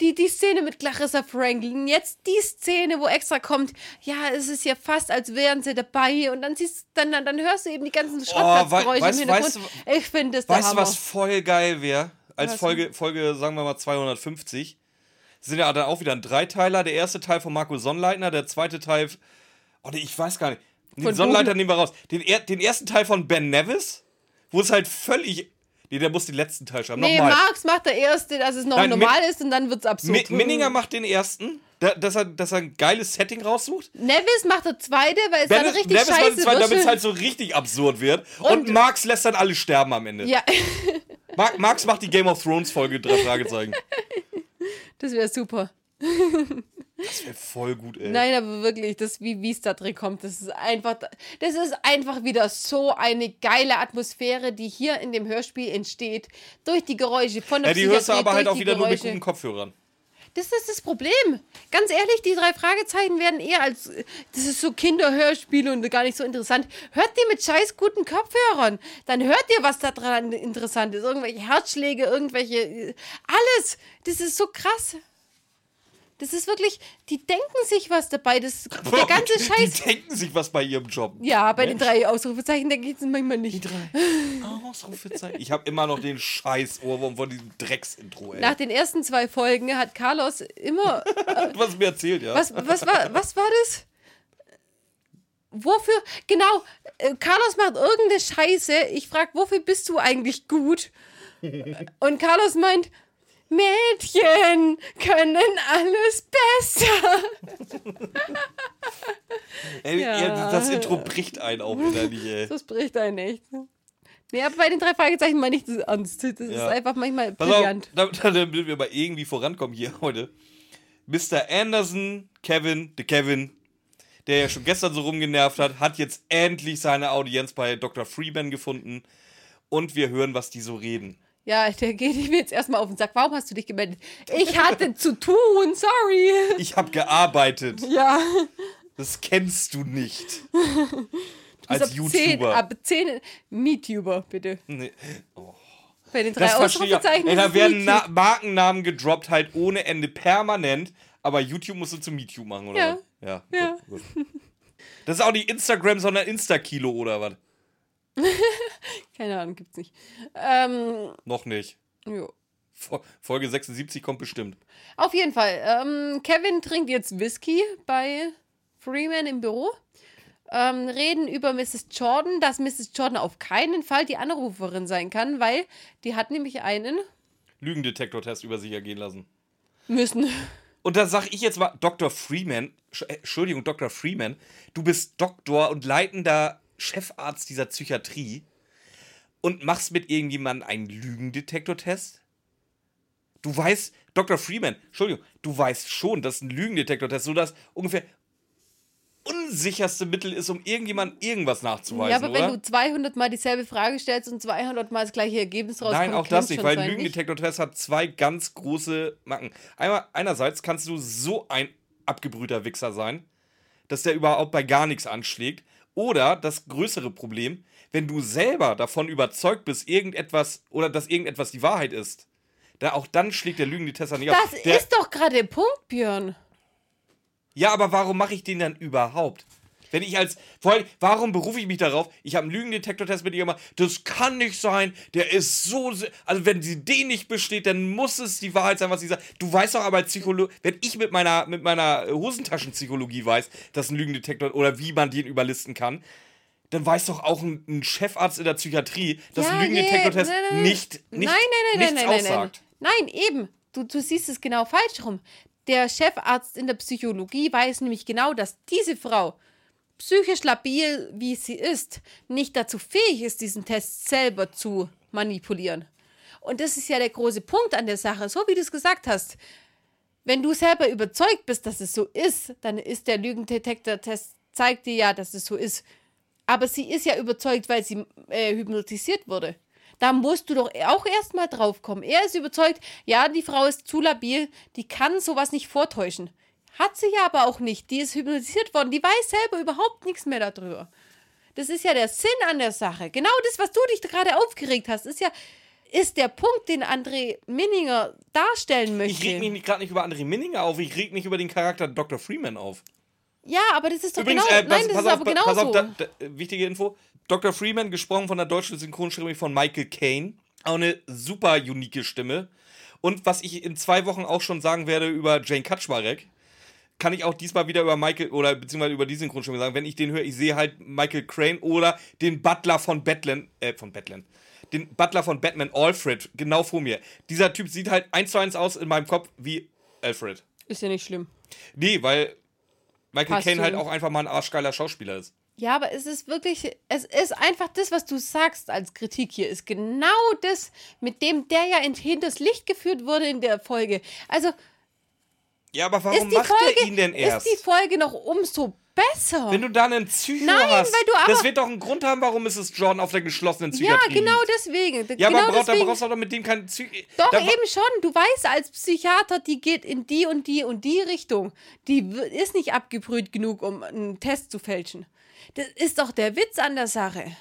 Die, die Szene mit Clarissa Franklin, jetzt die Szene, wo extra kommt, ja, es ist ja fast, als wären sie dabei und dann siehst dann, dann, dann hörst du eben die ganzen Schrottplatzgeräusche weißt- im Hintergrund. weißt ich finde das Weißt du, was voll geil wäre? Als Was Folge, Folge, sagen wir mal 250, sind ja dann auch wieder ein Dreiteiler. Der erste Teil von Marco Sonnleitner, der zweite Teil. Oh, ich weiß gar nicht. Den Sonnleitner nehmen wir raus. Den, den ersten Teil von Ben Nevis, wo es halt völlig. Nee, der muss den letzten Teil schreiben. Nee, Nochmal. Marx macht der erste, dass es noch Nein, normal ist und dann wird es Mi absurd. Minninger macht den ersten, da, dass, er, dass er ein geiles Setting raussucht. Nevis macht der zweite, weil es dann Nevis, richtig Nevis macht den scheiße zweiten, damit es halt so richtig absurd wird. Und, Und- Marx lässt dann alle sterben am Ende. ja, <laughs> Mar Marx macht die Game of Thrones Folge, drei Fragezeichen. das wäre super. Das wäre voll gut, ey. Nein, aber wirklich, das, wie es da drin kommt, das ist einfach, das ist einfach wieder so eine geile Atmosphäre, die hier in dem Hörspiel entsteht. Durch die Geräusche von der Ja, die hörst du aber halt auch wieder nur mit Geräusche. guten Kopfhörern. Das ist das Problem. Ganz ehrlich, die drei Fragezeichen werden eher als, das ist so Kinderhörspiel und gar nicht so interessant. Hört die mit scheiß guten Kopfhörern. Dann hört ihr, was da dran interessant ist. Irgendwelche Herzschläge, irgendwelche, äh, alles. Das ist so krass. Das ist wirklich, die denken sich was dabei. Das, <laughs> der ganze Die Scheiß. denken sich was bei ihrem Job. Ja, bei den drei Ausrufezeichen denke ich es manchmal nicht. Ausrufezeichen. Ich habe immer noch den scheiß Ohrwurm von diesem Drecksintro, ey. Nach den ersten zwei Folgen hat Carlos immer <laughs> was du mir erzählt, ja. Was, was, war, was war das? Wofür? Genau, äh, Carlos macht irgendeine Scheiße. Ich frage, wofür bist du eigentlich gut? <laughs> Und Carlos meint, Mädchen können alles besser. Ey, Ja. das Intro bricht einen auch innerlich, ey. Das bricht einen echt. Nee, aber bei den drei Fragezeichen meine ich das ernst. Das ist Ja. einfach manchmal Pass auf, brillant. damit, damit wir mal irgendwie vorankommen hier heute. Mr. Anderson, Kevin, der Kevin, der ja schon gestern so rumgenervt hat, hat jetzt endlich seine Audienz bei Dr. Freeman gefunden. Und wir hören, was die so reden. Ja, <laughs> der geht mir jetzt erstmal auf den Sack. Warum hast du dich gemeldet? Ich hatte zu tun, sorry. Ich habe gearbeitet. Ja. Das kennst du nicht. <laughs> Bis Als ab YouTuber. 10, ab 10 MeTuber, bitte. Nee. Oh. Bei den drei Das. Ausrufezeichen. Ey, da werden Na. Markennamen gedroppt, halt ohne Ende permanent. Aber YouTube musst du zu MeTube machen, oder Ja. was? Ja. Ja. Gut, gut. Das ist auch nicht Instagram, sondern Insta-Kilo, oder was? <laughs> Keine Ahnung, gibt's nicht. Ähm, Noch nicht. jo. Fo- Folge 76 kommt bestimmt. Auf jeden Fall. Ähm, Kevin trinkt jetzt Whisky bei Freeman im Büro. Ähm, reden über Mrs. Jordan, dass Mrs. Jordan auf keinen Fall die Anruferin sein kann, weil die hat nämlich einen Lügendetektor-Test über sich ergehen lassen. müssen. Und da sag ich jetzt mal, Dr. Freeman, äh, Entschuldigung, Dr. Freeman, du bist Doktor und leitender Chefarzt dieser Psychiatrie und machst mit irgendjemandem einen Lügendetektor-Test? Du weißt, Dr. Freeman, Entschuldigung, du weißt schon, dass ein Lügendetektor-Test so das ungefähr unsicherste Mittel ist, um irgendjemandem irgendwas nachzuweisen, ja, aber oder? wenn du 200 Mal dieselbe Frage stellst und 200 Mal das gleiche Ergebnis rauskommt, Nein, auch das nicht, weil ein Lügendetektor-Test hat zwei ganz große Macken. Einmal, einerseits kannst du so ein abgebrühter Wichser sein, dass der überhaupt bei gar nichts anschlägt. Oder das größere Problem, wenn du selber davon überzeugt bist, irgendetwas oder dass irgendetwas die Wahrheit ist, da auch dann schlägt der Lügendetektor nicht Das auf. Der, ist doch gerade der Punkt, Björn. ja, aber warum mache ich den dann überhaupt? Wenn ich als, vor allem, warum berufe ich mich darauf? Ich habe einen Lügendetektor-Test mit ihr gemacht. Das kann nicht sein. Der ist so, also wenn sie den nicht besteht, dann muss es die Wahrheit sein, was sie sagt. Du weißt doch aber als Psychologe, wenn ich mit meiner, mit meiner Hosentaschenpsychologie weiß, dass ein Lügendetektor oder wie man den überlisten kann, dann weiß doch auch ein, ein Chefarzt in der Psychiatrie, dass ein nee, Lügendetektor-Test nein, nein, nicht, nicht, nein, nein, nein, nichts nein, nein, nein, aussagt. nein. Nein, eben. Du, du siehst es genau falsch rum. Der Chefarzt in der Psychologie weiß nämlich genau, dass diese Frau, psychisch labil wie sie ist, nicht dazu fähig ist, diesen Test selber zu manipulieren. Und das ist ja der große Punkt an der Sache, so wie du es gesagt hast. Wenn du selber überzeugt bist, dass es so ist, dann ist der Lügendetektor-Test, zeigt dir ja, dass es so ist. Aber sie ist ja überzeugt, weil sie äh, hypnotisiert wurde. Da musst du doch auch erstmal drauf kommen. Er ist überzeugt, ja, die Frau ist zu labil, die kann sowas nicht vortäuschen. Hat sie ja aber auch nicht. Die ist hypnotisiert worden. Die weiß selber überhaupt nichts mehr darüber. Das ist ja der Sinn an der Sache. Genau das, was du dich gerade aufgeregt hast, ist ja ist der Punkt, den André Minninger darstellen möchte. Ich reg mich gerade nicht über André Minninger auf, ich reg mich über den Charakter Dr. Freeman auf. Ja, aber das ist doch Übrigens, genau. Äh, pass, nein, das ist auf, aber genau pass auf, da, da, wichtige Info. Dr. Freeman, gesprochen von der deutschen Synchronstimme von Michael Caine. Auch eine super unique Stimme. Und was ich in zwei Wochen auch schon sagen werde über Jane Kaczmarek, kann ich auch diesmal wieder über Michael oder beziehungsweise über die Synchronstimme sagen. Wenn ich den höre, ich sehe halt Michael Crane oder den Butler von Batman, äh, von Batman, den Butler von Batman, Alfred, genau vor mir. Dieser Typ sieht halt eins zu eins aus in meinem Kopf wie Alfred. Ist ja nicht schlimm. Nee, weil Michael Caine halt auch einfach mal ein arschgeiler Schauspieler ist. Ja, aber es ist wirklich, es ist einfach das, was du sagst als Kritik hier, ist genau das, mit dem der ja in hinters Licht geführt wurde in der Folge. Also. Ja, aber warum macht Folge, er ihn denn erst? Ist die Folge noch umso besser. Wenn du da einen Psycho Nein, hast, weil du aber das wird doch einen Grund haben, warum ist es Jordan auf der geschlossenen Psychiatrie Ja, genau deswegen. Ja, genau aber brauch, da brauchst du doch mit dem keinen Psycho... Doch, eben schon. Du weißt als Psychiater, die geht in die und die und die Richtung. Die ist nicht abgebrüht genug, um einen Test zu fälschen. Das ist doch der Witz an der Sache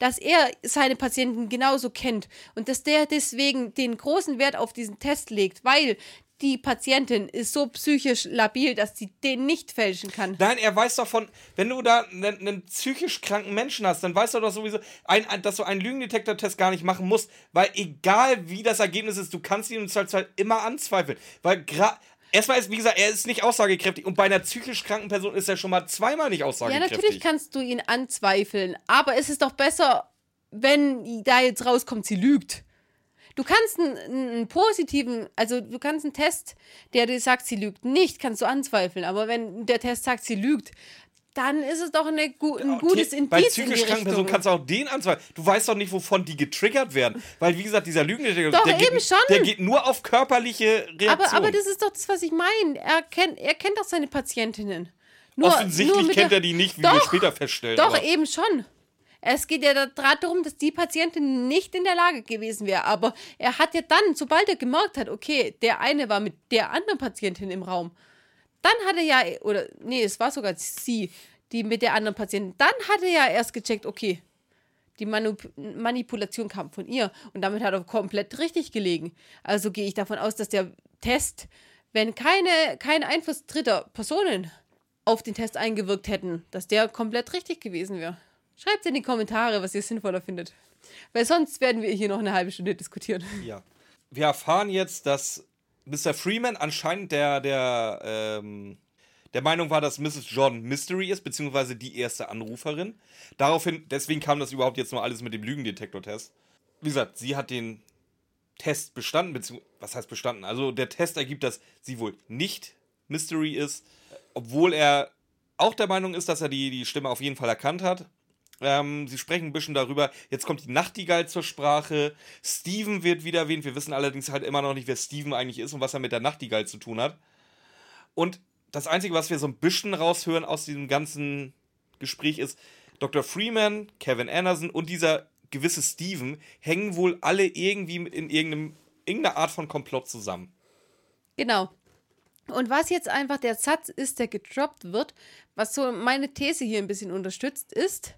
dass er seine Patienten genauso kennt und dass der deswegen den großen Wert auf diesen Test legt, weil die Patientin ist so psychisch labil, dass sie den nicht fälschen kann. Nein, er weiß doch von, wenn du da einen, einen psychisch kranken Menschen hast, dann weißt du doch sowieso, ein, dass du einen Lügendetektor-Test gar nicht machen musst, weil egal wie das Ergebnis ist, du kannst ihn im Zweifelsfall immer anzweifeln. Weil gerade. Erstmal ist, wie gesagt, er ist nicht aussagekräftig und bei einer psychisch kranken Person ist er schon mal zweimal nicht aussagekräftig. Ja, natürlich kannst du ihn anzweifeln, aber es ist doch besser, wenn da jetzt rauskommt, sie lügt. Du kannst einen, einen, positiven, also du kannst einen Test, der dir sagt, sie lügt nicht, kannst du anzweifeln. Aber wenn der Test sagt, sie lügt, dann ist es doch eine, ein okay. gutes Indiz Bei psychisch kranken Personen kannst du auch den anzweifeln. Du weißt doch nicht, wovon die getriggert werden. Weil, wie gesagt, dieser Lügendetektor, der, geht, schon. der geht nur auf körperliche Reaktionen. Aber, aber das ist doch das, was ich meine. Er kennt, er kennt doch seine Patientinnen. Nur, Offensichtlich nur kennt er die nicht, wie doch, wir später feststellen. Doch, aber. eben schon. Es geht ja darum, dass die Patientin nicht in der Lage gewesen wäre. Aber er hat ja dann, sobald er gemerkt hat, okay, der eine war mit der anderen Patientin im Raum, dann hat er ja, oder nee, es war sogar sie, die mit der anderen Patientin, dann hat er ja erst gecheckt, okay, die Manip Manipulation kam von ihr und damit hat er komplett richtig gelegen. Also gehe ich davon aus, dass der Test, wenn keine, kein Einfluss dritter Personen auf den Test eingewirkt hätten, dass der komplett richtig gewesen wäre. Schreibt in die Kommentare, was ihr sinnvoller findet. Weil sonst werden wir hier noch eine halbe Stunde diskutieren. Ja. Wir erfahren jetzt, dass Mr. Freeman anscheinend der, der, ähm, der Meinung war, dass Mrs. Jordan Mystery ist, beziehungsweise die erste Anruferin. Daraufhin, deswegen kam das überhaupt jetzt nur alles mit dem Lügendetektor-Test. Wie gesagt, sie hat den Test bestanden, beziehungsweise, was heißt bestanden? Also der Test ergibt, dass sie wohl nicht Mystery ist, obwohl er auch der Meinung ist, dass er die, die Stimme auf jeden Fall erkannt hat. Ähm, sie sprechen ein bisschen darüber. Jetzt kommt die Nachtigall zur Sprache. Steven wird wieder erwähnt. Wir wissen allerdings halt immer noch nicht, wer Steven eigentlich ist und was er mit der Nachtigall zu tun hat. Und das Einzige, was wir so ein bisschen raushören aus diesem ganzen Gespräch ist, Dr. Freeman, Kevin Anderson und dieser gewisse Steven hängen wohl alle irgendwie in irgendeinem, irgendeiner Art von Komplott zusammen. Genau. Und was jetzt einfach der Satz ist, der gedroppt wird, was so meine These hier ein bisschen unterstützt, ist,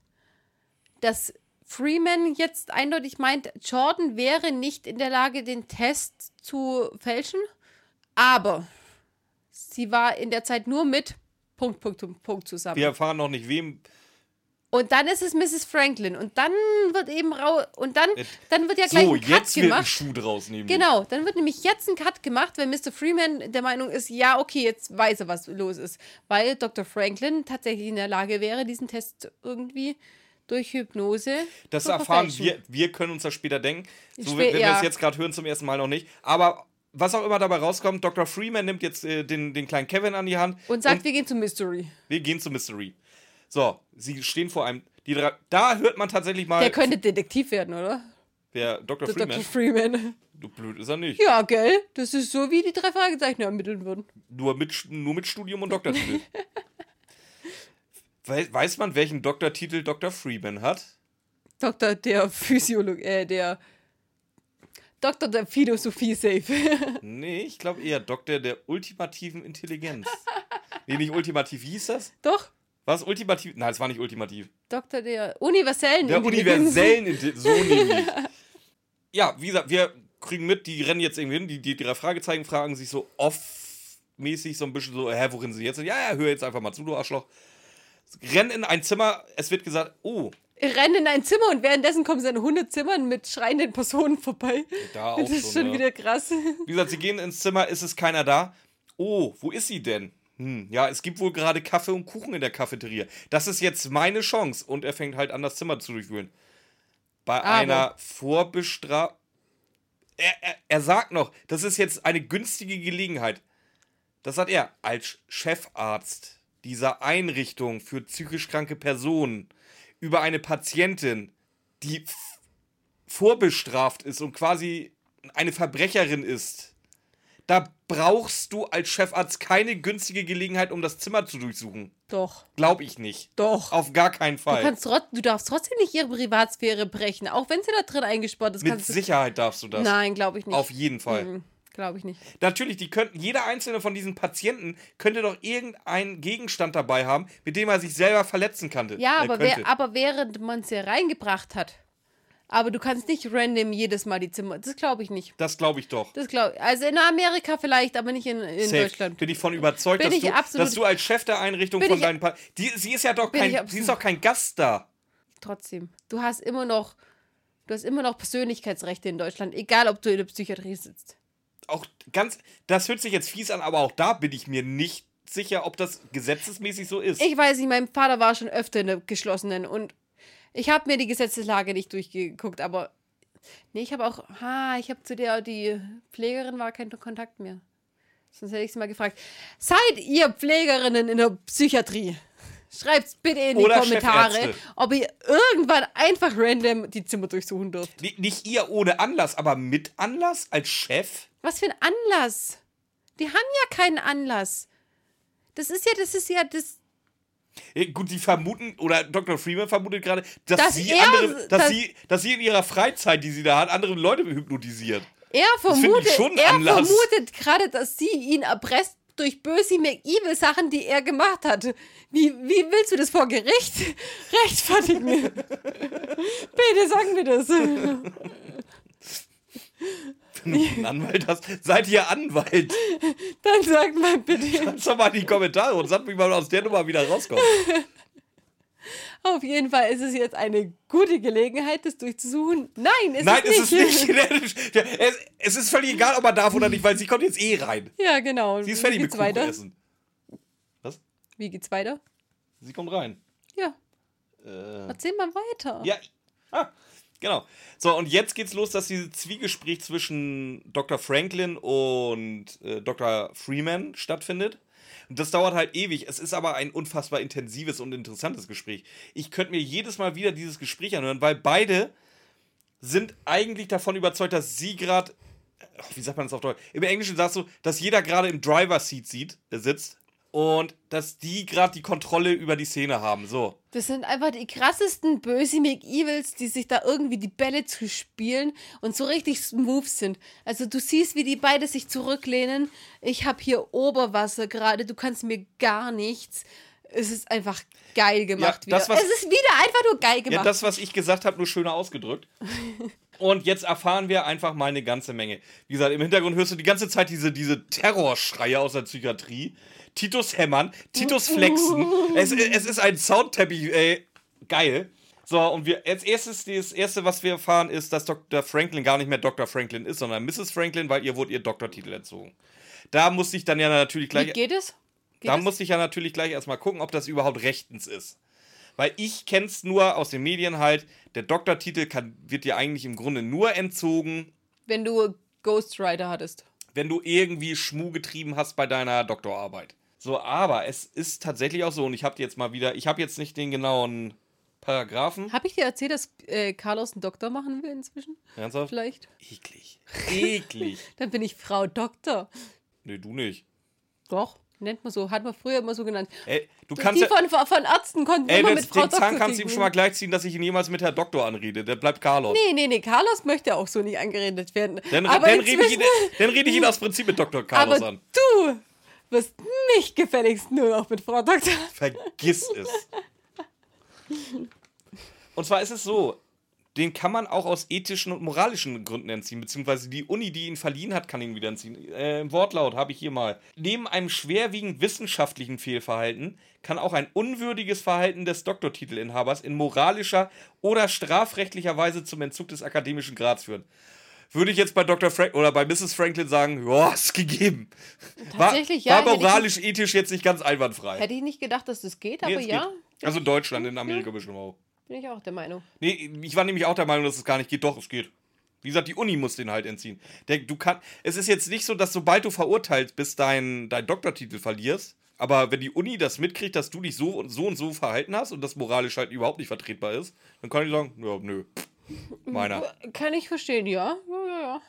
dass Freeman jetzt eindeutig meint, Jordan wäre nicht in der Lage, den Test zu fälschen, aber sie war in der Zeit nur mit Punkt, Punkt, Punkt, Punkt zusammen. Wir erfahren noch nicht, wem. Und dann ist es Mrs. Franklin und dann wird eben rau und dann, dann wird ja gleich so, ein Cut jetzt gemacht. Wird ein Schuh draus nehmen. Genau, dann wird nämlich jetzt ein Cut gemacht, wenn Mr. Freeman der Meinung ist, ja, okay, jetzt weiß er, was los ist. Weil Dr. Franklin tatsächlich in der Lage wäre, diesen Test irgendwie durch Hypnose. Das erfahren wir, wir können uns das später denken. So, wenn wir es jetzt gerade hören, zum ersten Mal noch nicht. Aber was auch immer dabei rauskommt, Dr. Freeman nimmt jetzt äh, den, den kleinen Kevin an die Hand. Und sagt, und wir gehen zu Mystery. Wir gehen zu Mystery. So, sie stehen vor einem. Die, da hört man tatsächlich mal. Der könnte Detektiv werden, oder? Wer? Dr. Freeman? Dr. Freeman. Du blöd ist er nicht. Ja, gell? Das ist so, wie die drei Fragezeichen ermitteln würden. Nur mit, nur mit Studium und Doktortitel. <laughs> Weiß man, welchen Doktortitel Dr. Freeman hat? Doktor der Physiologie, äh, der Doktor der Philosophie safe. <laughs> Nee, ich glaube eher Doktor der ultimativen Intelligenz. nee, nicht ultimativ, wie hieß das? Doch. Was? Ultimativ? Nein, es war nicht ultimativ. Doktor der universellen Der Intelligenz. universellen Intelligenz. <laughs> So nämlich. Ja, wie gesagt, wir kriegen mit, die rennen jetzt irgendwie hin, die, die drei Fragezeichen fragen sich so off-mäßig so ein bisschen so, hä, worin sie jetzt sind? Ja, ja, hör jetzt einfach mal zu, du Arschloch. Rennen in ein Zimmer, es wird gesagt, oh, Rennen in ein Zimmer und währenddessen kommen sie an 100 Zimmern mit schreienden Personen vorbei. da auch das ist schon, schon wieder krass. Wie gesagt, sie gehen ins Zimmer, ist es keiner da. Oh, wo ist sie denn? Hm, ja, es gibt wohl gerade Kaffee und Kuchen in der Cafeteria. Das ist jetzt meine Chance. Und er fängt halt an, das Zimmer zu durchwühlen. Bei Aber- einer Vorbestrafung. Er, er, er sagt noch, das ist jetzt eine günstige Gelegenheit. Das sagt er als Chefarzt dieser Einrichtung für psychisch kranke Personen über eine Patientin, die vorbestraft ist und quasi eine Verbrecherin ist. Da brauchst du als Chefarzt keine günstige Gelegenheit, um das Zimmer zu durchsuchen. Doch, Glaub ich nicht. doch. Auf gar keinen Du, Fall. kannst trot du darfst trotzdem nicht ihre Privatsphäre brechen, auch wenn sie da drin eingesperrt ist. Mit kannst du- Sicherheit darfst du das. Nein, glaube ich nicht. Auf jeden Fall. Mhm, glaube ich nicht. Natürlich, die könnten, jeder einzelne von diesen Patienten könnte doch irgendeinen Gegenstand dabei haben, mit dem er sich selber verletzen kann. Ja, äh, aber, könnte. wer, aber während man sie reingebracht hat. Aber du kannst nicht random jedes Mal die Zimmer. Das glaube ich nicht. das glaube ich doch. Das glaube Also in Amerika vielleicht, aber nicht in, in. Deutschland. Bin ich von überzeugt, dass, ich du, absolut- dass du als Chef der Einrichtung von ich- deinen pa die, Sie ist ja doch kein, sie ist doch kein Gast da. Trotzdem. Du hast immer noch. Du hast immer noch Persönlichkeitsrechte in Deutschland, egal ob du in der Psychiatrie sitzt. Auch ganz, das hört sich jetzt fies an, aber auch da bin ich mir nicht sicher, ob das gesetzesmäßig so ist. Ich weiß nicht, mein Vater war schon öfter in der geschlossenen und ich habe mir die Gesetzeslage nicht durchgeguckt, aber nee, ich habe auch, ha, ich habe zu der, die Pflegerin war kein Kontakt mehr. Sonst hätte ich sie mal gefragt. Seid ihr Pflegerinnen in der Psychiatrie? Schreibt's bitte in die Oder Kommentare, ob ihr irgendwann einfach random die Zimmer durchsuchen dürft. Ni- Nicht ihr ohne Anlass, aber mit Anlass als Chef? Was für ein Anlass? Die haben ja keinen Anlass. Das ist ja, das ist ja, das, Gut, die vermuten, oder Dr. Freeman vermutet gerade, dass, Dass sie er- andere, dass, dass- sie, dass sie in ihrer Freizeit, die sie da hat, andere Leute hypnotisiert. Er vermutet, schon er vermutet gerade, dass sie ihn erpresst durch böse McEvil-Sachen, die er gemacht hat. Wie, wie willst du das vor Gericht <laughs> rechtfertigen? <laughs> Bitte sagen wir das. Wenn du einen Anwalt hast, seid ihr Anwalt. Dann sagt mal bitte. Schreib's doch mal in die Kommentare und sagt, wie man aus der Nummer wieder rauskommt. Auf jeden Fall ist es jetzt eine gute Gelegenheit, das durchzusuchen. Nein, ist Nein, es nicht. ist nicht. es, es ist völlig egal, ob er darf oder nicht, weil sie kommt jetzt eh rein. Ja, genau. Sie ist fertig Wie mit Kuchen weiter? essen. Was? Wie geht's weiter? Sie kommt rein. Ja, Äh, erzähl mal weiter. ja. Ah, genau. So, und jetzt geht's los, dass dieses Zwiegespräch zwischen Dr. Franklin und äh, Dr. Freeman stattfindet. Und das dauert halt ewig. Es ist aber ein unfassbar intensives und interessantes Gespräch. Ich könnte mir jedes Mal wieder dieses Gespräch anhören, weil beide sind eigentlich davon überzeugt, dass sie gerade, wie sagt man das auf Deutsch? Im Englischen sagst du, dass jeder gerade im Driver Seat äh, sitzt und dass die gerade die Kontrolle über die Szene haben. So. Das sind einfach die krassesten böse McEvils, die sich da irgendwie die Bälle zu spielen und so richtig smooth sind. Also du siehst, wie die beide sich zurücklehnen. Ich habe hier Oberwasser gerade, du kannst mir gar nichts. Es ist einfach geil gemacht Ja, das, wieder. was- es ist wieder einfach nur geil Ja, gemacht. das, was ich gesagt habe, nur schöner ausgedrückt. <laughs> Und jetzt erfahren wir einfach mal eine ganze Menge. Wie gesagt, im Hintergrund hörst du die ganze Zeit diese, diese Terrorschreie aus der Psychiatrie. Titus hämmern, Titus flexen. es, es ist ein Soundteppich, ey. Geil. So, und wir als erstes, das erste, was wir erfahren, ist, dass Dr. Franklin gar nicht mehr Dr. Franklin ist, sondern Mrs. Franklin, weil ihr wurde ihr Doktortitel entzogen. Da musste ich dann ja natürlich Wie gleich. geht es? Geht Da es? musste ich ja natürlich gleich erstmal gucken, ob das überhaupt rechtens ist. Weil ich kenn's nur aus den Medien halt, der Doktortitel kann, wird dir eigentlich im Grunde nur entzogen, Wenn du Ghostwriter hattest. wenn du irgendwie Schmuh getrieben hast bei deiner Doktorarbeit. So, aber es ist tatsächlich auch so, und ich habe jetzt mal wieder, ich habe jetzt nicht den genauen Paragraphen. Habe ich dir erzählt, dass äh, Carlos einen Doktor machen will inzwischen? Ernsthaft? Vielleicht? Eklig. Eklig. <laughs> Dann bin ich Frau Doktor. nee, du nicht. Doch. Nennt man so, hat man früher immer so genannt. Ey, du Die kannst ja, von, von Ärzten konnten ey, immer mit Frau den Zahn Doktor kannst du ihm schon mal gleichziehen, dass ich ihn jemals mit Herr Doktor anrede. Der bleibt Carlos. Nee, nee, nee, Carlos möchte auch so nicht angeredet werden. Dann, aber dann rede ich, ihn- dann rede ich ihn aus Prinzip mit Dr. Carlos aber an. du wirst nicht gefälligst nur noch mit Frau Doktor. Vergiss es. Und zwar ist es so, den kann man auch aus ethischen und moralischen Gründen entziehen, beziehungsweise die Uni, die ihn verliehen hat, kann ihn wieder entziehen. Äh, Im Wortlaut habe ich hier mal. Neben einem schwerwiegend wissenschaftlichen Fehlverhalten kann auch ein unwürdiges Verhalten des Doktortitelinhabers in moralischer oder strafrechtlicher Weise zum Entzug des akademischen Grads führen. Würde ich jetzt bei Dr. Frank oder bei Mrs. Franklin sagen, ja, ist gegeben. Tatsächlich, war, ja, War moralisch, ethisch jetzt nicht ganz einwandfrei. Hätte ich nicht gedacht, dass das geht, Nee, aber es ja, geht. Also in Deutschland, in Amerika bestimmt auch. Bin ich auch der Meinung. Nee, ich war nämlich auch der Meinung, dass es gar nicht geht. Doch, es geht. Wie gesagt, die Uni muss den halt entziehen. Der, du kann, es ist jetzt nicht so, dass sobald du verurteilt bist, deinen dein Doktortitel verlierst. Aber wenn die Uni das mitkriegt, dass du dich so, und so und so verhalten hast und das moralisch halt überhaupt nicht vertretbar ist, dann kann ich sagen, ja, nö. Meiner. Kann ich verstehen, ja. Ja, ja, ja.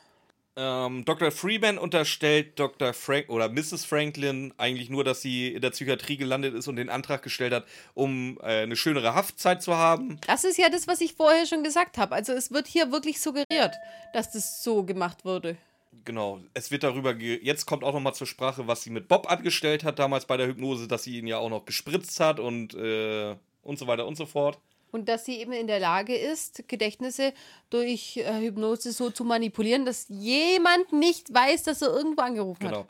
Ähm, Dr. Freeman unterstellt Dr. Frank oder Mrs. Franklin eigentlich nur, dass sie in der Psychiatrie gelandet ist und den Antrag gestellt hat, um äh, eine schönere Haftzeit zu haben. Das ist ja das, was ich vorher schon gesagt habe. Also es wird hier wirklich suggeriert, dass das so gemacht wurde. Genau, es wird darüber, jetzt kommt auch nochmal zur Sprache, was sie mit Bob angestellt hat damals bei der Hypnose, dass sie ihn ja auch noch gespritzt hat und, äh, und so weiter und so fort. Und dass sie eben in der Lage ist, Gedächtnisse durch äh, Hypnose so zu manipulieren, dass jemand nicht weiß, dass er irgendwo angerufen hat. Genau.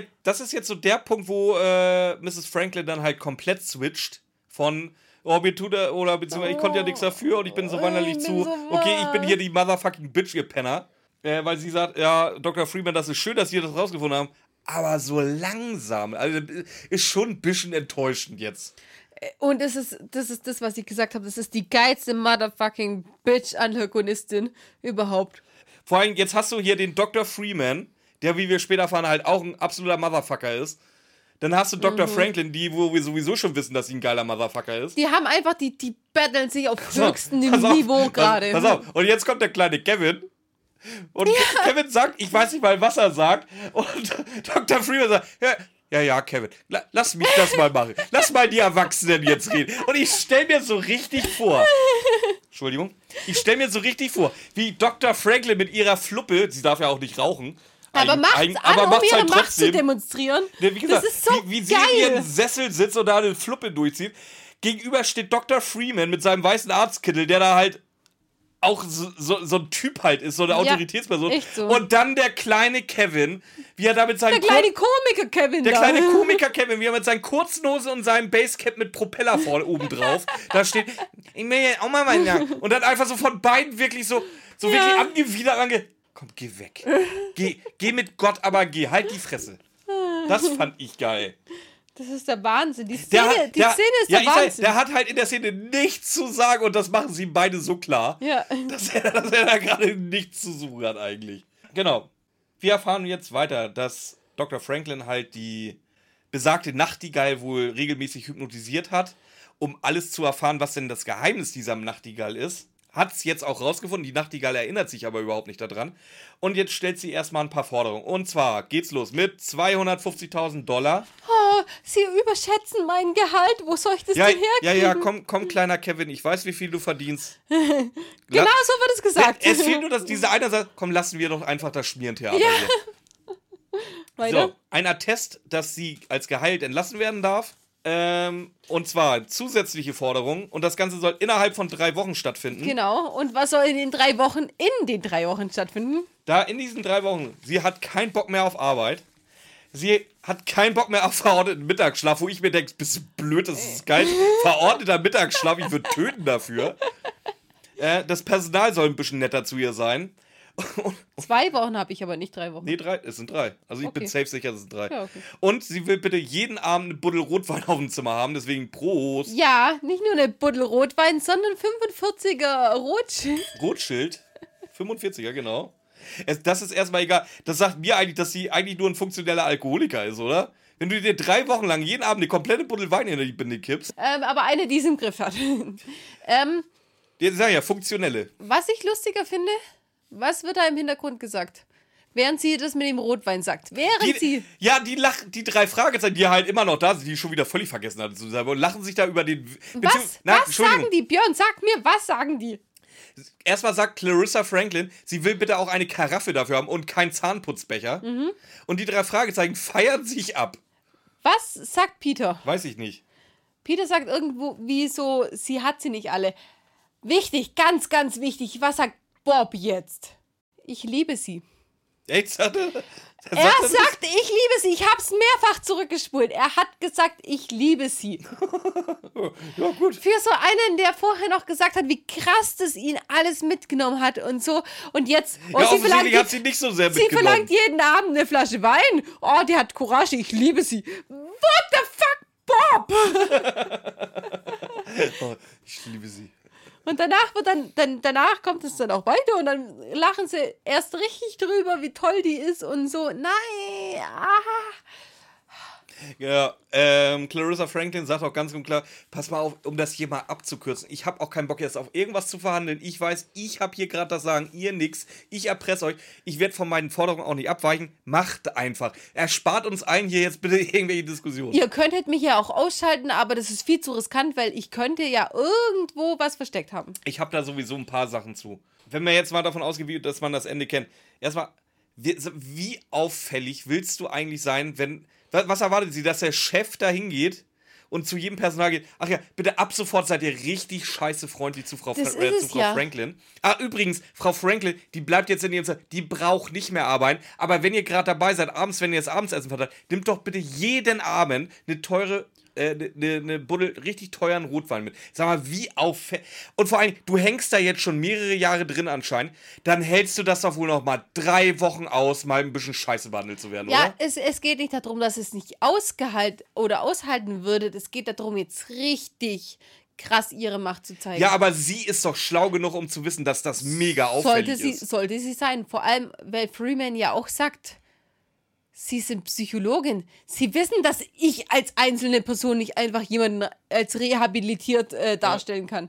Hat- das ist jetzt so der Punkt, wo äh, Mrs. Franklin dann halt komplett switcht von, oh, mir tut er, oder beziehungsweise ich konnte ja nichts dafür und ich bin so Oh, weinerlich ich zu, so okay, ich bin hier die motherfucking Bitch, ihr Penner. Äh, weil sie sagt, ja, Dr. Freeman, das ist schön, dass Sie das rausgefunden haben, aber so langsam. Also, ist schon ein bisschen enttäuschend jetzt. Und es ist, das ist das, was ich gesagt habe. Das ist die geilste motherfucking Bitch-Antagonistin überhaupt. Vor allem, jetzt hast du hier den Dr. Freeman, der, wie wir später erfahren, halt auch ein absoluter Motherfucker ist. Dann hast du Mhm. Dr. Franklin, die, wo wir sowieso schon wissen, dass sie ein geiler Motherfucker ist. Die haben einfach, die, die battlen sich auf Pass höchstem pass auf, Niveau pass- gerade. Pass auf, und jetzt kommt der kleine Kevin. Und Kevin sagt, ich weiß nicht mal, was er sagt. Und <laughs> Dr. Freeman sagt, ja, ja, ja, Kevin, la, lass mich das mal machen. Lass mal die Erwachsenen jetzt reden. Und ich stell mir so richtig vor, Entschuldigung, ich stell mir so richtig vor, wie Dr. Franklin mit ihrer Fluppe, sie darf ja auch nicht rauchen, aber Eig- macht's eig- an, aber um macht's ihre halt Macht zu demonstrieren. Ne, wie gesagt, das ist so wie, wie sie in geil. ihrem Sessel sitzt und da eine Fluppe durchzieht. Gegenüber steht Dr. Freeman mit seinem weißen Arztkittel, der da halt auch so, so, so ein Typ halt ist, so eine Ja, Autoritätsperson. echt so. Und dann der kleine Kevin, wie er da mit seinem der kleine Kur- Komiker Kevin der da. kleine <laughs> Komiker Kevin, wie er mit seinen kurzen Hosen und seinem Basecap mit Propeller vorne oben drauf, da steht, ich will jetzt auch mal meinen Namen. Und dann einfach so von beiden wirklich so, so Ja. wirklich angewidert ange. Komm, geh weg. Geh, geh mit Gott, aber geh. Halt die Fresse. Das fand ich geil. Das ist der Wahnsinn. Die Der, Szene, hat- die der, Szene ist ja, der ich sag, Wahnsinn. der hat halt in der Szene nichts zu sagen und das machen sie beide so klar, ja. dass er, dass er da gerade nichts zu suchen hat eigentlich. Genau. Wir erfahren jetzt weiter, dass Dr. Franklin halt die besagte Nachtigall wohl regelmäßig hypnotisiert hat, um alles zu erfahren, was denn das Geheimnis dieser Nachtigall ist. Hat es jetzt auch rausgefunden, die Nachtigall erinnert sich aber überhaupt nicht daran. Und jetzt stellt sie erstmal ein paar Forderungen. Und zwar geht's los mit 250.000 Dollar. Oh, Sie überschätzen mein Gehalt. Wo soll ich das Ja, denn ja, herkriegen? ja, komm, komm, kleiner Kevin, ich weiß, wie viel du verdienst. <laughs> Genau so wird es gesagt. Es fehlt nur, dass dieser eine sagt, komm, lassen wir doch einfach das Schmierentheater Ja. hier. <laughs> Weiter. So, ein Attest, dass sie als geheilt entlassen werden darf. Ähm, und zwar zusätzliche Forderungen. Und das Ganze soll innerhalb von drei Wochen stattfinden. Genau. Und was soll in den drei Wochen in den drei Wochen stattfinden? Da in diesen drei Wochen, sie hat keinen Bock mehr auf Arbeit. Sie hat keinen Bock mehr auf verordneten Mittagsschlaf, wo ich mir denke, bist du blöd, das ist geil. Verordneter Mittagsschlaf, ich würde töten dafür. Äh, das Personal soll ein bisschen netter zu ihr sein. <laughs> Zwei Wochen habe ich aber nicht drei Wochen. Nee, drei. Es sind drei. Also ich bin Okay. safe sicher, es sind drei. Ja, okay. Und sie will bitte jeden Abend eine Buddel Rotwein auf dem Zimmer haben, deswegen Prost. Ja, nicht nur eine Buddel Rotwein, sondern 45er Rotschild. Rotschild. 45er, genau. Es, das ist erstmal egal. Das sagt mir eigentlich, dass sie eigentlich nur ein funktioneller Alkoholiker ist, oder? Wenn du dir drei Wochen lang jeden Abend eine komplette Buddel Wein in die Binde kippst, Ähm, aber eine, die es im Griff hat. <laughs> ähm, die sagen ja funktionelle. was ich lustiger finde, was wird da im Hintergrund gesagt? während sie das mit dem Rotwein sagt. Während Die, sie. ja, die lachen, die drei Fragezeichen, die halt immer noch da sind, die schon wieder völlig vergessen hatten zu sagen, und lachen sich da über den. Was? Nein, was sagen die? Björn, sag mir, was sagen die? Erstmal sagt Clarissa Franklin, sie will bitte auch eine Karaffe dafür haben und keinen Zahnputzbecher. Mhm. Und die drei Fragezeichen feiern sich ab. Was sagt Peter? Weiß ich nicht. Peter sagt irgendwo, wie so, sie hat sie nicht alle. Wichtig, ganz, ganz wichtig. Was sagt Bob jetzt? Ich liebe sie. Echt? Sagt er, Er sagt er sagt, ich liebe sie. Ich hab's mehrfach zurückgespult. Er hat gesagt, ich liebe sie. <laughs> Ja, gut. Für so einen, der vorher noch gesagt hat, wie krass das ihn alles mitgenommen hat und so. Und jetzt, oh, ja, sie verlangt, offensichtlich hat sie nicht so sehr sie verlangt jeden Abend eine Flasche Wein. Oh, die hat Courage, ich liebe sie. What the fuck, Bob? <laughs> Oh, ich liebe sie. Und danach wird dann, dann, danach kommt es dann auch weiter und dann lachen sie erst richtig drüber, wie toll die ist und so. Nein, ah. Ja, ähm, Clarissa Franklin sagt auch ganz und klar, pass mal auf, um das hier mal abzukürzen. Ich habe auch keinen Bock jetzt auf irgendwas zu verhandeln. Ich weiß, ich habe hier gerade das Sagen, ihr nix. Ich erpresse euch. Ich werde von meinen Forderungen auch nicht abweichen. Macht einfach. Erspart uns allen hier jetzt bitte <laughs> irgendwelche Diskussionen. Ihr könntet mich ja auch ausschalten, aber das ist viel zu riskant, weil ich könnte ja irgendwo was versteckt haben. Ich habe da sowieso ein paar Sachen zu. Wenn man jetzt mal davon ausgeht, dass man das Ende kennt. Erstmal, wie, wie auffällig willst du eigentlich sein, wenn. Was, erwartet sie, dass der Chef da hingeht und zu jedem Personal geht? Ach ja, bitte ab sofort seid ihr richtig scheiße freundlich zu Frau, Das Fra äh, zu Frau ja. Franklin. Ah, übrigens, Frau Franklin, die bleibt jetzt in ihrem Zimmer, die braucht nicht mehr arbeiten. Aber wenn ihr gerade dabei seid, abends, wenn ihr das Abendsessen verteilt, nimmt doch bitte jeden Abend eine teure äh, eine, eine Buddel richtig teuren Rotwein mit. Sag mal, wie auffällig. Und vor allem, du hängst da jetzt schon mehrere Jahre drin anscheinend, dann hältst du das doch wohl noch mal drei Wochen aus, mal ein bisschen scheiße behandelt zu werden, Ja, oder? es, es geht nicht darum, dass es nicht ausgehalt oder aushalten würde. Es geht darum, jetzt richtig krass ihre Macht zu zeigen. Ja, aber sie ist doch schlau genug, um zu wissen, dass das mega auffällig sollte sie, ist. sollte sie sein. Vor allem, weil Freeman ja auch sagt, sie sind Psychologin. Sie wissen, dass ich als einzelne Person nicht einfach jemanden als rehabilitiert äh, darstellen kann.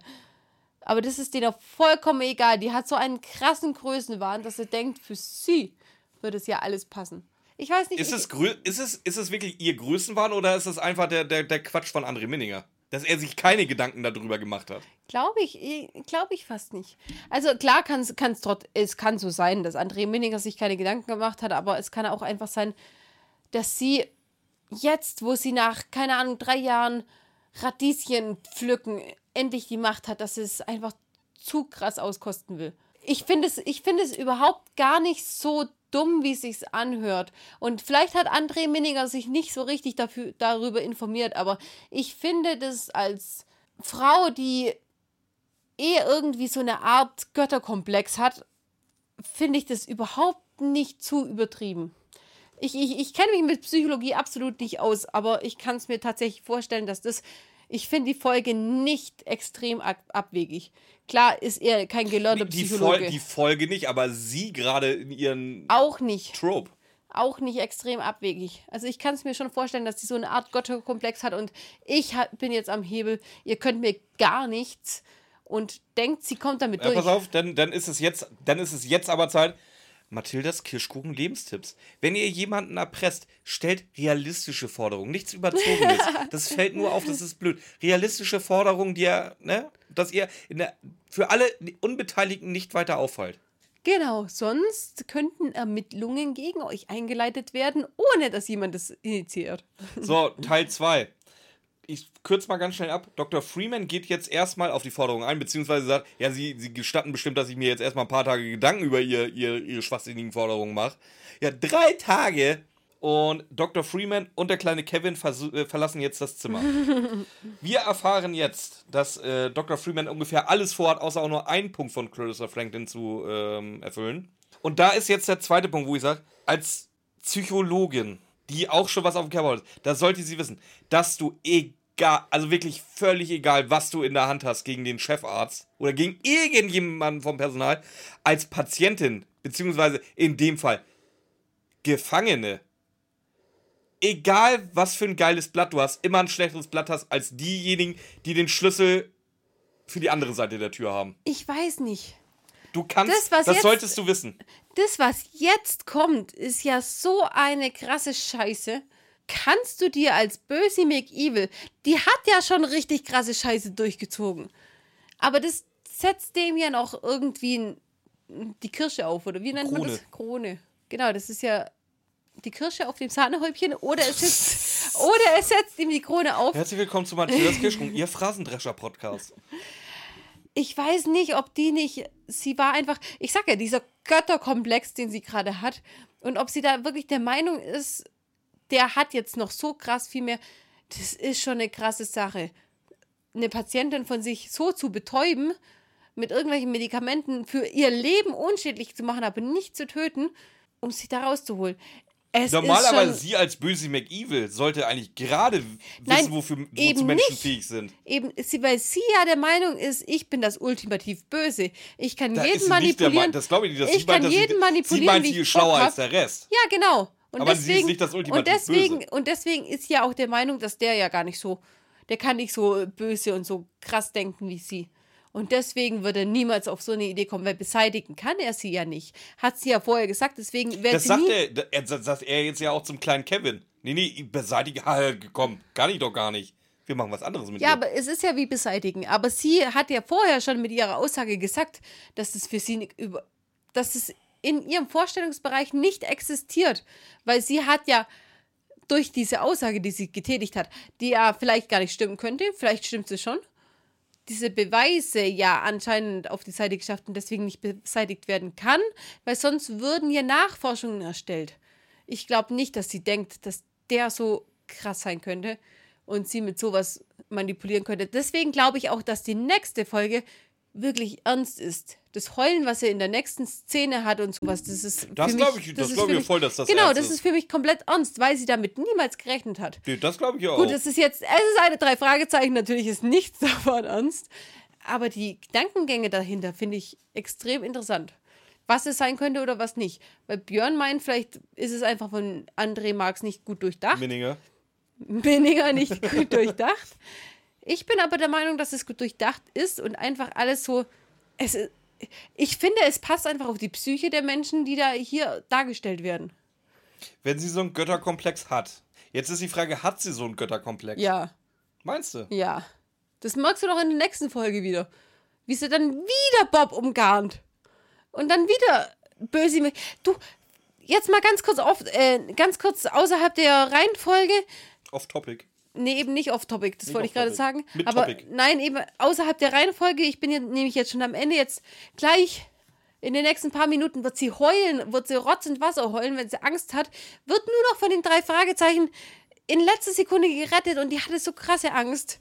Aber das ist denen auch vollkommen egal. Die hat so einen krassen Größenwahn, dass sie denkt, für sie würde es ja alles passen. Ich weiß nicht. Ist es, ist, es, ist es wirklich ihr Größenwahn oder ist es einfach der, der, der Quatsch von André Minninger? Dass er sich keine Gedanken darüber gemacht hat. Glaube ich, glaube ich fast nicht. Also klar kann es trotz, es kann so sein, dass André Minninger sich keine Gedanken gemacht hat, aber es kann auch einfach sein, dass sie jetzt, wo sie nach, keine Ahnung, drei Jahren Radieschen pflücken, endlich die Macht hat, dass sie es einfach zu krass auskosten will. Ich finde es, ich finde es überhaupt gar nicht so dumm, wie es sich anhört. Und vielleicht hat André Minninger sich nicht so richtig dafür, darüber informiert, aber ich finde das als Frau, die eh irgendwie so eine Art Götterkomplex hat, finde ich das überhaupt nicht zu übertrieben. Ich, ich, ich kenne mich mit Psychologie absolut nicht aus, aber ich kann es mir tatsächlich vorstellen, dass das. Ich finde die Folge nicht extrem ab abwegig. Klar ist er kein gelernter Die, Psychologe. Fol die Folge nicht, aber sie gerade in ihren auch nicht. Trope. Auch nicht extrem abwegig. Also ich kann es mir schon vorstellen, dass sie so eine Art Götterkomplex hat und ich bin jetzt am Hebel. Ihr könnt mir gar nichts und denkt, sie kommt damit Ja, durch. pass auf, dann, dann, ist es jetzt, dann ist es jetzt aber Zeit. Mathildas Kirschkuchen Lebenstipps. Wenn ihr jemanden erpresst, stellt realistische Forderungen, nichts Überzogenes. <laughs> das fällt nur auf, das ist blöd. Realistische Forderungen, die ihr, ne, dass ihr der, für alle Unbeteiligten nicht weiter auffällt. Genau, sonst könnten Ermittlungen gegen euch eingeleitet werden, ohne dass jemand das initiiert. So, Teil 2. Ich kürze mal ganz schnell ab. Dr. Freeman geht jetzt erstmal auf die Forderung ein, beziehungsweise sagt, ja, sie, sie gestatten bestimmt, dass ich mir jetzt erstmal ein paar Tage Gedanken über ihr, ihr, ihre schwachsinnigen Forderungen mache. Ja, drei Tage und Dr. Freeman und der kleine Kevin äh, verlassen jetzt das Zimmer. <laughs> Wir erfahren jetzt, dass äh, Dr. Freeman ungefähr alles vorhat, außer auch nur einen Punkt von Clarissa Franklin zu ähm, erfüllen. Und da ist jetzt der zweite Punkt, wo ich sage, als Psychologin, die auch schon was auf dem Körper hat, da sollte sie wissen, dass du egal, also wirklich völlig egal, was du in der Hand hast gegen den Chefarzt oder gegen irgendjemanden vom Personal, als Patientin, beziehungsweise in dem Fall Gefangene, egal was für ein geiles Blatt du hast, immer ein schlechteres Blatt hast als diejenigen, die den Schlüssel für die andere Seite der Tür haben. Ich weiß nicht. Du kannst, Das, was das jetzt- solltest du wissen. Das, was jetzt kommt, ist ja so eine krasse Scheiße. Kannst du dir als Böse McEvil, die hat ja schon richtig krasse Scheiße durchgezogen. Aber das setzt dem ja noch irgendwie die Kirsche auf, oder wie nennt man Krone. das? Krone. Genau, das ist ja die Kirsche auf dem Sahnehäubchen oder es, setzt, <laughs> oder es setzt ihm die Krone auf. Herzlich willkommen zu Matthias Kirschkuchen, Ihr Phrasendrescher-Podcast. ich weiß nicht, ob die nicht, sie war einfach, ich sag ja, dieser Götterkomplex, den sie gerade hat, und ob sie da wirklich der Meinung ist, der hat jetzt noch so krass viel mehr, das ist schon eine krasse Sache. Eine Patientin von sich so zu betäuben, mit irgendwelchen Medikamenten für ihr Leben unschädlich zu machen, aber nicht zu töten, um sie da rauszuholen. Es Normalerweise schon, sie als böse McEvil sollte eigentlich gerade wissen, Nein, wofür wozu eben Menschen nicht. fähig sind. eben, sie, weil sie ja der Meinung ist, ich bin das ultimativ Böse. Ich kann Da jeden manipulieren. Das glaube ich nicht, dass ich sie meint, kann dass jeden sie, manipulieren, sie meint, sie ist schlauer als der Rest. Ja, genau. Und Aber sie ist deswegen, nicht das ultimativ und deswegen, Böse. Und deswegen ist ja auch der Meinung, dass der ja gar nicht so, der kann nicht so böse und so krass denken wie sie. Und deswegen wird er niemals auf so eine Idee kommen, weil beseitigen kann er sie ja nicht. Hat sie ja vorher gesagt, deswegen wird Das sie sagt er, er, das sagt er jetzt ja auch zum kleinen Kevin. Nee, nee, beseitige, ha, komm, kann ich doch gar nicht. Wir machen was anderes mit Ja, aber es ist ja wie beseitigen. Aber sie hat ja vorher schon mit ihrer Aussage gesagt, dass das für sie nicht über, dass es in ihrem Vorstellungsbereich nicht existiert, weil sie hat ja durch diese Aussage, die sie getätigt hat, die ja vielleicht gar nicht stimmen könnte, vielleicht stimmt sie schon, diese Beweise ja anscheinend auf die Seite geschafft und deswegen nicht beseitigt werden kann, weil sonst würden ja Nachforschungen erstellt. Ich glaube nicht, dass sie denkt, dass der so krass sein könnte und sie mit sowas manipulieren könnte. Deswegen glaube ich auch, dass die nächste Folge wirklich ernst ist. Das Heulen, was er in der nächsten Szene hat und sowas, das ist Das für glaub mich- ich- das ist glaub für ich voll, dass das Genau, das ist. für mich komplett ernst, weil sie damit niemals gerechnet hat. Nee, das glaube ich auch. Gut, es ist jetzt, es ist eine drei Fragezeichen, natürlich ist nichts <laughs> davon ernst, aber die Gedankengänge dahinter finde ich extrem interessant. Was es sein könnte oder was nicht. Weil Björn meint, vielleicht ist es einfach von André Marx nicht gut durchdacht. Minninger. Weniger nicht gut <laughs> durchdacht. Ich bin aber der Meinung, dass es gut durchdacht ist und einfach alles so. Es, ich finde, es passt einfach auf die Psyche der Menschen, die da hier dargestellt werden. Wenn sie so einen Götterkomplex hat. Jetzt ist die Frage, hat sie so einen Götterkomplex? Ja. Meinst du? Ja. Das merkst du doch in der nächsten Folge wieder. Wie sie dann wieder Bob umgarnt. Und dann wieder böse. Du, jetzt mal ganz kurz auf, äh, ganz kurz außerhalb der Reihenfolge. Off Topic. Nee, eben nicht off-topic, das wollte ich gerade sagen. Mit Aber Topic. nein, eben außerhalb der Reihenfolge. Ich bin ja nämlich jetzt schon am Ende. Jetzt gleich in den nächsten paar Minuten wird sie heulen, wird sie rotzend Wasser heulen, wenn sie Angst hat. Wird nur noch von den drei Fragezeichen in letzter Sekunde gerettet und die hatte so krasse Angst.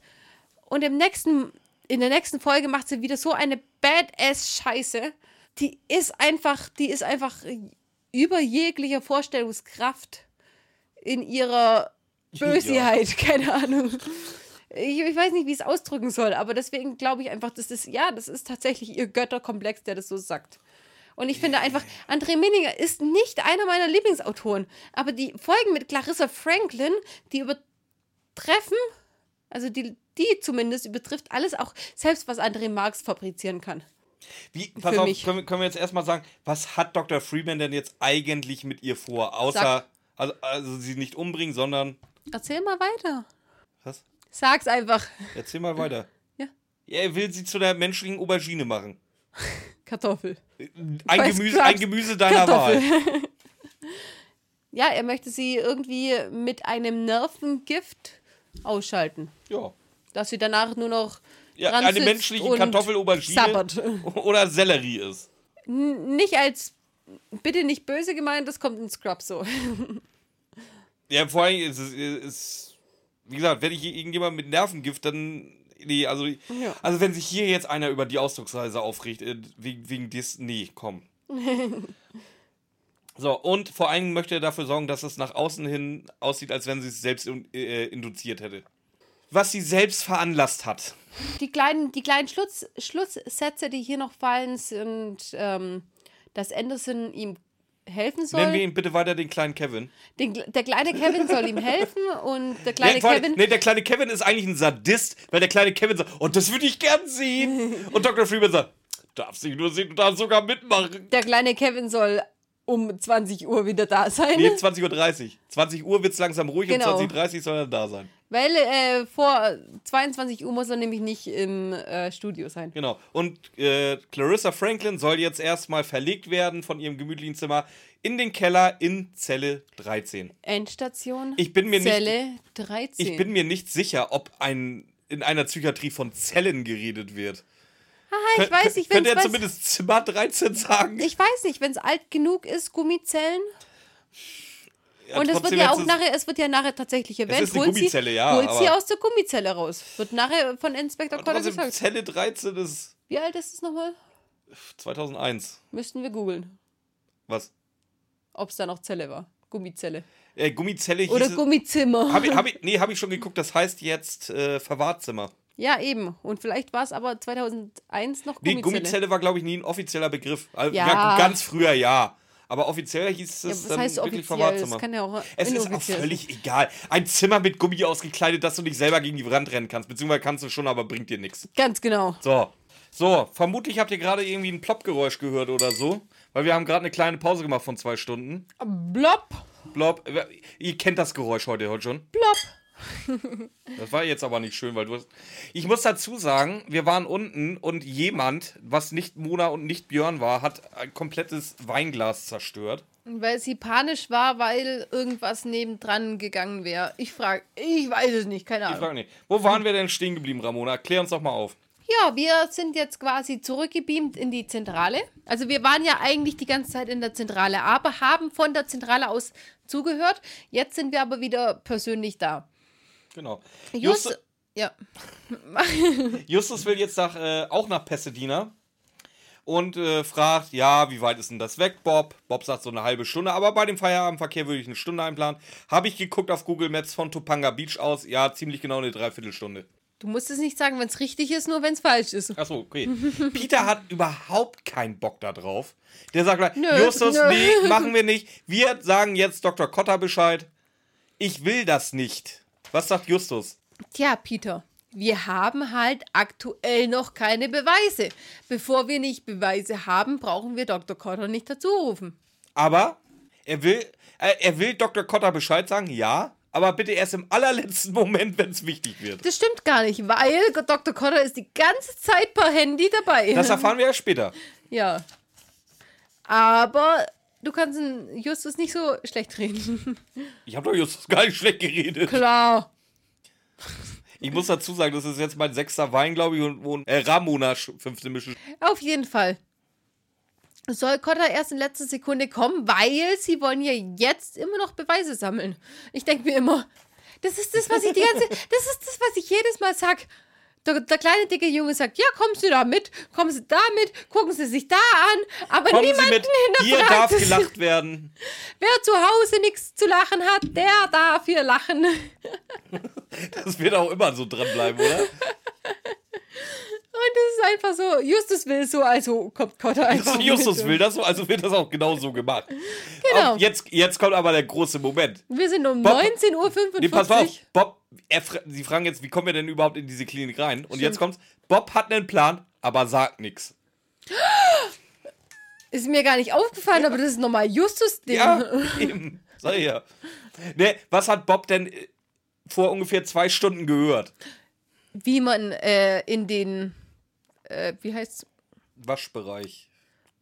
Und im nächsten, in der nächsten Folge macht sie wieder so eine Badass-Scheiße. Die ist einfach, die ist einfach über jeglicher Vorstellungskraft in ihrer Bösigkeit, <laughs> keine Ahnung. Ich, ich weiß nicht, wie ich es ausdrücken soll, aber deswegen glaube ich einfach, das ist, ja, das ist tatsächlich ihr Götterkomplex, der das so sagt. Und ich finde einfach, André Minninger ist nicht einer meiner Lieblingsautoren, aber die Folgen mit Clarissa Franklin, die übertreffen, also die, die zumindest übertrifft alles auch, selbst was André Marx fabrizieren kann. Wie, pass Für auf, mich. können, wir- können wir jetzt erstmal sagen, was hat Dr. Freeman denn jetzt eigentlich mit ihr vor? Außer, also, also sie nicht umbringen, sondern. Erzähl mal weiter. Was? Sag's einfach. Erzähl mal weiter. <laughs> Ja. Ja, er will sie zu der menschlichen Aubergine machen. <laughs> Kartoffel. Ein Bei Gemüse, ein Gemüse deiner Kartoffel. Wahl. <laughs> Ja, er möchte sie irgendwie mit einem Nervengift ausschalten. Ja. Dass sie danach nur noch ja eine menschliche und Kartoffelaubergine sabbert. oder Sellerie ist. Nicht als, bitte nicht böse gemeint, das kommt in Scrubs so. Ja, vor allem ist es, ist, wie gesagt, wenn ich irgendjemand mit Nervengift, dann, nee, also, Ja. also wenn sich hier jetzt einer über die Ausdrucksweise aufregt, äh, wegen, wegen des, nee, komm. <laughs> so, und vor allem möchte er dafür sorgen, dass es nach außen hin aussieht, als wenn sie es selbst äh, induziert hätte. Was sie selbst veranlasst hat. Die kleinen, die kleinen Schluss, Schlusssätze, die hier noch fallen, sind, ähm, dass Anderson ihm helfen soll. Nennen wir ihn bitte weiter den kleinen Kevin. Den, der kleine Kevin soll ihm helfen und der kleine Nee, allem- Kevin. nee, der kleine Kevin ist eigentlich ein Sadist, weil der kleine Kevin sagt, und das würde ich gern sehen. <laughs> Und Dr. Freeman sagt, darfst nicht nur sehen, du darfst sogar mitmachen. Der kleine Kevin soll um 20 Uhr wieder da sein. Nee, 20.30 Uhr. 20 Uhr wird es langsam ruhig, Genau. um 20.30 Uhr soll er da sein. Weil äh, vor 22 Uhr muss er nämlich nicht im äh, Studio sein. Genau. Und äh, Clarissa Franklin soll jetzt erstmal verlegt werden von ihrem gemütlichen Zimmer in den Keller in Zelle 13. Endstation. Ich bin mir nicht- Zelle 13. Ich bin mir nicht sicher, ob ein, in einer Psychiatrie von Zellen geredet wird. Ah, ich weiß nicht, wenn Könnte er es zumindest Zimmer 13 sagen? ich weiß nicht, wenn es alt genug ist, Gummizellen. Ja, Und es wird ja auch nachher, es wird ja nachher tatsächlich erwähnt. holt sie, ja, Holt sie aus der Gummizelle raus. Wird nachher von Inspektor Trotzdem, gesagt. Zelle 13 ist Wie alt ist es nochmal? 2001. Müssten wir googeln, Was? ob es da noch Zelle war. Gummizelle. Äh, Gummizelle hieß Oder Gummizimmer. Hab ich, hab <laughs> ich, nee, habe ich schon geguckt. Das heißt jetzt äh, Verwahrzimmer. Ja, eben. Und vielleicht war es aber 2001 noch Nee, Gummizelle. Gummizelle war, glaube ich, nie ein offizieller Begriff. Also, ja. Ja. ganz früher ja. Aber offiziell hieß Ja, es was dann heißt wirklich offiziell? Verwahrzimmer. Ja auch es ist auch völlig egal. Ein Zimmer mit Gummi ausgekleidet, dass du nicht selber gegen die Wand rennen kannst. Beziehungsweise kannst du schon, aber bringt dir nichts. Ganz genau. So. So, vermutlich habt ihr gerade irgendwie ein Plopp-Geräusch gehört oder so. Weil wir haben gerade eine kleine Pause gemacht von zwei Stunden. Blob, Blob. Ihr kennt das Geräusch heute, heute schon. blob. Das war jetzt aber nicht schön, weil du hast. Ich muss dazu sagen, wir waren unten und jemand, was nicht Mona und nicht Björn war, hat ein komplettes Weinglas zerstört. Weil sie panisch war, weil irgendwas nebendran gegangen wäre. Ich frage, ich weiß es nicht, keine Ich Ahnung. frage nicht. Wo waren wir denn stehen geblieben, Ramona? Klär uns doch mal auf. Ja, wir sind jetzt quasi zurückgebeamt in die Zentrale. Also wir waren ja eigentlich die ganze Zeit in der Zentrale, aber haben von der Zentrale aus zugehört. Jetzt sind wir aber wieder persönlich da. Genau. Just, Justus, ja. <laughs> Justus will jetzt nach, äh, auch nach Pasadena und äh, fragt, ja, wie weit ist denn das weg, Bob? Bob sagt so eine halbe Stunde, aber bei dem Feierabendverkehr würde ich eine Stunde einplanen. Habe ich geguckt auf Google Maps von Topanga Beach aus, ja, ziemlich genau eine Dreiviertelstunde. Du musst es nicht sagen, wenn es richtig ist, nur wenn es falsch ist. Achso, okay. <laughs> Peter hat überhaupt keinen Bock da drauf. Der sagt gleich, Nö, Justus, nö. nee, machen wir nicht. Wir sagen jetzt Dr. Kotter Bescheid. Ich will das nicht. Was sagt Justus? Tja, Peter, wir haben halt aktuell noch keine Beweise. Bevor wir nicht Beweise haben, brauchen wir Dr. Cotter nicht dazu rufen. Aber er will, äh, er will Dr. Kotter Bescheid sagen, ja. Aber bitte erst im allerletzten Moment, wenn es wichtig wird. Das stimmt gar nicht, weil Dr. Cotter ist die ganze Zeit per Handy dabei. Das erfahren wir ja später. ja. Aber du kannst Justus nicht so schlecht reden. Ich habe doch Justus gar nicht schlecht geredet. Klar. Ich muss dazu sagen, das ist jetzt mein sechster Wein, glaube ich, und, und äh, Ramona fünfte Mische. Auf jeden Fall. Soll Cotter erst in letzter Sekunde kommen, weil sie wollen ja jetzt immer noch Beweise sammeln. Ich denke mir immer, das ist das, was ich die ganze, das ist das, was ich jedes Mal sag. Der, der kleine dicke Junge sagt, ja, kommen Sie da mit, kommen Sie da mit, gucken Sie sich da an, aber Kommen niemanden mit, hier hinterfragt darf es. gelacht werden. <laughs> Wer zu Hause nichts zu lachen hat, der darf hier lachen. <laughs> Das wird auch immer so dranbleiben, oder? Und es ist einfach so, Justus will so, also kommt Cotter <laughs> einfach Justus will das so, also wird das auch genau so gemacht. Genau. Auch jetzt, jetzt kommt aber der große Moment. Wir sind um Bob- 19.45 Uhr. Nee, pass auf. Bob, er, sie fragen jetzt, wie kommen wir denn überhaupt in diese Klinik rein? Und jetzt kommt's. Bob hat einen Plan, aber sagt nichts. Ist mir gar nicht aufgefallen, aber das ist nochmal Justus-Ding. Ja, eben. Sag ich ja. Nee, was hat Bob denn äh, vor ungefähr zwei Stunden gehört? Wie man äh, in den, äh, wie heißt's, Waschbereich.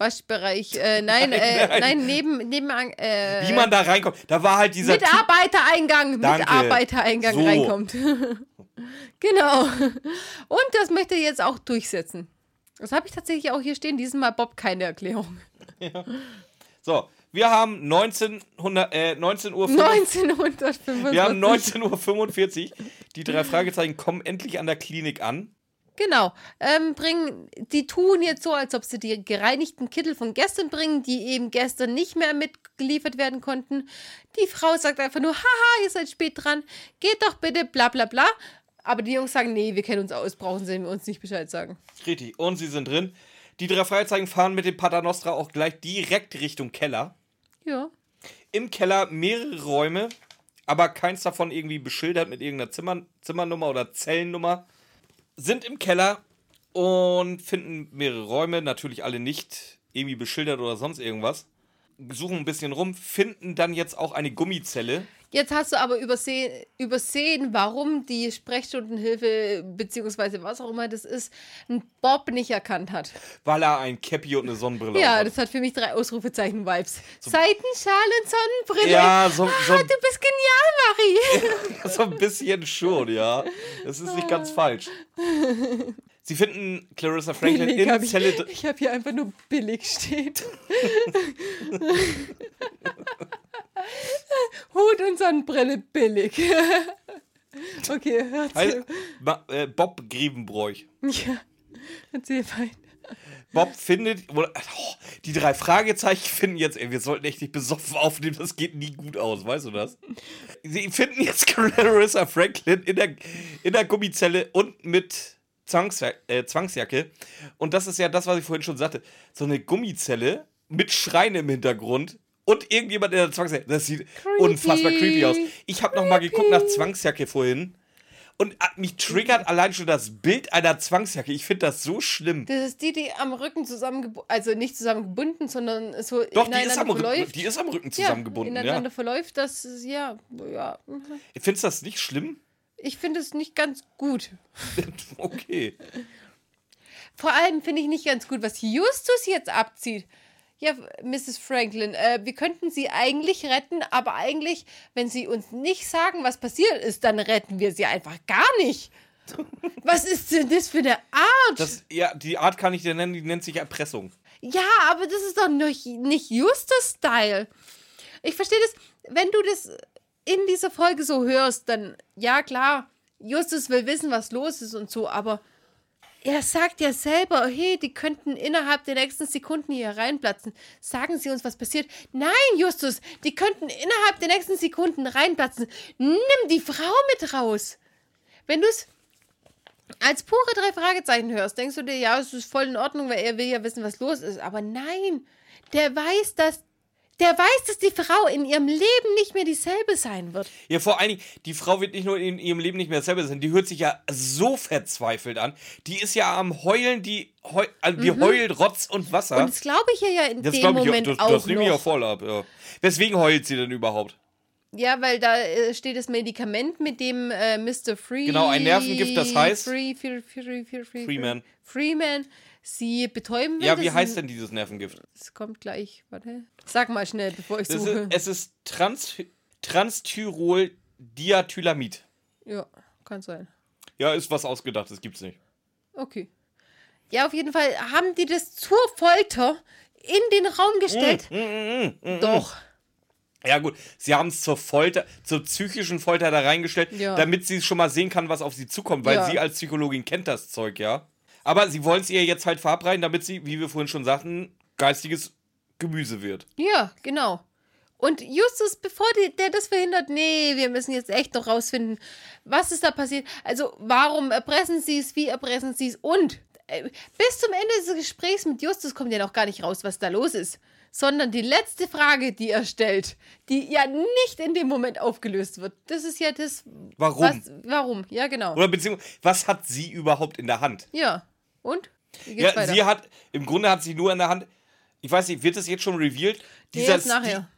Waschbereich, äh, nein, äh, nein, neben, neben, äh, Wie man da reinkommt. Da war halt dieser. Mitarbeitereingang, Danke. Mitarbeitereingang So. reinkommt. <laughs> genau. Und das möchte er jetzt auch durchsetzen. Das habe ich tatsächlich auch hier stehen, diesmal Bob keine Erklärung. <laughs> So, wir haben 1900, äh, 19 Uhr. 1945. Wir haben 19.45 Uhr. Die drei Fragezeichen kommen endlich an der Klinik an. Genau. Ähm, bringen, die tun jetzt so, als ob sie die gereinigten Kittel von gestern bringen, die eben gestern nicht mehr mitgeliefert werden konnten. Die Frau sagt einfach nur, haha, ihr seid spät dran, geht doch bitte, bla bla bla. Aber die Jungs sagen, nee, wir kennen uns aus, brauchen sie uns nicht Bescheid sagen. Richtig. Und sie sind drin. Die drei Fragezeichen fahren mit dem Paternostra auch gleich direkt Richtung Keller. Ja. Im Keller mehrere Räume, aber keins davon irgendwie beschildert mit irgendeiner Zimmer, Zimmernummer oder Zellennummer. Sind im Keller und finden mehrere Räume, natürlich alle nicht irgendwie beschildert oder sonst irgendwas. Suchen ein bisschen rum, finden dann jetzt auch eine Gummizelle. Jetzt hast du aber übersehen, übersehen, warum die Sprechstundenhilfe, beziehungsweise was auch immer das ist, einen Bob nicht erkannt hat. Weil er ein Cappy und eine Sonnenbrille Ja, hat. das hat für mich drei Ausrufezeichen-Vibes. Seitenschal und Sonnenbrille. Ja, so, Ah, so, du bist genial, Marie. so ein bisschen schon, ja. Das ist nicht ganz falsch. Sie finden Clarissa <laughs> Franklin Billig in hab ich Zelle. dr- ich habe hier einfach nur billig steht. <laughs> Hut und Sonnenbrille billig. <laughs> okay, erzähl. Äh, Bob Grevenbroich. Ja, erzähl weiter. Bob findet, oh, die drei Fragezeichen finden jetzt, ey, wir sollten echt nicht besoffen aufnehmen, das geht nie gut aus, weißt du das? Sie finden jetzt <laughs> Clarissa Franklin in der, in der Gummizelle und mit Zwangsjacke, äh, Zwangsjacke. Und das ist ja das, was ich vorhin schon sagte. So eine Gummizelle mit Schreien im Hintergrund und irgendjemand in der Zwangsjacke. Das sieht unfassbar creepy aus. Ich habe noch mal geguckt nach Zwangsjacke vorhin. Und äh, mich triggert allein schon das Bild einer Zwangsjacke. Ich finde das so schlimm. Das ist die, die am Rücken zusammengebunden, also nicht zusammengebunden, sondern so Doch, die ist, ineinander am Rücken, verläuft. die ist am Rücken ja, zusammengebunden, ja. ineinander verläuft, das ist, ja, ja. Findest du das nicht schlimm? Ich finde es nicht ganz gut. <laughs> okay. Vor allem finde ich nicht ganz gut, was Justus jetzt abzieht. Ja, Mrs. Franklin, äh, wir könnten sie eigentlich retten, aber eigentlich, wenn sie uns nicht sagen, was passiert ist, dann retten wir sie einfach gar nicht. <laughs> Was ist denn das für eine Art? Das, ja, die Art kann ich dir nennen, die nennt sich Erpressung. ja, aber das ist doch nicht, nicht Justus-Style. Ich verstehe das, wenn du das in dieser Folge so hörst, dann, ja klar, Justus will wissen, was los ist und so, aber er sagt ja selber, hey, die könnten innerhalb der nächsten Sekunden hier reinplatzen. Sagen Sie uns, was passiert. Nein, Justus, die könnten innerhalb der nächsten Sekunden reinplatzen. Nimm die Frau mit raus. Wenn du es als pure drei Fragezeichen hörst, denkst du dir, ja, es ist voll in Ordnung, weil er will ja wissen, was los ist. Aber nein, der weiß, dass der weiß, dass die Frau in ihrem Leben nicht mehr dieselbe sein wird. Ja, vor allen Dingen, die Frau wird nicht nur in ihrem Leben nicht mehr selber sein, die hört sich ja so verzweifelt an. Die ist ja am Heulen, die, heu, also die heult Rotz und Wasser. Mhm. Und das glaube ich ja in das dem glaube ich, Moment das, auch das nehme ich auch voll ab, ja. Weswegen heult sie denn überhaupt? Ja, weil da äh, steht das Medikament, mit dem äh, Mr. Free. Genau, ein Nervengift, das heißt- Free, Free, Free, Free, Free, Freeman. Freeman sie betäuben will. Ja, wie heißt denn dieses Nervengift? Das kommt gleich. Warte. Sag mal schnell, bevor ich suche. ist, es ist Trans, Transtyrol Diathylamid. ja, kann sein. Ja, ist was ausgedacht, das gibt's nicht. Okay. Ja, auf jeden Fall haben die das zur Folter in den Raum gestellt. Mm, Doch. Ja, gut, sie haben es zur Folter, zur psychischen Folter da reingestellt, Ja. damit sie schon mal sehen kann, was auf sie zukommt, weil Ja. sie als Psychologin kennt das Zeug, ja. Aber sie wollen es ihr jetzt halt verabreichen, damit sie, wie wir vorhin schon sagten, geistiges Gemüse wird. Ja, genau. Und Justus, bevor die, der das verhindert, nee, wir müssen jetzt echt noch rausfinden, was ist da passiert. Also, warum erpressen sie es, wie erpressen sie es und äh, bis zum Ende des Gesprächs mit Justus kommt ja noch gar nicht raus, was da los ist. Sondern die letzte Frage, die er stellt, die ja nicht in dem Moment aufgelöst wird. Das ist ja das. Warum? Was, warum? Ja, genau. Oder beziehungsweise, was hat sie überhaupt in der Hand? Ja. Und? Wie geht's Ja, weiter? sie hat, im Grunde hat sie nur in der Hand, ich weiß nicht, wird das jetzt schon revealed? nee, jetzt nachher.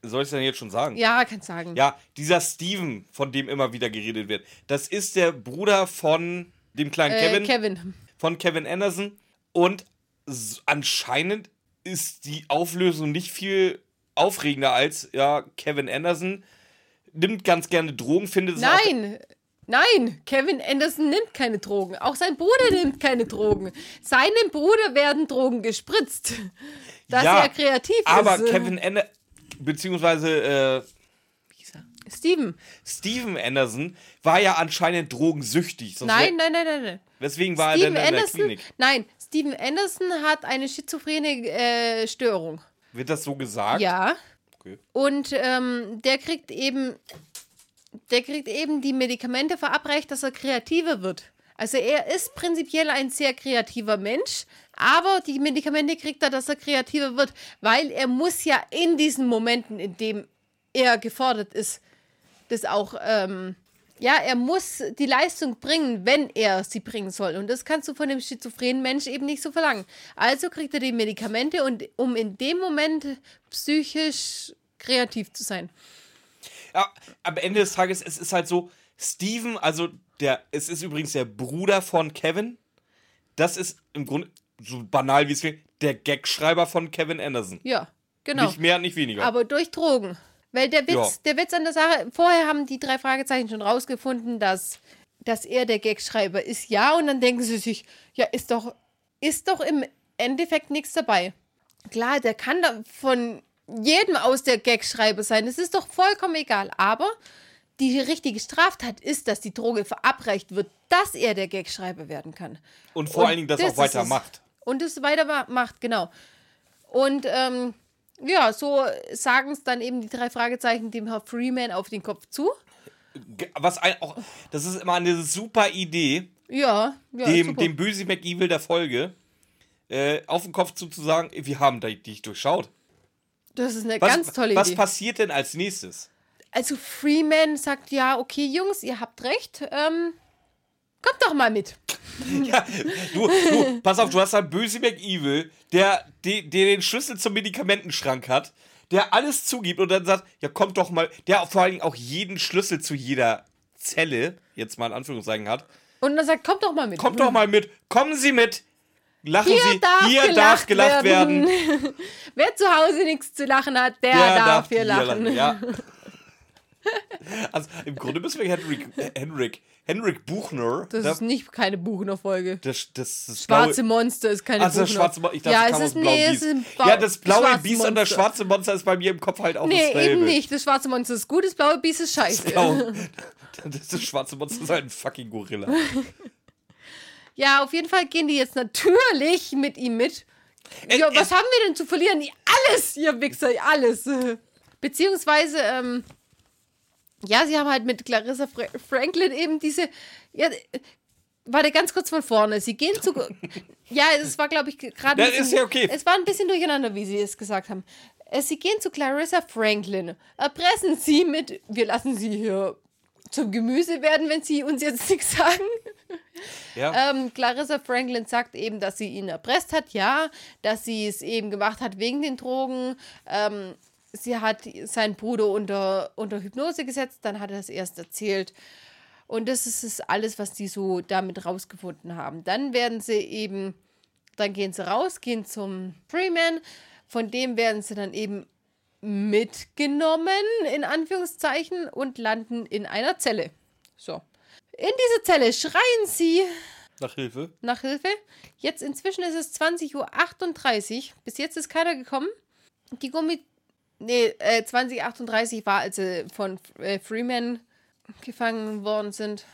Ste- Soll ich es denn jetzt schon sagen? Ja, kannst sagen. Ja, dieser Steven, von dem immer wieder geredet wird, das ist der Bruder von dem kleinen äh, Kevin, Kevin. von Kevin Anderson. Und anscheinend ist die Auflösung nicht viel aufregender als, ja, Kevin Anderson nimmt ganz gerne Drogen, findet es. Nein, nein, Kevin Anderson nimmt keine Drogen. Auch sein Bruder nimmt keine Drogen. Seinem Bruder werden Drogen gespritzt, dass Ja, er kreativ Aber ist. Kevin Anderson, beziehungsweise, äh, er? Steven. Steven Anderson war ja anscheinend drogensüchtig. Nein, nein, nein, nein, nein. Weswegen war Steven er denn in der Anderson, Klinik? nein, Steven Anderson hat eine schizophrene äh, Störung. Wird das so gesagt? Ja. Okay. Und ähm, der kriegt eben, der kriegt eben die Medikamente verabreicht, dass er kreativer wird. Also er ist prinzipiell ein sehr kreativer Mensch, aber die Medikamente kriegt er, dass er kreativer wird, weil er muss ja in diesen Momenten, in dem er gefordert ist, das auch ähm, Ja, er muss die Leistung bringen, wenn er sie bringen soll. Und das kannst du von dem schizophrenen Mensch eben nicht so verlangen. Also kriegt er die Medikamente, und, um in dem Moment psychisch kreativ zu sein. Ja, am Ende des Tages, es ist halt so, Steven, also der, es ist übrigens der Bruder von Kevin. Das ist im Grunde, so banal wie es klingt, der Gagschreiber von Kevin Anderson. Ja, genau. Nicht mehr, nicht weniger. Aber durch Drogen. Weil der Witz, Ja. der Witz an der Sache, vorher haben die drei Fragezeichen schon rausgefunden, dass, dass er der Gagschreiber ist. Ja, und dann denken sie sich, ja, ist doch, ist doch im Endeffekt nichts dabei. Klar, der kann da von jedem aus der Gagschreiber sein. Das ist doch vollkommen egal. Aber die richtige Straftat ist, dass die Droge verabreicht wird, dass er der Gagschreiber werden kann. und vor Und allen Dingen das, das auch weiter ist es. macht. Und es weiter ma- macht, genau. Und ähm, ja, so sagen es dann eben die drei Fragezeichen dem Herr Freeman auf den Kopf zu. Was ein, auch, das ist immer eine super Idee, Ja, ja dem, super. dem Böse McEvil der Folge äh, auf den Kopf zuzusagen, wir haben dich durchschaut. Das ist eine Was, ganz tolle was Idee. passiert denn als nächstes? Also Freeman sagt, ja, okay, Jungs, ihr habt recht. Ähm, kommt doch mal mit. <laughs> Ja, du, du, pass auf, du hast einen böse McEvil, der, der, der den Schlüssel zum Medikamentenschrank hat, der alles zugibt und dann sagt, ja, kommt doch mal, der vor allen Dingen auch jeden Schlüssel zu jeder Zelle, jetzt mal in Anführungszeichen hat. Und dann sagt, kommt doch mal mit. Kommt doch mal mit, kommen Sie mit. Lachen Hier Sie, darf hier gelacht darf gelacht werden. <laughs> Wer zu Hause nichts zu lachen hat, der, Der darf hier lachen. Ja. <laughs> Also im Grunde müssen wir Henrik, Henrik, Henrik Buchner. Das da- ist nicht keine Buchner-Folge. das, das, das Schwarze blaue, Monster ist keine also das Buchner. schwarze Monster. Ich dachte, ja, das es ist, nee, es ist Ja, das blaue Biest und das schwarze Monster ist bei mir im Kopf halt auch Nee, dasselbe. eben nicht. Das schwarze Monster ist gut, das blaue Biest ist scheiße. Blau. <laughs> Das schwarze Monster ist halt ein fucking Gorilla. Ja, auf jeden Fall gehen die jetzt natürlich mit ihm mit. Äh, Ja, äh, was haben wir denn zu verlieren? Alles, ihr Wichser, alles. Beziehungsweise, ähm, ja, sie haben halt mit Clarissa Fra Franklin eben diese. Ja, äh, warte, ganz kurz von vorne. Sie gehen zu. <laughs> ja, es war, glaube ich, gerade. Das ist ja okay. Es war ein bisschen durcheinander, wie sie es gesagt haben. Äh, Sie gehen zu Clarissa Franklin, erpressen sie mit. Wir lassen sie hier zum Gemüse werden, wenn sie uns jetzt nichts sagen. Ja. Ähm, Clarissa Franklin sagt eben, dass sie ihn erpresst hat, ja, dass sie es eben gemacht hat wegen den Drogen. Ähm, sie hat seinen Bruder unter, unter Hypnose gesetzt, dann hat er es erst erzählt. Und das ist es alles, was die so damit rausgefunden haben. Dann werden sie eben, dann gehen sie raus, gehen zum Freeman. Von dem werden sie dann eben mitgenommen, in Anführungszeichen, und landen in einer Zelle. So. In dieser Zelle schreien sie Nach Hilfe. nach Hilfe. Jetzt inzwischen ist es 20.38 Uhr. Bis jetzt ist keiner gekommen. Die Gummi. Nee, äh, 2038 war, als sie von äh, Freeman gefangen worden sind.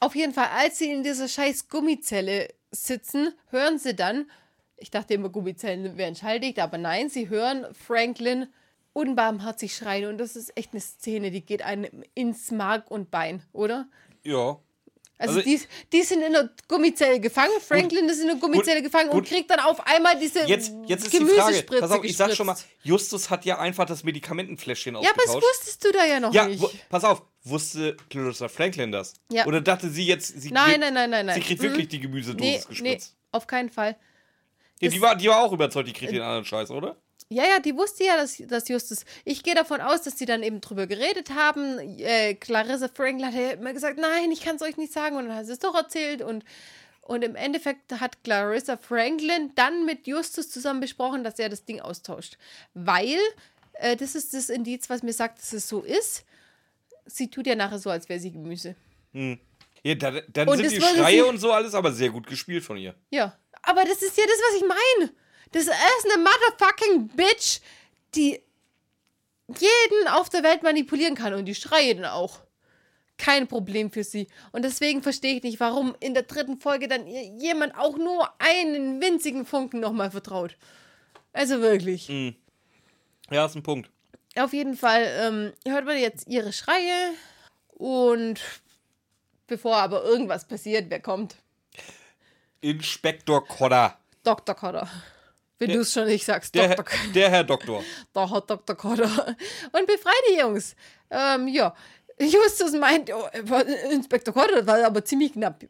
Auf jeden Fall, als sie in dieser scheiß Gummizelle sitzen, hören sie dann, ich dachte immer, Gummizellen wären schalldicht, aber nein, sie hören Franklin unbarmherzig schreien und das ist echt eine Szene, die geht einem ins Mark und Bein, oder? Ja. Also, Also- die, die sind in der Gummizelle gefangen, Franklin ist in der Gummizelle gefangen und gut. kriegt dann auf einmal diese Jetzt, jetzt ist die Frage. Gemüsespritze Pass auf, ich sag schon mal. Justus hat ja einfach das Medikamentenfläschchen Ja, aber das wusstest du da ja noch Ja, nicht. pass auf, wusste Clarissa Franklin das? Ja. Oder dachte sie jetzt, sie Nein, kriegt- nein, nein, nein, nein. Sie kriegt Mhm. wirklich die Gemüsedosis nee, nee, gespritzt. auf keinen Fall. Ja, die, war, die war auch überzeugt, die kriegt den anderen Scheiß, oder? Ja, ja, die wusste ja, dass, dass Justus. Ich gehe davon aus, dass die dann eben drüber geredet haben. Äh, Clarissa Franklin hat ja immer gesagt, nein, ich kann es euch nicht sagen. Und dann hat sie es doch erzählt. Und, und im Endeffekt hat Clarissa Franklin dann mit Justus zusammen besprochen, dass er das Ding austauscht. Weil, äh, das ist das Indiz, was mir sagt, dass es so ist. Sie tut ja nachher so, als wäre sie Gemüse. Ja, da, dann Und sind die Schreie sie- und so alles aber sehr gut gespielt von ihr. Ja. Aber das ist ja das, was ich meine. Das ist eine motherfucking Bitch, die jeden auf der Welt manipulieren kann. Und die schreien auch. Kein Problem für sie. Und deswegen verstehe ich nicht, warum in der dritten Folge dann jemand auch nur einen winzigen Funken nochmal vertraut. Also wirklich. Ja, ist ein Punkt. Auf jeden Fall ähm, hört man jetzt ihre Schreie. Und bevor aber irgendwas passiert, wer kommt? Inspektor Kodder. Dr. Cotter. Wenn du es schon nicht sagst, Der, Dr. Herr- der Herr Doktor. <laughs> Da hat Dr. Cotter. Und befreit die Jungs. Ähm, ja. Justus meint, oh, Inspektor Kotter, das war aber ziemlich knapp.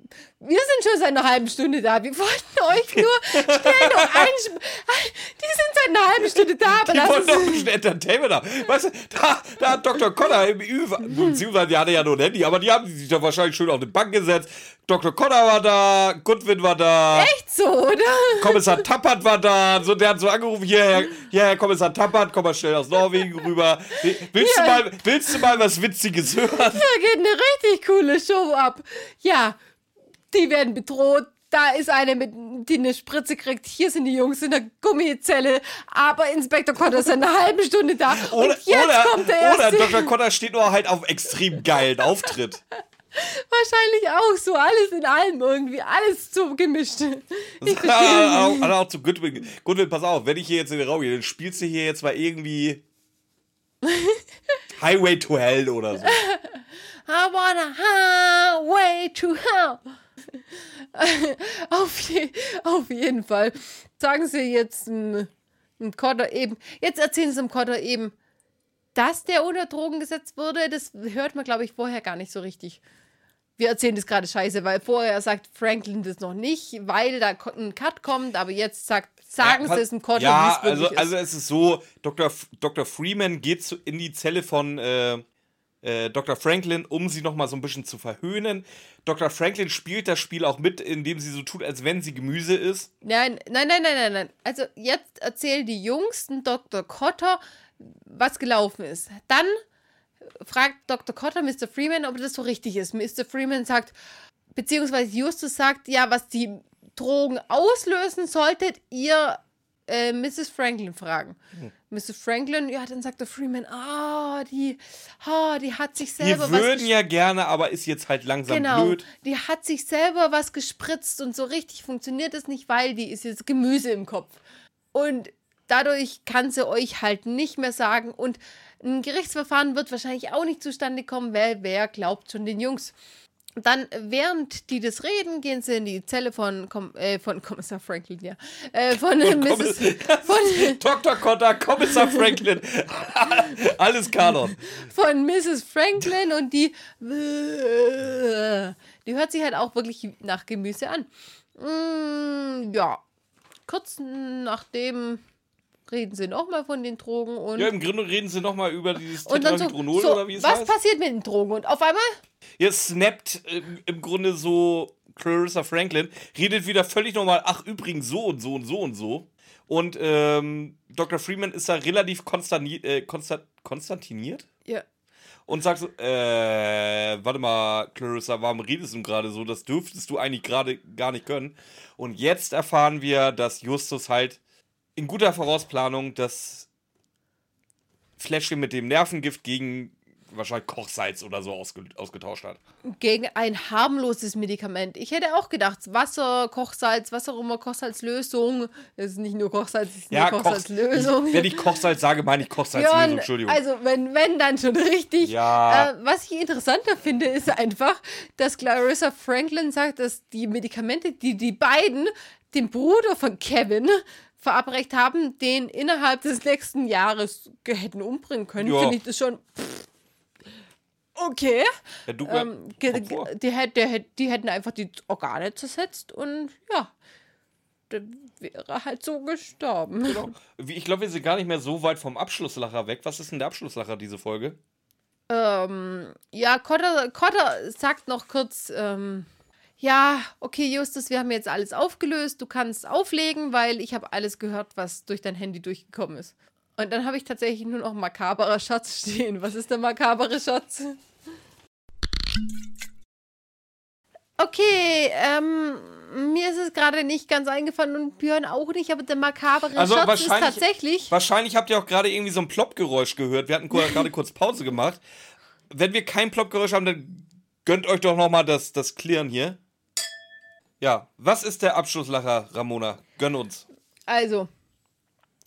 Wir sind schon seit einer halben Stunde da. Wir wollten euch <laughs> nur schnell noch ein. Die sind seit einer halben Stunde da, aber Die ist. doch ein bisschen Entertainment haben. Weißt du, da, da hat Dr. Connor im Ü, beziehungsweise die hatte ja nur ein Handy, aber die haben sich da wahrscheinlich schön auf eine Bank gesetzt. Dr. Connor war da, Goodwin war da, Echt so, oder? Kommissar Tappert war da. So, der hat so angerufen, hier, Herr, hier, Herr Kommissar Tappert, komm mal schnell aus Norwegen rüber. Willst, Ja. du, mal, willst du mal was Witziges hören? Da geht eine richtig coole Show ab. Ja, die werden bedroht. Da ist eine, mit, die eine Spritze kriegt. Hier sind die Jungs in der Gummizelle. Aber Inspektor Kotter ist in einer halben Stunde da. Oder, und jetzt oder, kommt der oder erste. Dr. Connor steht nur halt auf extrem geilen Auftritt. Wahrscheinlich auch so. Alles in allem irgendwie. Alles so gemischt. Ich auch, auch zu Goodwin. Goodwin, pass auf, wenn ich hier jetzt in den Raum gehe, dann spielst du hier jetzt mal irgendwie <laughs> Highway to Hell oder so. I wanna highway to hell. auf, je, auf jeden Fall. Sagen Sie jetzt dem Cotter eben, jetzt erzählen Sie dem Cotter eben, dass der unter Drogen gesetzt wurde. Das hört man, glaube ich, vorher gar nicht so richtig. Wir erzählen das gerade scheiße, weil vorher sagt Franklin das noch nicht, weil da ein Cut kommt, aber jetzt sagt, sagen Ja, Sie es dem Cotter, Ja, wie es wirklich also, ist. also es ist so, Dr. F Dr. Freeman geht zu, in die Zelle von äh, äh, Dr. Franklin, um sie nochmal so ein bisschen zu verhöhnen. Dr. Franklin spielt das Spiel auch mit, indem sie so tut, als wenn sie Gemüse ist. Nein, nein, nein, nein, nein, nein. Also jetzt erzählen die Jungsten Dr. Cotter, was gelaufen ist. Dann fragt Dr. Cotter Mr. Freeman, ob das so richtig ist. Mr. Freeman sagt, beziehungsweise Justus sagt, ja, was die Drogen auslösen, solltet ihr äh, Mrs. Franklin fragen. Mrs. Franklin, ja, dann sagt der Freeman, ah, die, ah, die hat sich Wir selber was würden ja gerne, aber ist jetzt halt langsam Genau, blöd. die hat sich selber was gespritzt und so richtig funktioniert es nicht, weil die ist jetzt Gemüse im Kopf. Und dadurch kann sie euch halt nicht mehr sagen. Und ein Gerichtsverfahren wird wahrscheinlich auch nicht zustande kommen, weil wer glaubt schon den Jungs. Dann, während die das reden, gehen sie in die Zelle von, Kom äh, von Kommissar Franklin, ja. Äh, von Mrs. Von, <laughs> <laughs> Dr. Cotter, Kommissar Franklin. <laughs> Alles Kanon. von Mrs. Franklin und die, die hört sich halt auch wirklich nach Gemüse an. Mm, ja, kurz nachdem reden sie nochmal von den Drogen und, Ja, im Grunde reden sie nochmal über dieses dann so, Tetrahydronol so oder wie es was heißt. passiert mit den Drogen? Und auf einmal, Jetzt snappt ähm, im Grunde so Clarissa Franklin, redet wieder völlig normal, ach übrigens so und so und so und so. Und ähm, Dr. Freeman ist da relativ konstani äh, konstant konstantiniert ja, und sagt so, äh, warte mal, Clarissa, warum redest du gerade so? Das dürftest du eigentlich gerade gar nicht können. Und jetzt erfahren wir, dass Justus halt in guter Vorausplanung das Fläschchen mit dem Nervengift gegen wahrscheinlich Kochsalz oder so ausge ausgetauscht hat. gegen ein harmloses Medikament. Ich hätte auch gedacht, Wasser, Kochsalz, was auch immer, Kochsalzlösung. Es ist nicht nur Kochsalz, es ist Ja, Koch, Kochsalzlösung. wenn ich Kochsalz sage, meine ich Kochsalzlösung, Björn, Entschuldigung. Also, wenn, wenn, dann schon richtig. Ja. Äh, was ich interessanter finde, ist einfach, dass Clarissa Franklin sagt, dass die Medikamente, die die beiden dem Bruder von Kevin verabreicht haben, den innerhalb des nächsten Jahres hätten umbringen können, Ja. finde ich das schon. pff, Okay. Ja, du, Ähm, äh, ge- ge- die, hätt- der hätt- die hätten einfach die Organe zersetzt und ja, wäre halt so gestorben. Genau. Ich glaube, wir sind gar nicht mehr so weit vom Abschlusslacher weg. Was ist denn der Abschlusslacher, diese Folge? Ähm, ja, Cotter, Cotter sagt noch kurz, ähm, ja, okay, Justus, wir haben jetzt alles aufgelöst, du kannst auflegen, weil ich habe alles gehört, was durch dein Handy durchgekommen ist. Und dann habe ich tatsächlich nur noch makaberer Schatz <laughs> stehen. Was ist der makabere Schatz? Okay, ähm, mir ist es gerade nicht ganz eingefallen und Björn auch nicht, aber der makabere Also Schatz ist tatsächlich. Wahrscheinlich habt ihr auch gerade irgendwie so ein Plopp-Geräusch gehört. Wir hatten <laughs> gerade kurz Pause gemacht. Wenn wir kein Plopp-Geräusch haben, dann gönnt euch doch nochmal das, das Klirren hier. Ja, was ist der Abschlusslacher, Ramona? Gönn uns. Also,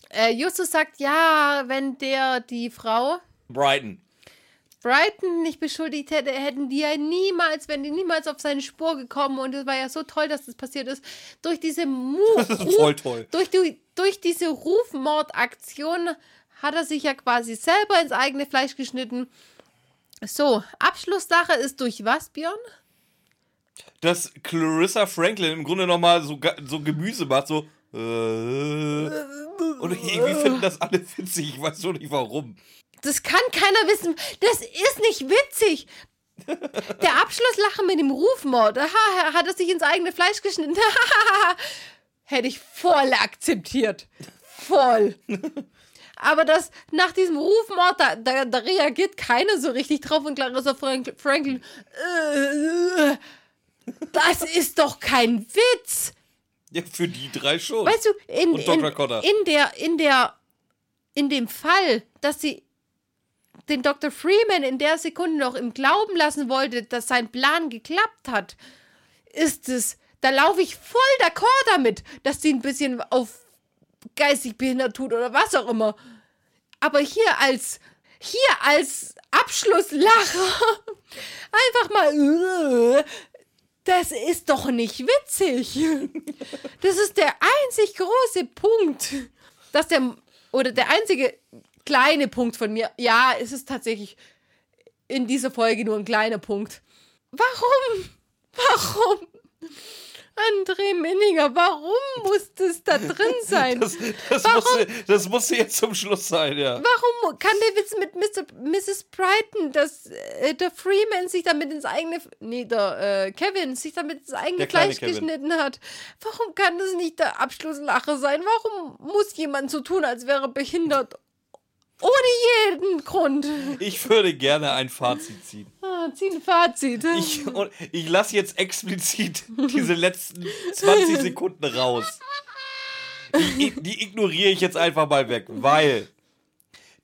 äh, Justus sagt, ja, wenn der die Frau Brighton. Brighton nicht beschuldigt hätte, hätten die ja niemals, wenn die niemals auf seine Spur gekommen und es war ja so toll, dass das passiert ist. Durch diese Mu <laughs> Das ist voll toll. durch, die, durch diese Rufmordaktion hat er sich ja quasi selber ins eigene Fleisch geschnitten. So, Abschlusssache ist durch was, Björn? Dass Clarissa Franklin im Grunde nochmal so, so Gemüse macht, so. Äh, und irgendwie finden das alle witzig. Ich weiß nur nicht warum. Das kann keiner wissen. Das ist nicht witzig. Der Abschlusslachen mit dem Rufmord. Aha, hat er sich ins eigene Fleisch geschnitten. <laughs> Hätte ich voll akzeptiert. Voll. Aber das nach diesem Rufmord, da, da, da reagiert keiner so richtig drauf und Clarissa Frank, Franklin. Äh, das ist doch kein Witz. Ja, für die drei schon. Weißt du, in, und Dr. Cotter. in der, in der, in dem Fall, dass sie den Dr. Freeman in der Sekunde noch im Glauben lassen wollte, dass sein Plan geklappt hat, ist es, da laufe ich voll d'accord damit, dass sie ein bisschen auf geistig behindert tut oder was auch immer. Aber hier als, hier als Abschlusslacher <laughs> einfach mal, das ist doch nicht witzig. Das ist der einzig große Punkt, dass der, oder der einzige kleine Punkt von mir. Ja, es ist tatsächlich in dieser Folge nur ein kleiner Punkt. Warum? Warum? André Minninger, warum muss das da drin <laughs> sein? Das, das, warum, musste, das musste jetzt zum Schluss sein, ja. Warum kann der Witz mit Mr., Mrs. Brighton, dass äh, der Freeman sich damit ins eigene, nee, der äh, Kevin sich damit ins eigene Fleisch geschnitten hat? Warum kann das nicht der Abschlusslache sein? Warum muss jemand so tun, als wäre er behindert? Ohne jeden Grund. Ich würde gerne ein Fazit ziehen. Ah, zieh ein Fazit. Ich, ich lasse jetzt explizit diese letzten 20 Sekunden raus. Die, die ignoriere ich jetzt einfach mal weg, weil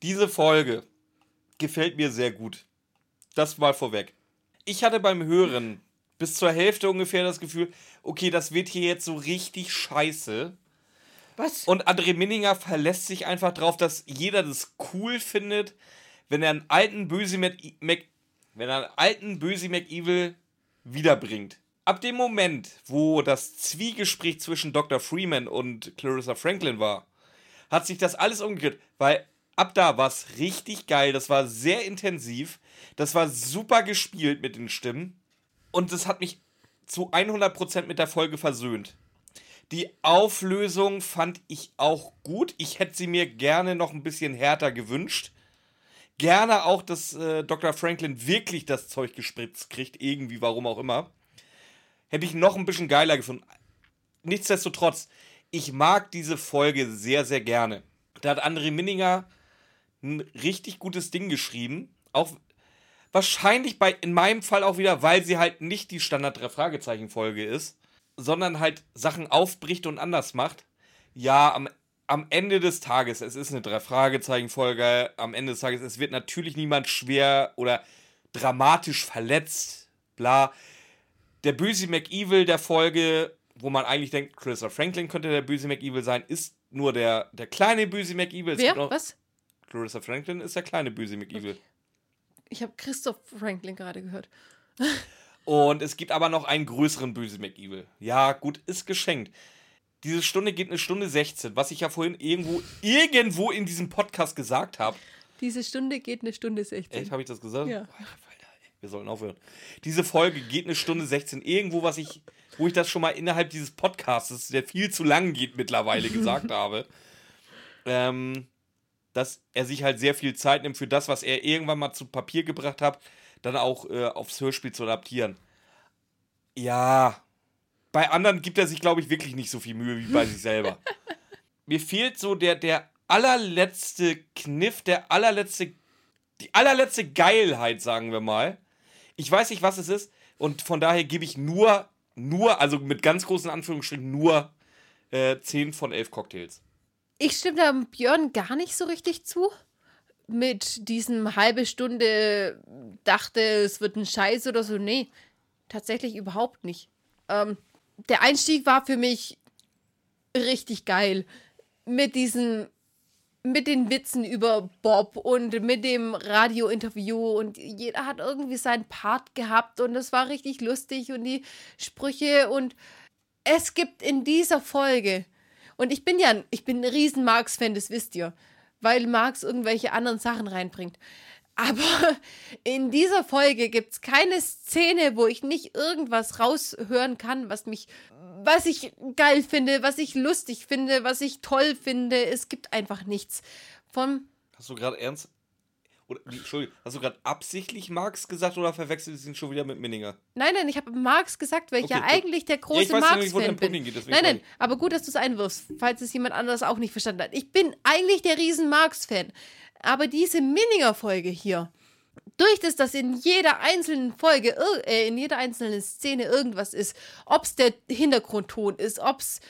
diese Folge gefällt mir sehr gut. Das mal vorweg. Ich hatte beim Hören bis zur Hälfte ungefähr das Gefühl, okay, das wird hier jetzt so richtig scheiße. Was? Und André Minninger verlässt sich einfach drauf, dass jeder das cool findet, wenn er einen alten Böse Mac, Mac wenn er einen alten Böse McEvil wiederbringt. Ab dem Moment, wo das Zwiegespräch zwischen Dr. Freeman und Clarissa Franklin war, hat sich das alles umgekehrt, weil ab da war es richtig geil, das war sehr intensiv, das war super gespielt mit den Stimmen und das hat mich zu 100% mit der Folge versöhnt. Die Auflösung fand ich auch gut. Ich hätte sie mir gerne noch ein bisschen härter gewünscht. Gerne auch, dass äh, Dr. Franklin wirklich das Zeug gespritzt kriegt, irgendwie, warum auch immer. Hätte ich noch ein bisschen geiler gefunden. Nichtsdestotrotz, ich mag diese Folge sehr, sehr gerne. Da hat André Minninger ein richtig gutes Ding geschrieben. Auch wahrscheinlich bei, in meinem Fall auch wieder, weil sie halt nicht die Standard-Drei-Fragezeichen-Folge ist sondern halt Sachen aufbricht und anders macht. Ja, am, am Ende des Tages, es ist eine Drei-Fragezeichen-Folge, am Ende des Tages, es wird natürlich niemand schwer oder dramatisch verletzt, bla. Der böse McEvil der Folge, wo man eigentlich denkt, Christopher Franklin könnte der böse McEvil sein, ist nur der, der kleine böse McEvil. Wer? Was? Clarissa Franklin ist der kleine böse McEvil. Ich habe Christoph Franklin gerade gehört. <laughs> Und es gibt aber noch einen größeren böse McEvil. Ja, gut, ist geschenkt. Diese Stunde geht eine Stunde 16, was ich ja vorhin irgendwo, irgendwo in diesem Podcast gesagt habe. Diese Stunde geht eine Stunde 16. Echt, habe ich das gesagt? Ja. Wir sollten aufhören. Diese Folge geht eine Stunde 16. Irgendwo, was ich, wo ich das schon mal innerhalb dieses Podcasts, der viel zu lang geht mittlerweile, gesagt <laughs> habe. Ähm, dass er sich halt sehr viel Zeit nimmt für das, was er irgendwann mal zu Papier gebracht hat dann auch äh, aufs Hörspiel zu adaptieren. Ja, bei anderen gibt er sich, glaube ich, wirklich nicht so viel Mühe wie bei sich <laughs> selber. Mir fehlt so der, der allerletzte Kniff, der allerletzte, die allerletzte Geilheit, sagen wir mal. Ich weiß nicht, was es ist und von daher gebe ich nur, nur, also mit ganz großen Anführungsstrichen, nur äh, 10 von 11 Cocktails. Ich stimme da Björn gar nicht so richtig zu mit diesem halbe Stunde dachte, es wird ein Scheiß oder so. Nee, tatsächlich überhaupt nicht. Ähm, der Einstieg war für mich richtig geil. Mit diesen, mit den Witzen über Bob und mit dem Radiointerview und jeder hat irgendwie seinen Part gehabt und es war richtig lustig und die Sprüche und es gibt in dieser Folge und ich bin ja, ich bin ein riesen Marx-Fan, das wisst ihr weil Marx irgendwelche anderen Sachen reinbringt. Aber <laughs> in dieser Folge gibt es keine Szene, wo ich nicht irgendwas raushören kann, was mich, was ich geil finde, was ich lustig finde, was ich toll finde. Es gibt einfach nichts. Vom Hast du gerade ernst. Oder, Entschuldigung, hast du gerade absichtlich Marx gesagt oder verwechselst du ihn schon wieder mit Minninger? Nein, nein, ich habe Marx gesagt, weil ich Okay, ja gut. eigentlich der große Ja, ich weiß Marx-Fan bin. Geht, nein, nein, aber gut, dass du es einwirfst, falls es jemand anderes auch nicht verstanden hat. Ich bin eigentlich der riesen Marx-Fan. Aber diese Minninger-Folge hier, durch das, dass in jeder einzelnen Folge, äh, in jeder einzelnen Szene irgendwas ist, ob es der Hintergrundton ist, ob es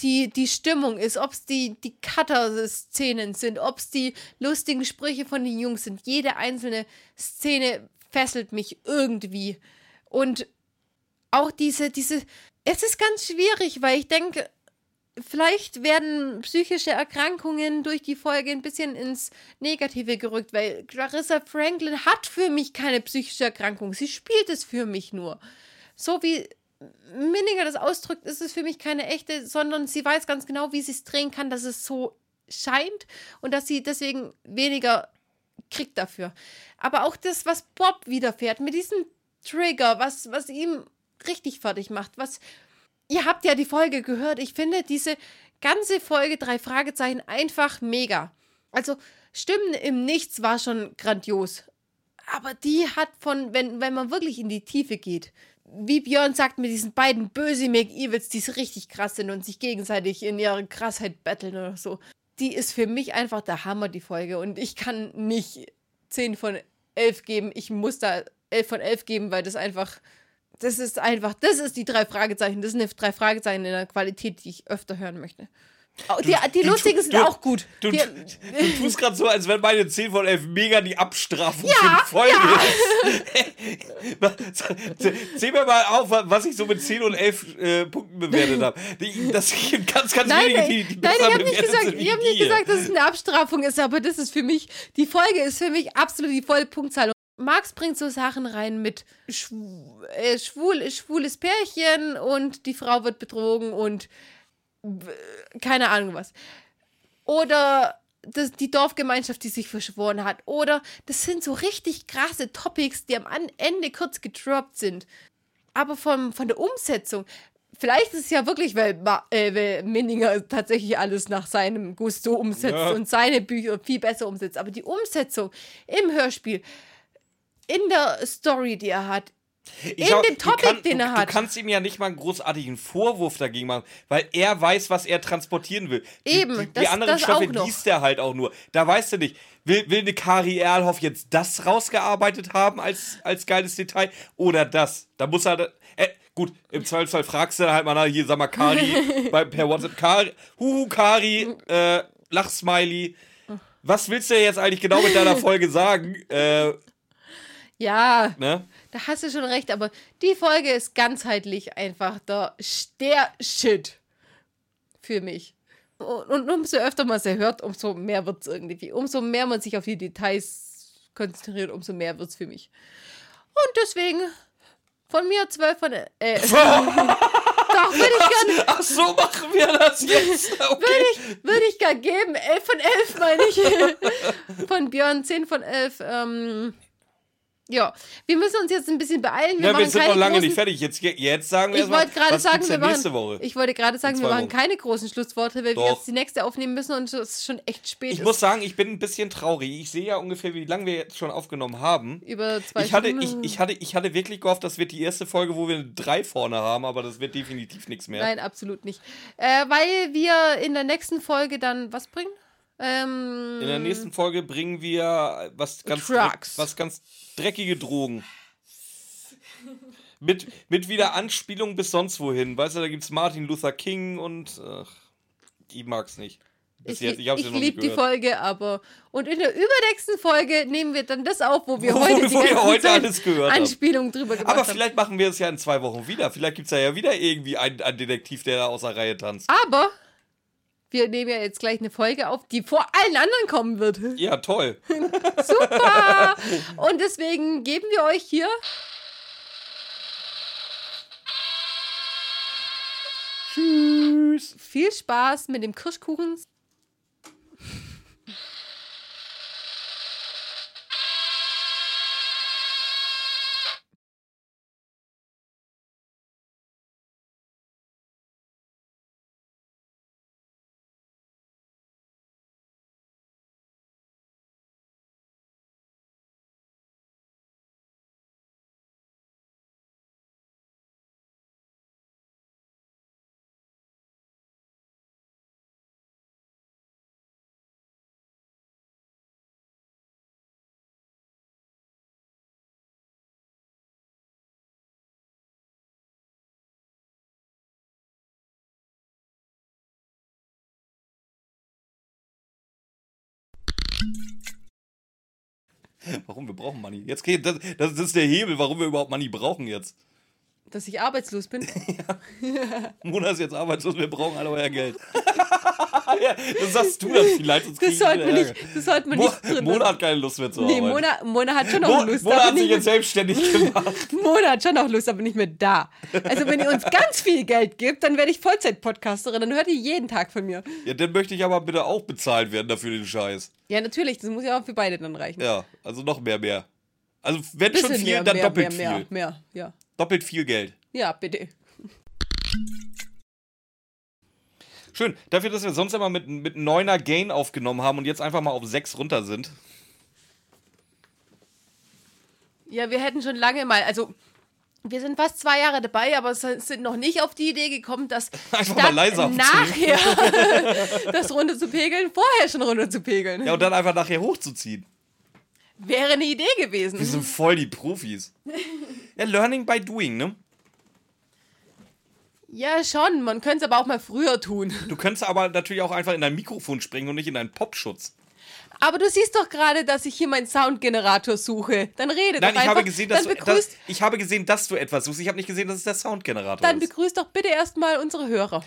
die, die Stimmung ist, ob es die, die Cutter-Szenen sind, ob es die lustigen Sprüche von den Jungs sind. Jede einzelne Szene fesselt mich irgendwie. Und auch diese, diese, es ist ganz schwierig, weil ich denke, vielleicht werden psychische Erkrankungen durch die Folge ein bisschen ins Negative gerückt, weil Clarissa Franklin hat für mich keine psychische Erkrankung. Sie spielt es für mich nur. So wie Minninger das ausdrückt, ist es für mich keine echte, sondern sie weiß ganz genau, wie sie es drehen kann, dass es so scheint und dass sie deswegen weniger kriegt dafür. Aber auch das, was Bob widerfährt, mit diesem Trigger, was, was ihm richtig fertig macht, was. Ihr habt ja die Folge gehört. Ich finde diese ganze Folge drei Fragezeichen einfach mega. Also, Stimmen im Nichts war schon grandios. Aber die hat von, wenn, wenn man wirklich in die Tiefe geht, wie Björn sagt, mit diesen beiden böse Make-Evils, die so richtig krass sind und sich gegenseitig in ihrer Krassheit betteln oder so, die ist für mich einfach der Hammer, die Folge. Und ich kann nicht 10 von 11 geben. Ich muss da 11 von 11 geben, weil das einfach, das ist einfach, das ist die drei Fragezeichen. Das sind die drei Fragezeichen in der Qualität, die ich öfter hören möchte. Oh, die die du- lustigen sind du- auch gut. Du, die, du tust gerade so, als wenn meine 10 von 11 mega die Abstrafung Ja, für die Folge ja. ist. <laughs> Zähl mir mal auf, was ich so mit 10 und 11 äh, Punkten bewertet habe. Das sind ganz, ganz Nein, wenige, die, die nein, ich habe nicht gesagt, ich die nicht gesagt, dass es eine Abstrafung ist, aber das ist für mich, die Folge ist für mich absolut die volle Punktzahl. Marx bringt so Sachen rein mit schw äh, schwul, schwules Pärchen und die Frau wird betrogen und keine Ahnung was. Oder das, die Dorfgemeinschaft, die sich verschworen hat. Oder das sind so richtig krasse Topics, die am Ende kurz gedroppt sind. Aber vom, von der Umsetzung, vielleicht ist es ja wirklich, weil, äh, weil Minninger tatsächlich alles nach seinem Gusto umsetzt Ja. und seine Bücher viel besser umsetzt. Aber die Umsetzung im Hörspiel, in der Story, die er hat, Ich in dem du Topic, kann- den er hat. Du kannst ihm ja nicht mal einen großartigen Vorwurf dagegen machen, weil er weiß, was er transportieren will. Die- Eben, die, die das- anderen das Stoffe auch liest er halt auch nur. Da weißt du nicht, will, will eine Kari Erlhoff jetzt das rausgearbeitet haben als, als geiles Detail oder das? Da muss er. Äh, gut, im Zweifelsfall fragst du halt mal nach, hier, sag mal, Kari, <laughs> bei, per WhatsApp, Kari, Huhu, Kari, äh, Lachsmiley. Was willst du jetzt eigentlich genau mit deiner Folge sagen? Äh, ja, ne? Da hast du schon recht, aber die Folge ist ganzheitlich einfach der, der Shit für mich. Und, umso öfter man sie hört, umso mehr wird es irgendwie. Umso mehr man sich auf die Details konzentriert, umso mehr wird es für mich. Und deswegen von mir 12 von. Äh, <laughs> doch, würde ich gerne Ach so machen wir das jetzt. <laughs> Okay. würde ich, würde ich gar geben. 11 von 11 meine ich. <laughs> Von Björn 10 von 11. Ähm, ja, wir müssen uns jetzt ein bisschen beeilen. Wir, Ja, machen wir sind noch lange großen, nicht fertig. Jetzt, jetzt sagen wir Ich erstmal, was sagen, gibt's wir nächste machen, Woche. ich wollte gerade sagen, wir machen Wochen. keine großen Schlussworte, weil wir Doch. jetzt die nächste aufnehmen müssen und es schon echt spät Ich ist. muss sagen, ich bin ein bisschen traurig. Ich sehe ja ungefähr, wie lange wir jetzt schon aufgenommen haben. über zwei Ich hatte, Stunden. ich, ich, hatte, ich hatte wirklich gehofft, das wird die erste Folge, wo wir eine 3 vorne haben, aber das wird definitiv nichts mehr. Nein, absolut nicht. Äh, weil wir in der nächsten Folge dann was bringen? Ähm, In der nächsten Folge bringen wir was ganz, Trucks. was ganz dreckige Drogen. mit, mit wieder Anspielung bis sonst wohin. Weißt du, da gibt es Martin Luther King und ach, ich mag's nicht. Bis ich jetzt, ich ja ich liebe die. Folge, aber. Und in der übernächsten Folge nehmen wir dann das auf, wo wir <laughs> Wo- heute wo wir heute alles gehört haben. Anspielungen drüber gemacht Aber haben. vielleicht machen wir es ja in zwei Wochen wieder. Vielleicht gibt es ja wieder irgendwie einen, einen Detektiv, der da außer Reihe tanzt. Aber wir nehmen ja jetzt gleich eine Folge auf, die vor allen anderen kommen wird. Ja, toll. <laughs> Super! Und deswegen geben wir euch hier Tschüss. viel Spaß mit dem Kirschkuchen. <laughs> Warum? Wir brauchen Money. Jetzt geht, das, das ist der Hebel, warum wir überhaupt Money brauchen jetzt. Dass ich arbeitslos bin. <laughs> Mona ist jetzt arbeitslos, wir brauchen alle euer Geld. <laughs> ja, das sagst du dann vielleicht. Sonst Das sollten wir nicht, das sollten wir nicht drin. Mona hat keine Lust mehr zu nee, arbeiten. Mona, Mona hat schon noch Mo Lust. Mona hat sich jetzt selbstständig gemacht. <laughs> Mona hat schon noch Lust, aber nicht mehr da. Also wenn ihr uns ganz viel Geld gibt, dann werde ich Vollzeit-Podcasterin. Dann hört ihr jeden Tag von mir. Ja, dann möchte ich aber bitte auch bezahlt werden dafür den Scheiß. Ja, natürlich. Das muss ja auch für beide dann reichen. Ja, also noch mehr, mehr. Also wenn schon viel, mehr, dann mehr, doppelt mehr, viel. Mehr, mehr, ja. Doppelt viel Geld. Ja, bitte. Schön. Dafür, dass wir sonst immer mit, mit 9er Gain aufgenommen haben und jetzt einfach mal auf 6 runter sind. Ja, wir hätten schon lange mal, also wir sind fast zwei Jahre dabei, aber es sind noch nicht auf die Idee gekommen, das <laughs> Einfach mal leiser nachher <laughs> das runter zu pegeln, vorher schon runter zu pegeln. Ja, und dann einfach nachher hochzuziehen. Wäre eine Idee gewesen. Wir sind voll die Profis. <laughs> Ja, Learning by doing, ne? Ja, schon. Man könnte es aber auch mal früher tun. Du könntest aber natürlich auch einfach in dein Mikrofon springen und nicht in deinen Popschutz. Aber du siehst doch gerade, dass ich hier meinen Soundgenerator suche. Dann rede Nein, doch ich einfach. habe, gesehen, dass dann, du, begrüßt, dass, ich habe gesehen, dass du etwas suchst. Ich habe nicht gesehen, dass es der Soundgenerator dann ist. begrüßt doch bitte erstmal unsere Hörer.